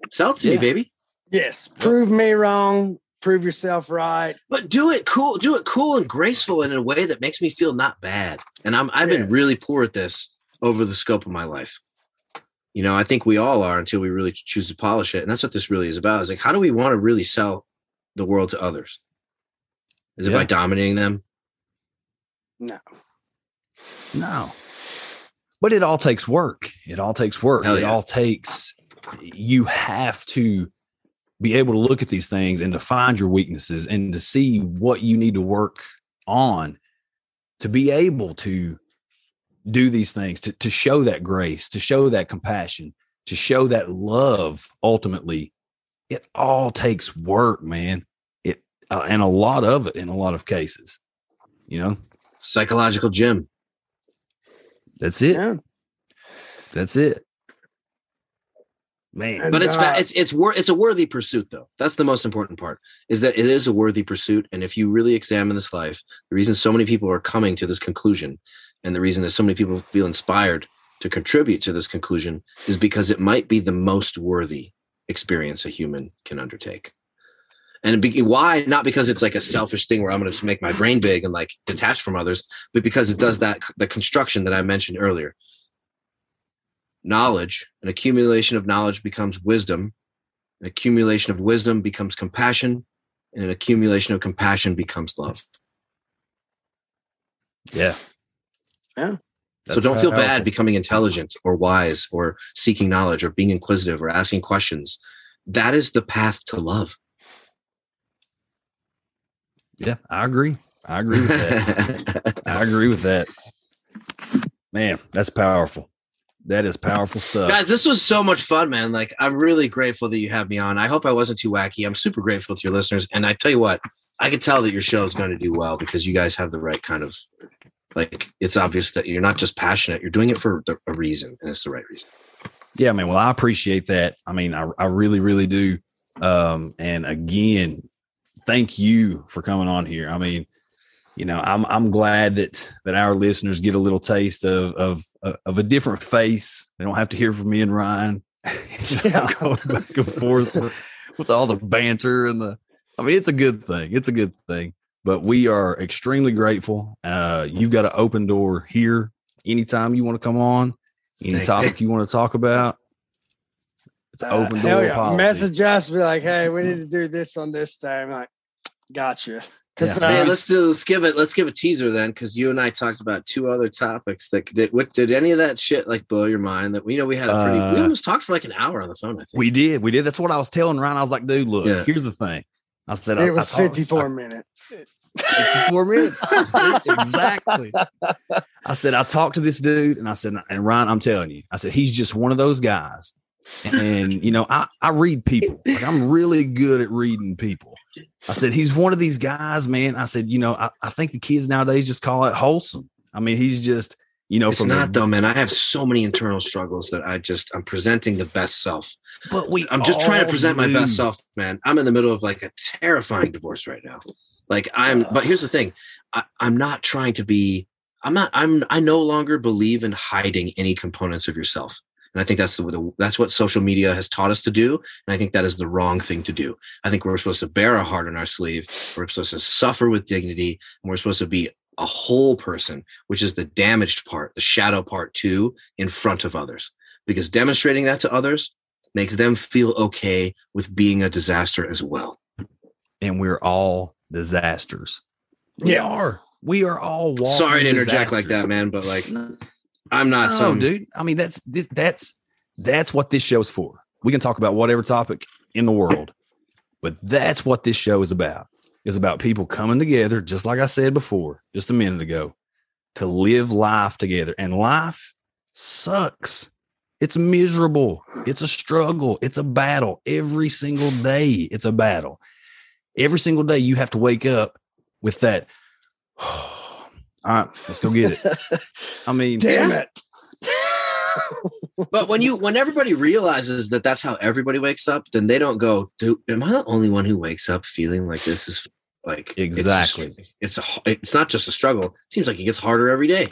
Sell it to me, baby. Yes. Prove me wrong. Prove yourself right. But do it cool. Do it cool and graceful and in a way that makes me feel not bad. And I'm I've been really poor at this over the scope of my life. You know, I think we all are until we really choose to polish it. And that's what this really is about. Is like, how do we want to really sell the world to others? Is it by dominating them? No. No. But it all takes work. It all takes work. Hell it yeah. all takes you have to be able to look at these things and to find your weaknesses and to see what you need to work on to be able to do these things to, to show that grace to show that compassion to show that love ultimately. It all takes work man. It uh, and a lot of it in a lot of cases you know? Psychological gym. that's it. Yeah. that's it man. And, but it's uh, it's it's wor- it's a worthy pursuit though. That's the most important part is that it is a worthy pursuit and if you really examine this life the reason so many people are coming to this conclusion and the reason that so many people feel inspired to contribute to this conclusion is because it might be the most worthy experience a human can undertake. And be, why? Not because it's like a selfish thing where i'm going to make my brain big and like detached from others but because it does that the construction that i mentioned earlier knowledge, an accumulation of knowledge becomes wisdom, an accumulation of wisdom becomes compassion, and an accumulation of compassion becomes love. yeah Yeah. so don't feel bad powerful. becoming intelligent or wise or seeking knowledge or being inquisitive or asking questions. That is the path to love. Yeah, I agree. I agree with that. [laughs] I agree with that. Man, that's powerful. That is powerful stuff. Guys, this was so much fun, man. Like, I'm really grateful that you have me on. I hope I wasn't too wacky. I'm super grateful to your listeners. And I tell you what, I can tell that your show is going to do well because you guys have the right kind of like, it's obvious that you're not just passionate, you're doing it for the, a reason, and it's the right reason. Yeah, man. Well, I appreciate that. I mean, I, I really, really do. Um, and again, thank you for coming on here. I mean, you know, I'm I'm glad that that our listeners get a little taste of of of a different face. They don't have to hear from me and Ryan. [laughs] Yeah. going back and forth with, with all the banter and the. I mean, it's a good thing. It's a good thing. But we are extremely grateful. Uh, you've got an open door here anytime you want to come on. Any Thanks, topic you want to talk about. It's Uh, open hell door yeah. policy. Message us, be like, hey, we [laughs] need to do this on this day. I'm Like, gotcha. 'Cause, Yeah. Hey, let's do let's give it let's give a teaser then, because you and I talked about two other topics that that what did any of that shit like blow your mind? That we know we had a pretty we Uh, almost talked for like an hour on the phone. I think We did. We did. That's what I was telling Ryan. I was like, dude, look, Yeah. here's the thing. I said, it I was talked- 54 I- minutes. 54 minutes. [laughs] exactly. I said, I talked to this dude and I said, and Ryan, I'm telling you, I said, he's just one of those guys and you know, I, I read people. Like I'm really good at reading people. I said he's one of these guys, man. I said, you know, I, I think the kids nowadays just call it wholesome. I mean, he's just, you know, It's from not the, though, man. I have so many internal struggles that I just I'm presenting the best self. but we I'm just trying to present my best self, man. I'm in the middle of like a terrifying divorce right now. Like I'm, but here's the thing: I, I'm not trying to be. I'm not. I'm. I no longer believe in hiding any components of yourself, and I think that's the, the that's what social media has taught us to do, and I think that is the wrong thing to do. I think we're supposed to bear our heart on our sleeve. We're supposed to suffer with dignity, and we're supposed to be a whole person, which is the damaged part, the shadow part too, in front of others. Because demonstrating that to others makes them feel okay with being a disaster as well. and we're all disasters. We Yeah. are. We are all Sorry to interject like that, man, but like No, I'm not no, some dude. I mean, that's that's that's what this show's for. We can talk about whatever topic in the world, but that's what this show is about. Is about people coming together, just like I said before, just a minute ago, to live life together. And life sucks. It's miserable. It's a struggle. It's a battle. Every single day, it's a battle. Every single day, you have to wake up with that. [sighs] [sighs] All right, let's go get it. I mean, [laughs] Damn it. [laughs] but when you when everybody realizes that that's how everybody wakes up, then they don't go, "Dude, am I the only one who wakes up feeling like this is like it's just- Exactly. It's, a it's not just a struggle. It seems like it gets harder every day."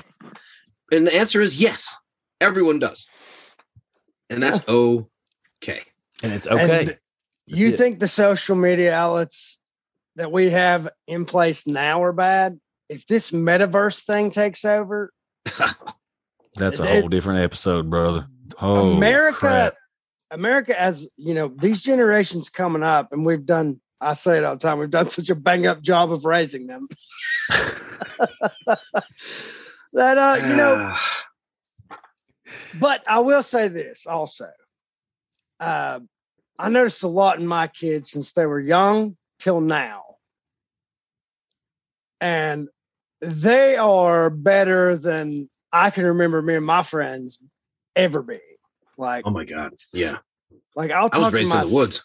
And the answer is yes, everyone does, and that's okay. and it's okay. And you it. think the social media outlets that we have in place now are bad? If this metaverse thing takes over, [laughs] That's a it- whole different episode, brother. Oh, America, crap. America, as you know, these generations coming up, and we've done. I say it all the time. We've done such a bang up job of raising them [laughs] that uh, you know. But I will say this also. Uh, I noticed a lot in my kids since they were young till now. And they are better than I can remember me and my friends ever being. Like, oh my god, yeah. like I'll I talk was raised to in my the woods.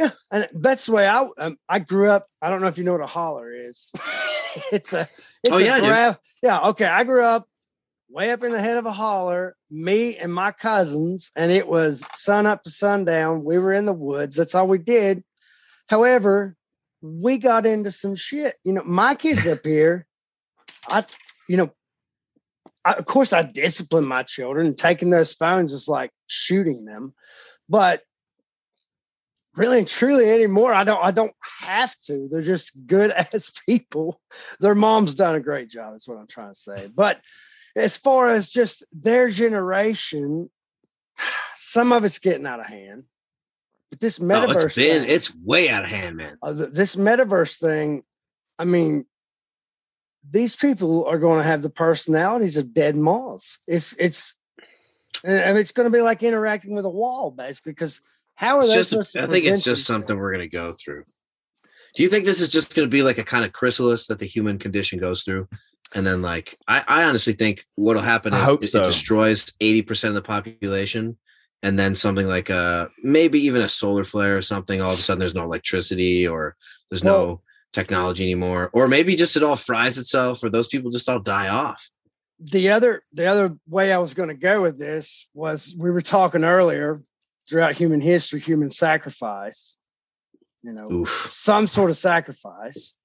yeah, and that's the way I um, I grew up. I don't know if you know what a holler is. [laughs] it's a it's Oh, a yeah, I do. yeah. Okay, I grew up way up in the head of a holler. Me and my cousins, and it was sun up to sundown. We were in the woods. That's all we did. However, we got into some shit. You know, my kids up [laughs] here. I, you know, I, of course I discipline my children. Taking those phones is like shooting them, but really and truly anymore i don't i don't have to they're just good [laughs] as people their mom's done a great job that's what i'm trying to say but as far as just their generation [sighs] some of it's getting out of hand but this Oh, metaverse it's been thing, it's way out of hand, man. uh, this metaverse thing i mean these people are going to have the personalities of dead moths it's it's and and it's going to be like interacting with a wall basically because how are It's they just, supposed to I think it's just themselves? something we're gonna go through. Do you think this is just gonna be like a kind of chrysalis that the human condition goes through? And then like I, I honestly think what'll happen is hope it, so. it destroys 80% of the population. And then something like uh maybe even a solar flare or something, all of a sudden there's no electricity or there's no Well- technology anymore. Or maybe just it all fries itself or those people just all die off. the other the other way I was going to go with this was we were talking earlier throughout human history, human sacrifice. You know, Oof. some sort of sacrifice.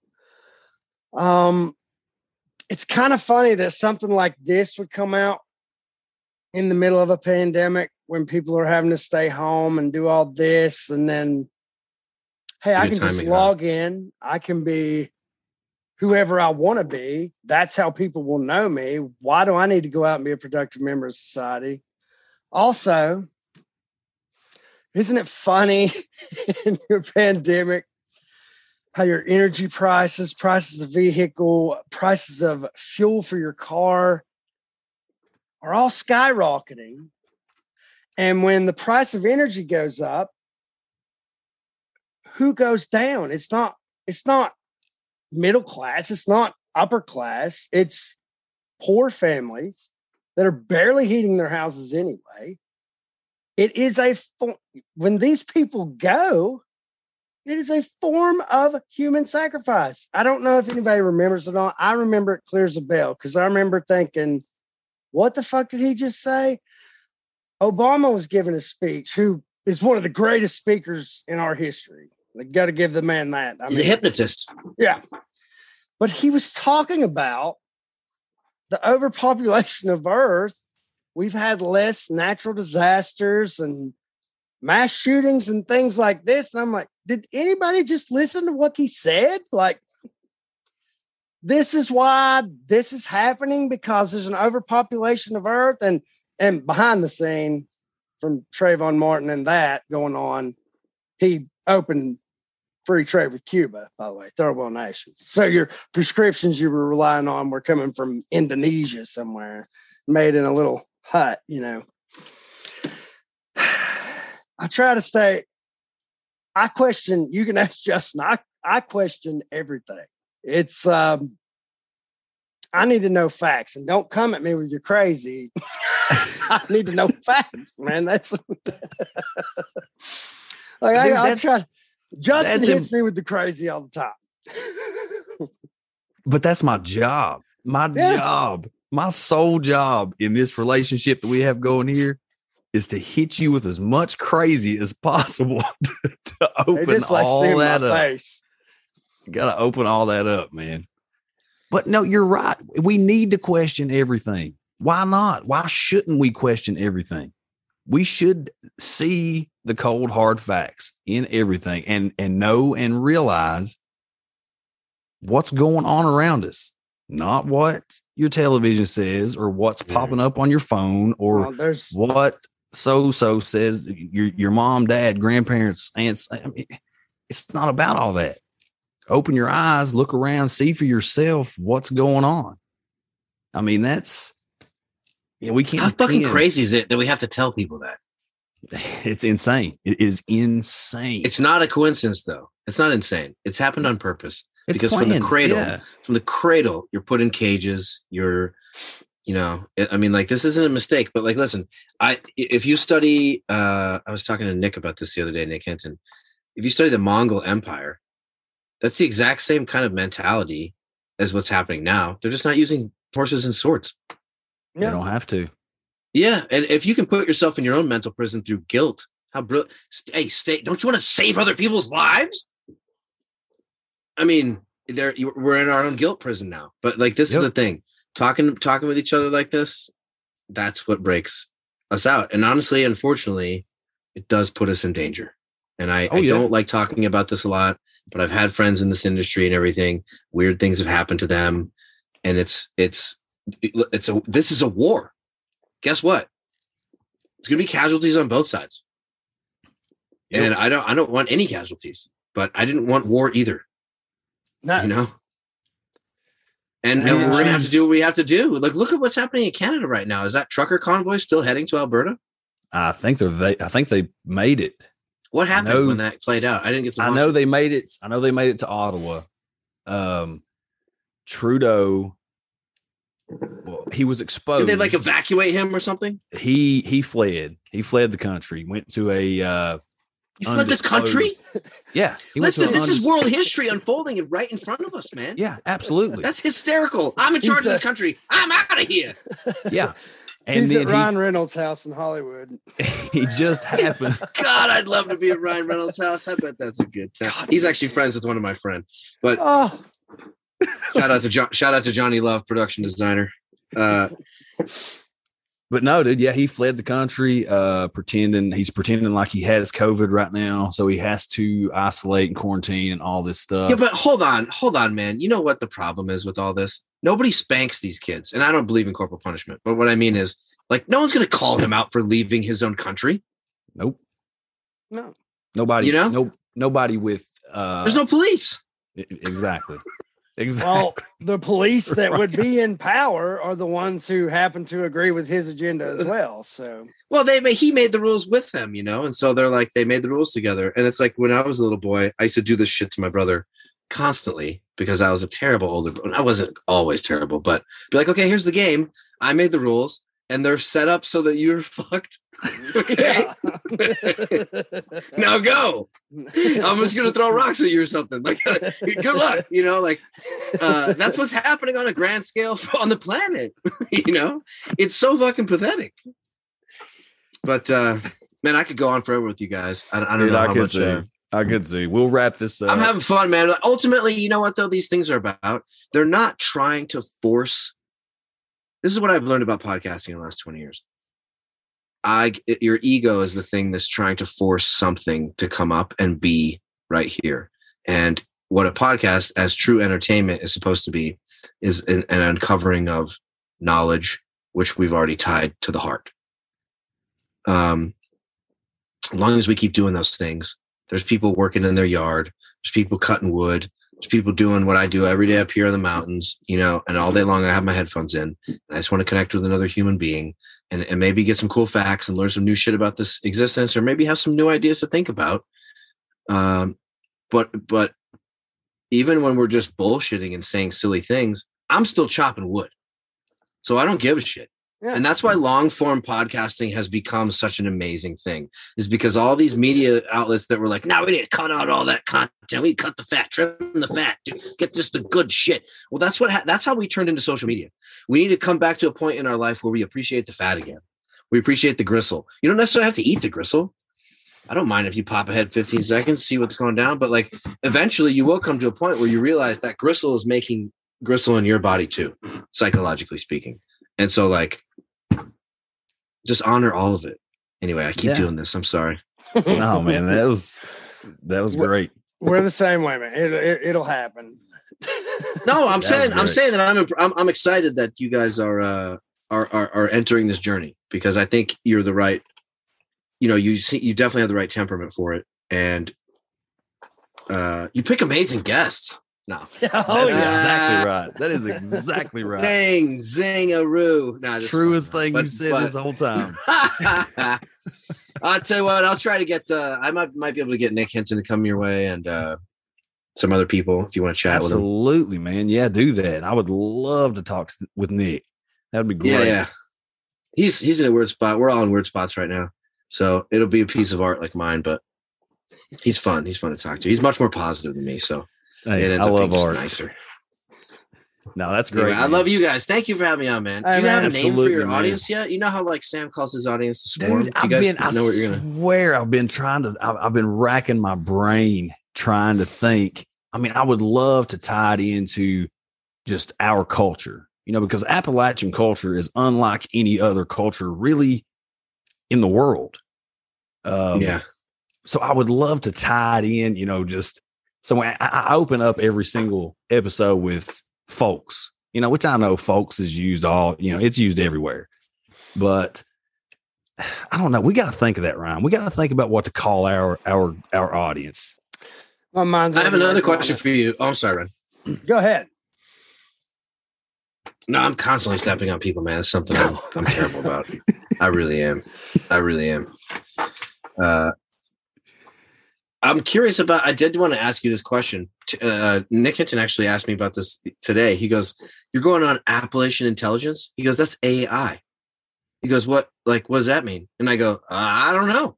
Um, it's kind of funny that something like this would come out in the middle of a pandemic when people are having to stay home and do all this, and then, hey, I can just log in. I can be whoever I want to be. That's how people will know me. Why do I need to go out and be a productive member of society? Also, isn't it funny [laughs] in your pandemic how your energy prices, prices of vehicle, prices of fuel for your car are all skyrocketing? And when the price of energy goes up, who goes down? It's not, it's not middle class, it's not upper class, it's poor families that are barely heating their houses anyway. it is a when these people go, it is a form of human sacrifice. I don't know if anybody remembers it all. I remember it clear as a bell because I remember thinking, what the fuck did he just say? Obama was giving a speech, who is one of the greatest speakers in our history. I got to give the man that. I He's a hypnotist. yeah. But he was talking about the overpopulation of Earth. We've had less natural disasters and mass shootings and things like this. And I'm like, did anybody just listen to what he said? Like, this is why this is happening because there's an overpopulation of Earth and and behind the scene from Trayvon Martin and that going on, he opened free trade with Cuba, by the way, third world nations. So your prescriptions you were relying on were coming from Indonesia somewhere, made in a little hut, you know. [sighs] I try to stay. I question, you can [laughs] ask Justin, I, I question everything. It's um I need to know facts and don't come at me with your crazy. [laughs] I need to know [laughs] facts, man. That's like I, Dude, I that's- try. Justin that's hits me with the crazy all the time. But that's my job. My Yeah. job, my sole job in this relationship that we have going here is to hit you with as much crazy as possible [laughs] to, to open just like all that up. face. Got to open all that up, man. But no, you're right. We need to question everything. Why not? Why shouldn't we question everything? We should see the cold hard facts in everything and and know and realize what's going on around us, not what your television says or what's Yeah. popping up on your phone or Well, what so so says your your mom, dad, grandparents, aunts. I mean, it's not about all that. Open your eyes, look around, see for yourself what's going on. I mean, that's you know, we can't How fucking pretend. crazy is it that we have to tell people that? [laughs] It's insane. It is insane. It's not a coincidence, though. It's not insane. It's happened on purpose. It's because from the cradle, yeah. From the cradle, you're put in cages. You're, you know, I I mean, like this isn't a mistake. But like, listen, I if you study, uh, I was talking to Nick about this the other day, Nick Hinton. If you study the Mongol Empire, that's the exact same kind of mentality as what's happening now. They're just not using horses and swords. They don't have to. Yeah, and if you can put yourself in your own mental prison through guilt, how brilliant! Hey, stay! Don't you want to save other people's lives? I mean, there we're in our own guilt prison now. But like, this is the thing: talking talking with each other like this, that's what breaks us out. And honestly, unfortunately, it does put us in danger. And I, Oh, I yeah. don't like talking about this a lot, but I've had friends in this industry and everything. Weird things have happened to them, and it's it's it's a this is a war. Guess what? It's gonna be casualties on both sides. Yep. And I don't I don't want any casualties, but I didn't want war either, No, you know. And, And we're gonna have to do what we have to do. Like, look at what's happening in Canada right now. Is that trucker convoy still heading to Alberta? I think they're they I think they made it. What happened know- when that played out? I didn't get to. I know it. they made it. I know they made it to Ottawa. Um, Trudeau, he was exposed. Did they like evacuate him or something? he he fled. He fled the country. Went to a uh, You fled the country. Yeah, he went to Listen, an this is world history unfolding and right in front of us, man. Yeah, absolutely. That's hysterical. I'm in He's charge of this country. I'm out of here. [laughs] yeah, and he's at then Ryan Reynolds' house in Hollywood. he, [laughs] he just happened. [laughs] God, I'd love to be at Ryan Reynolds' house. I bet that's a good time. God, He's actually friends with one of my friends. But Oh, shout out to John, shout out to Johnny Love, production designer. Uh, But no, dude. Yeah, he fled the country, uh, pretending he's pretending like he has COVID right now, so he has to isolate and quarantine and all this stuff. yeah, but hold on, hold on, man. You know what the problem is with all this? Nobody spanks these kids, and I don't believe in corporal punishment. But what I mean is, like, no one's going to call him out for leaving his own country. nope. no. Nobody. You know? no, nobody with. Uh, There's no police. exactly. Exactly. Well, the police that would be in power are the ones who happen to agree with his agenda as well. So Well, they he made the rules with them, you know, and so they're like they made the rules together. And it's like when I was a little boy, I used to do this shit to my brother constantly because I was a terrible older. I wasn't always terrible, but be like, okay, here's the game. I made the rules. And they're set up so that you're [laughs] fucked. Okay. Now go. I'm just gonna throw [laughs] rocks at you or something. Like, [laughs] good luck. You know, like uh, that's what's happening on a grand scale on the planet. you know, it's so fucking pathetic. But uh, man, I could go on forever with you guys. I, I don't Dude, know I how could much. uh. I could see. We'll wrap this up. I'm having fun, man. Ultimately, you know what though? These things are about. They're not trying to force. This is what I've learned about podcasting in the last 20 years. I your ego is the thing that's trying to force something to come up and be right here. And what a podcast as true entertainment is supposed to be is an, an uncovering of knowledge, which we've already tied to the heart. Um, as long as we keep doing those things, there's people working in their yard. There's people cutting wood. There's people doing what I do every day up here in the mountains, you know, and all day long I have my headphones in. And I just want to connect with another human being and, and maybe get some cool facts and learn some new shit about this existence or maybe have some new ideas to think about. Um, but but even when we're just bullshitting and saying silly things, I'm still chopping wood. So I don't give a shit. And that's why long form podcasting has become such an amazing thing, is because all these media outlets that were like, now we need to cut out all that content. We cut the fat, trim the fat, dude. get just the good shit. Well, that's what ha- that's how we turned into social media. We need to come back to a point in our life where we appreciate the fat again. We appreciate the gristle. You don't necessarily have to eat the gristle. I don't mind if you pop ahead 15 seconds, see what's going down. But like eventually you will come to a point where you realize that gristle is making gristle in your body too, psychologically speaking. And so like just honor all of it. Anyway, I keep Yeah. doing this. I'm sorry. [laughs] oh man, that was that was What- great. We're the same way, man. It, it, it'll happen. No, I'm [laughs] That saying I'm saying that I'm, imp- I'm I'm excited that you guys are uh are, are are entering this journey because I think you're the right you know, you see you definitely have the right temperament for it and uh you pick amazing guests. No. [laughs] oh, That's yeah. exactly right. That is [laughs] exactly right. Zing, zing-a-roo. Nah, just Truest thing around. you said But- this whole time. [laughs] I'll tell you what, I'll try to get uh I might might be able to get Nick Hinton to come your way and uh some other people if you want to chat with. Absolutely, man. Yeah, do that. I would love to talk with Nick. That would be great. Yeah, yeah. He's he's in a weird spot. We're all in weird spots right now. So it'll be a piece of art like mine, but he's fun. He's fun to talk to. He's much more positive than me, so Hey, it ends I up love just art. nicer. No, that's Anyway, great. I love you guys. Thank you for having me on, man. Hey, Do you man. have a name for your man. audience yet? You know how like Sam calls his audience the swarm. Dude, I've guys been, I know what you're gonna swear I've been trying to, I've, I've been racking my brain trying to think. I mean, I would love to tie it into just our culture, you know, because Appalachian culture is unlike any other culture really in the world. Um, Yeah. so I would love to tie it in, you know, just so I, I open up every single episode with folks, you know, which I know folks is used all, you know, it's used everywhere. But [sighs] I don't know. We got to think of that, Ryan. We got to think about what to call our our our audience. My mind's. I have another question for you. Oh, I'm sorry, Ren. Go ahead. No, I'm constantly stepping on people, man. It's something I'm, I'm terrible about. [laughs] I really am. I really am. Uh, I'm curious about. I did want to ask you this question. Uh, Nick Hinton actually asked me about this today. He goes, "You're going on Appalachian Intelligence." He goes, "That's AI." He goes, "What? Like, what does that mean?" And I go, uh, "I don't know.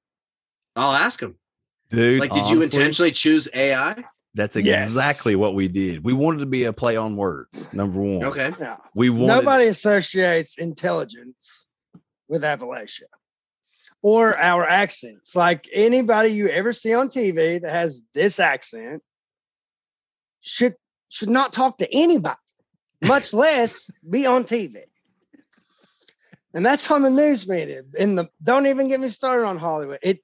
I'll ask him." Dude, Like, did you intentionally choose AI? That's Yes. exactly what we did. We wanted to be a play on words. Number one. Okay. Yeah. We wanted Nobody associates intelligence with Appalachia or our accents. Like anybody you ever see on TV that has this accent should should not talk to anybody, much [laughs] less be on TV. And that's on the news media. In the don't even get me started on Hollywood. It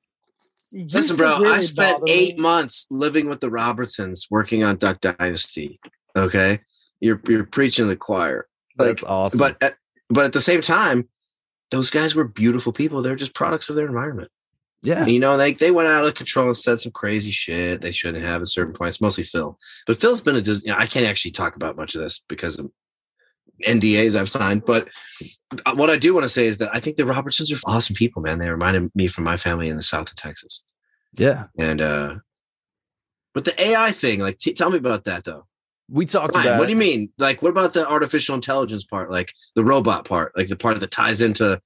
Listen, bro, I spent eight me. months living with the Robertsons working on Duck Dynasty. Okay. You're you're preaching the choir. that's awesome. but at, but at the same time, those guys were beautiful people. They're just products of their environment. yeah, You know, they they went out of control and said some crazy shit they shouldn't have at certain points. Mostly Phil, but Phil's been a you know, I can't actually talk about much of this because of NDAs I've signed. But uh, what I do want to say is that I think the Robertsons are awesome people, man. They reminded me from my family in the south of Texas. yeah. And uh but the AI thing, like t- tell me about that though. We talked Fine. about What do you mean? Like, what about the artificial intelligence part? Like the robot part? Like the part that ties into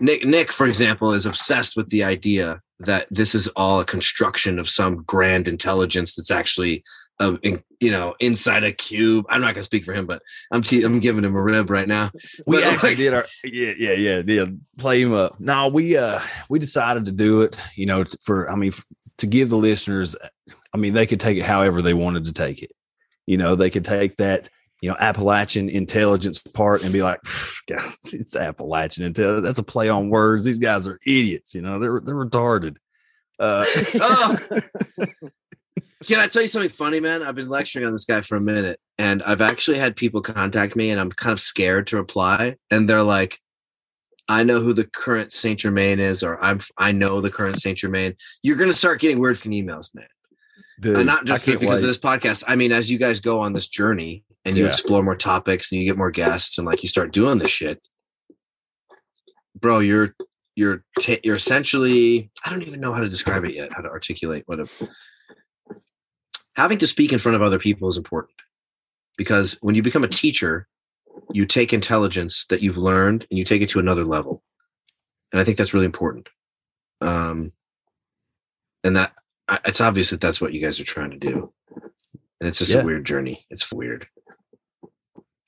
Nick? Nick, for example, is obsessed with the idea that this is all a construction of some grand intelligence that's actually, uh, in, you know, inside a cube. I'm not gonna speak for him, but I'm te- I'm giving him a rib right now. we But, actually like- did our yeah yeah yeah yeah play him up no we uh we decided to do it you know for i mean f- to give the listeners i mean they could take it however they wanted to take it you know they could take that you know appalachian intelligence part and be like [laughs] God, it's appalachian intelligence that's a play on words these guys are idiots you know they're they're retarded uh [laughs] Oh. [laughs] Can I tell you something funny, man? I've been lecturing on this guy for a minute, and I've actually had people contact me, and I'm kind of scared to reply. And they're like, "I know who the current Saint Germain is, or I'm I know the current Saint Germain." You're gonna start getting weird fucking emails, man. Dude, and not just because wait. of this podcast. I mean, as you guys go on this journey and you Yeah. explore more topics and you get more guests, and like you start doing this shit, bro, you're you're ta you're essentially I don't even know how to describe it yet, how to articulate what a having to speak in front of other people is important because when you become a teacher, you take intelligence that you've learned and you take it to another level, and I think that's really important. Um, and that it's obvious that that's what you guys are trying to do, and it's just Yeah. a weird journey. It's weird.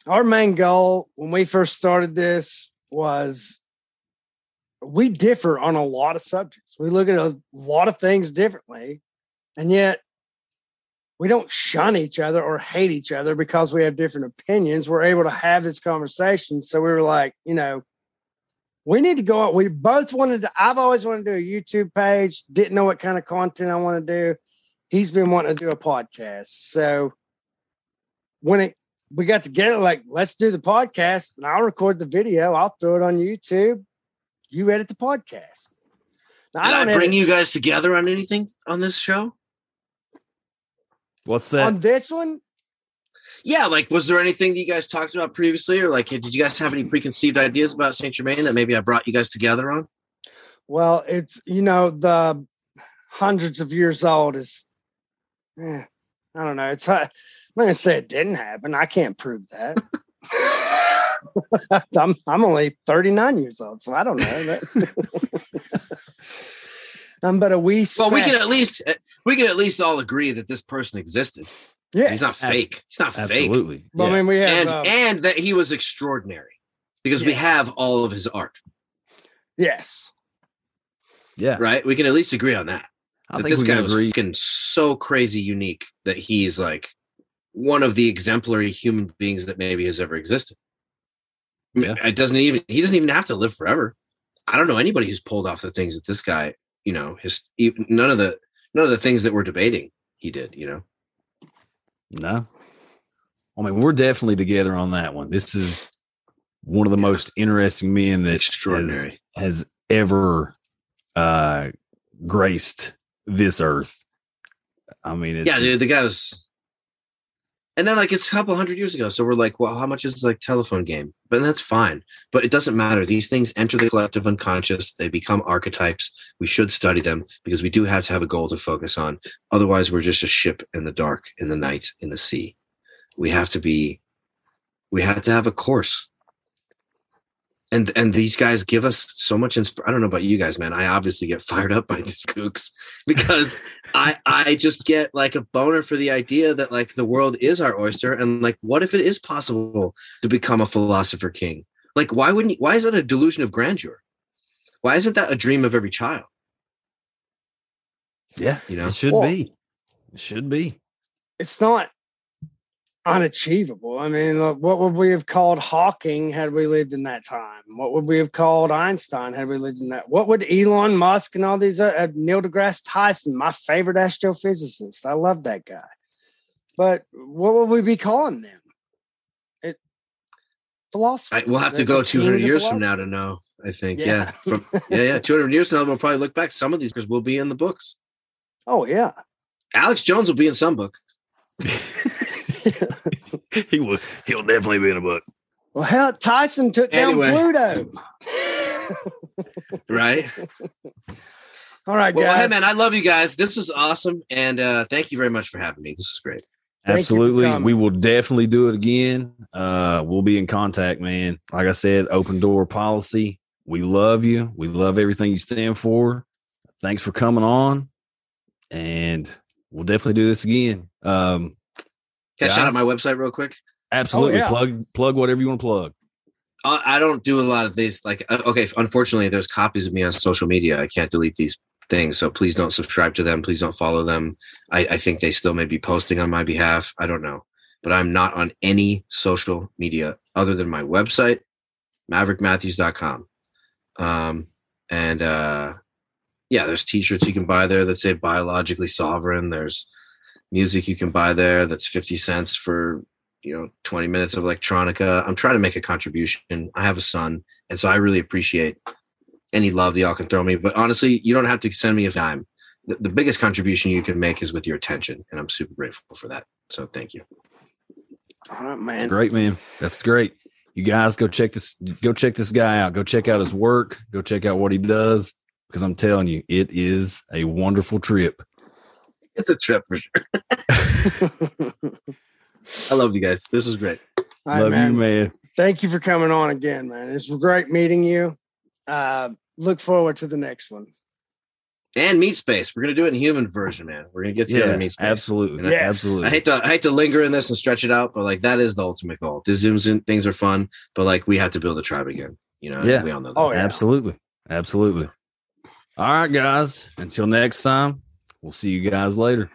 Our main goal when we first started this was we differ on a lot of subjects. We look at a lot of things differently, and yet we don't shun each other or hate each other because we have different opinions. We're able to have this conversation. So we were like, you know, we need to go out. We both wanted to, I've always wanted to do a YouTube page, didn't know what kind of content I want to do. He's been wanting to do a podcast. So when it we got together, like, let's do the podcast and I'll record the video, I'll throw it on YouTube. You edit the podcast. Now, Did I, don't bring edit- you guys together on anything on this show? what's that on this one. Yeah, like was there anything that you guys talked about previously, or like did you guys have any preconceived ideas about Saint Germain that maybe I brought you guys together on? Well, it's you know the hundreds of years old is. eh, I don't know. It's. uh, I'm not gonna say it didn't happen. I can't prove that. [laughs] [laughs] I'm I'm only 39 years old, so I don't know. [laughs] Um, but a we. Well, we can at least uh, we can at least all agree that this person existed. Yeah. He's not fake. He's not fake. absolutely Well, yeah. I mean, we have. And uh, and that he was extraordinary because we have all of his art, yes. yeah right? We can at least agree on that. i that think this we guy can was agree fucking so crazy unique that he's like one of the exemplary human beings that maybe has ever existed. I mean, It doesn't even he doesn't even have to live forever. I don't know anybody who's pulled off the things that this guy, you know, his none of the none of the things that we're debating he did, you know. No. I mean, we're definitely together on that one. This is one of the most interesting men that has, Extraordinary. has ever uh graced this earth. I mean, it's yeah, dude, the guy was. And then, like, it's a couple hundred years ago. So we're like, well, how much is like telephone game? But that's fine. But it doesn't matter. These things enter the collective unconscious. They become archetypes. We should study them because we do have to have a goal to focus on. Otherwise, we're just a ship in the dark, in the night, in the sea. We have to be. We have to have a course. And and these guys give us so much. Insp- I don't know about you guys, man. I obviously get fired up by [laughs] these kooks because [laughs] I I just get like a boner for the idea that like the world is our oyster and like what if it is possible to become a philosopher king? Like why wouldn't you, why is that a delusion of grandeur? Why isn't that a dream of every child? yeah, You know? it should Well- be. It should be. it's not unachievable. I mean, look, what would we have called Hawking had we lived in that time? What would we have called Einstein had we lived in that? What would Elon Musk and all these uh, uh, Neil deGrasse Tyson, my favorite astrophysicist, I love that guy. But what would we be calling them? It philosophy. I, we'll have to go 200 years from now to know. I think. Yeah. Yeah. From, yeah. Yeah. 200 [laughs] years from now, we'll probably look back. Some of these guys will be in the books. Oh yeah. Alex Jones will be in some book. [laughs] [laughs] he will. He'll definitely be in a book. Well, hell, Tyson took Anyway. down Pluto. [laughs] [laughs] Right. All right, Well, guys. hey, man, I love you guys. This was awesome. And uh, thank you very much for having me. This is great. Thank Absolutely. We will definitely do it again. Uh, we'll be in contact, man. Like I said, open door policy. We love you. We love everything you stand for. Thanks for coming on. And we'll definitely do this again. Um, Can I shout out my website real quick? absolutely. yeah. Plug plug whatever you want to plug. I I don't do a lot of these. Like, uh, okay, unfortunately, there's copies of me on social media. I can't delete these things, so please don't subscribe to them. Please don't follow them. I, I think they still may be posting on my behalf. I don't know, but I'm not on any social media other than my website, maverickmatthews.com. Um, and uh, yeah, there's T-shirts you can buy there that say "biologically sovereign." There's music you can buy there that's 50 cents for you know 20 minutes of electronica i'm trying to make a contribution i have a son and so i really appreciate any love that y'all can throw me but honestly you don't have to send me a dime the, the biggest contribution you can make is with your attention and i'm super grateful for that so thank you All right, That's man. great, man. That's great. You guys go check this. Go check this guy out. Go check out his work. Go check out what he does. Because I'm telling you, it is a wonderful trip. It's a trip for sure i love you guys this is great All right, Love man. you, man. Thank you for coming on again, man. It's great meeting you. Uh, look forward to the next one. and meat space we're gonna do it in human version man we're gonna get together Yeah, in meat space absolutely, And I- Yes. absolutely. I hate to I hate to linger in this and stretch it out, but like that is the ultimate goal. The zooms in things are fun, but like we have to build a tribe again. You know, Yeah. we all know that. Oh, yeah. Absolutely. Absolutely. All right, guys. Until next time, we'll see you guys later.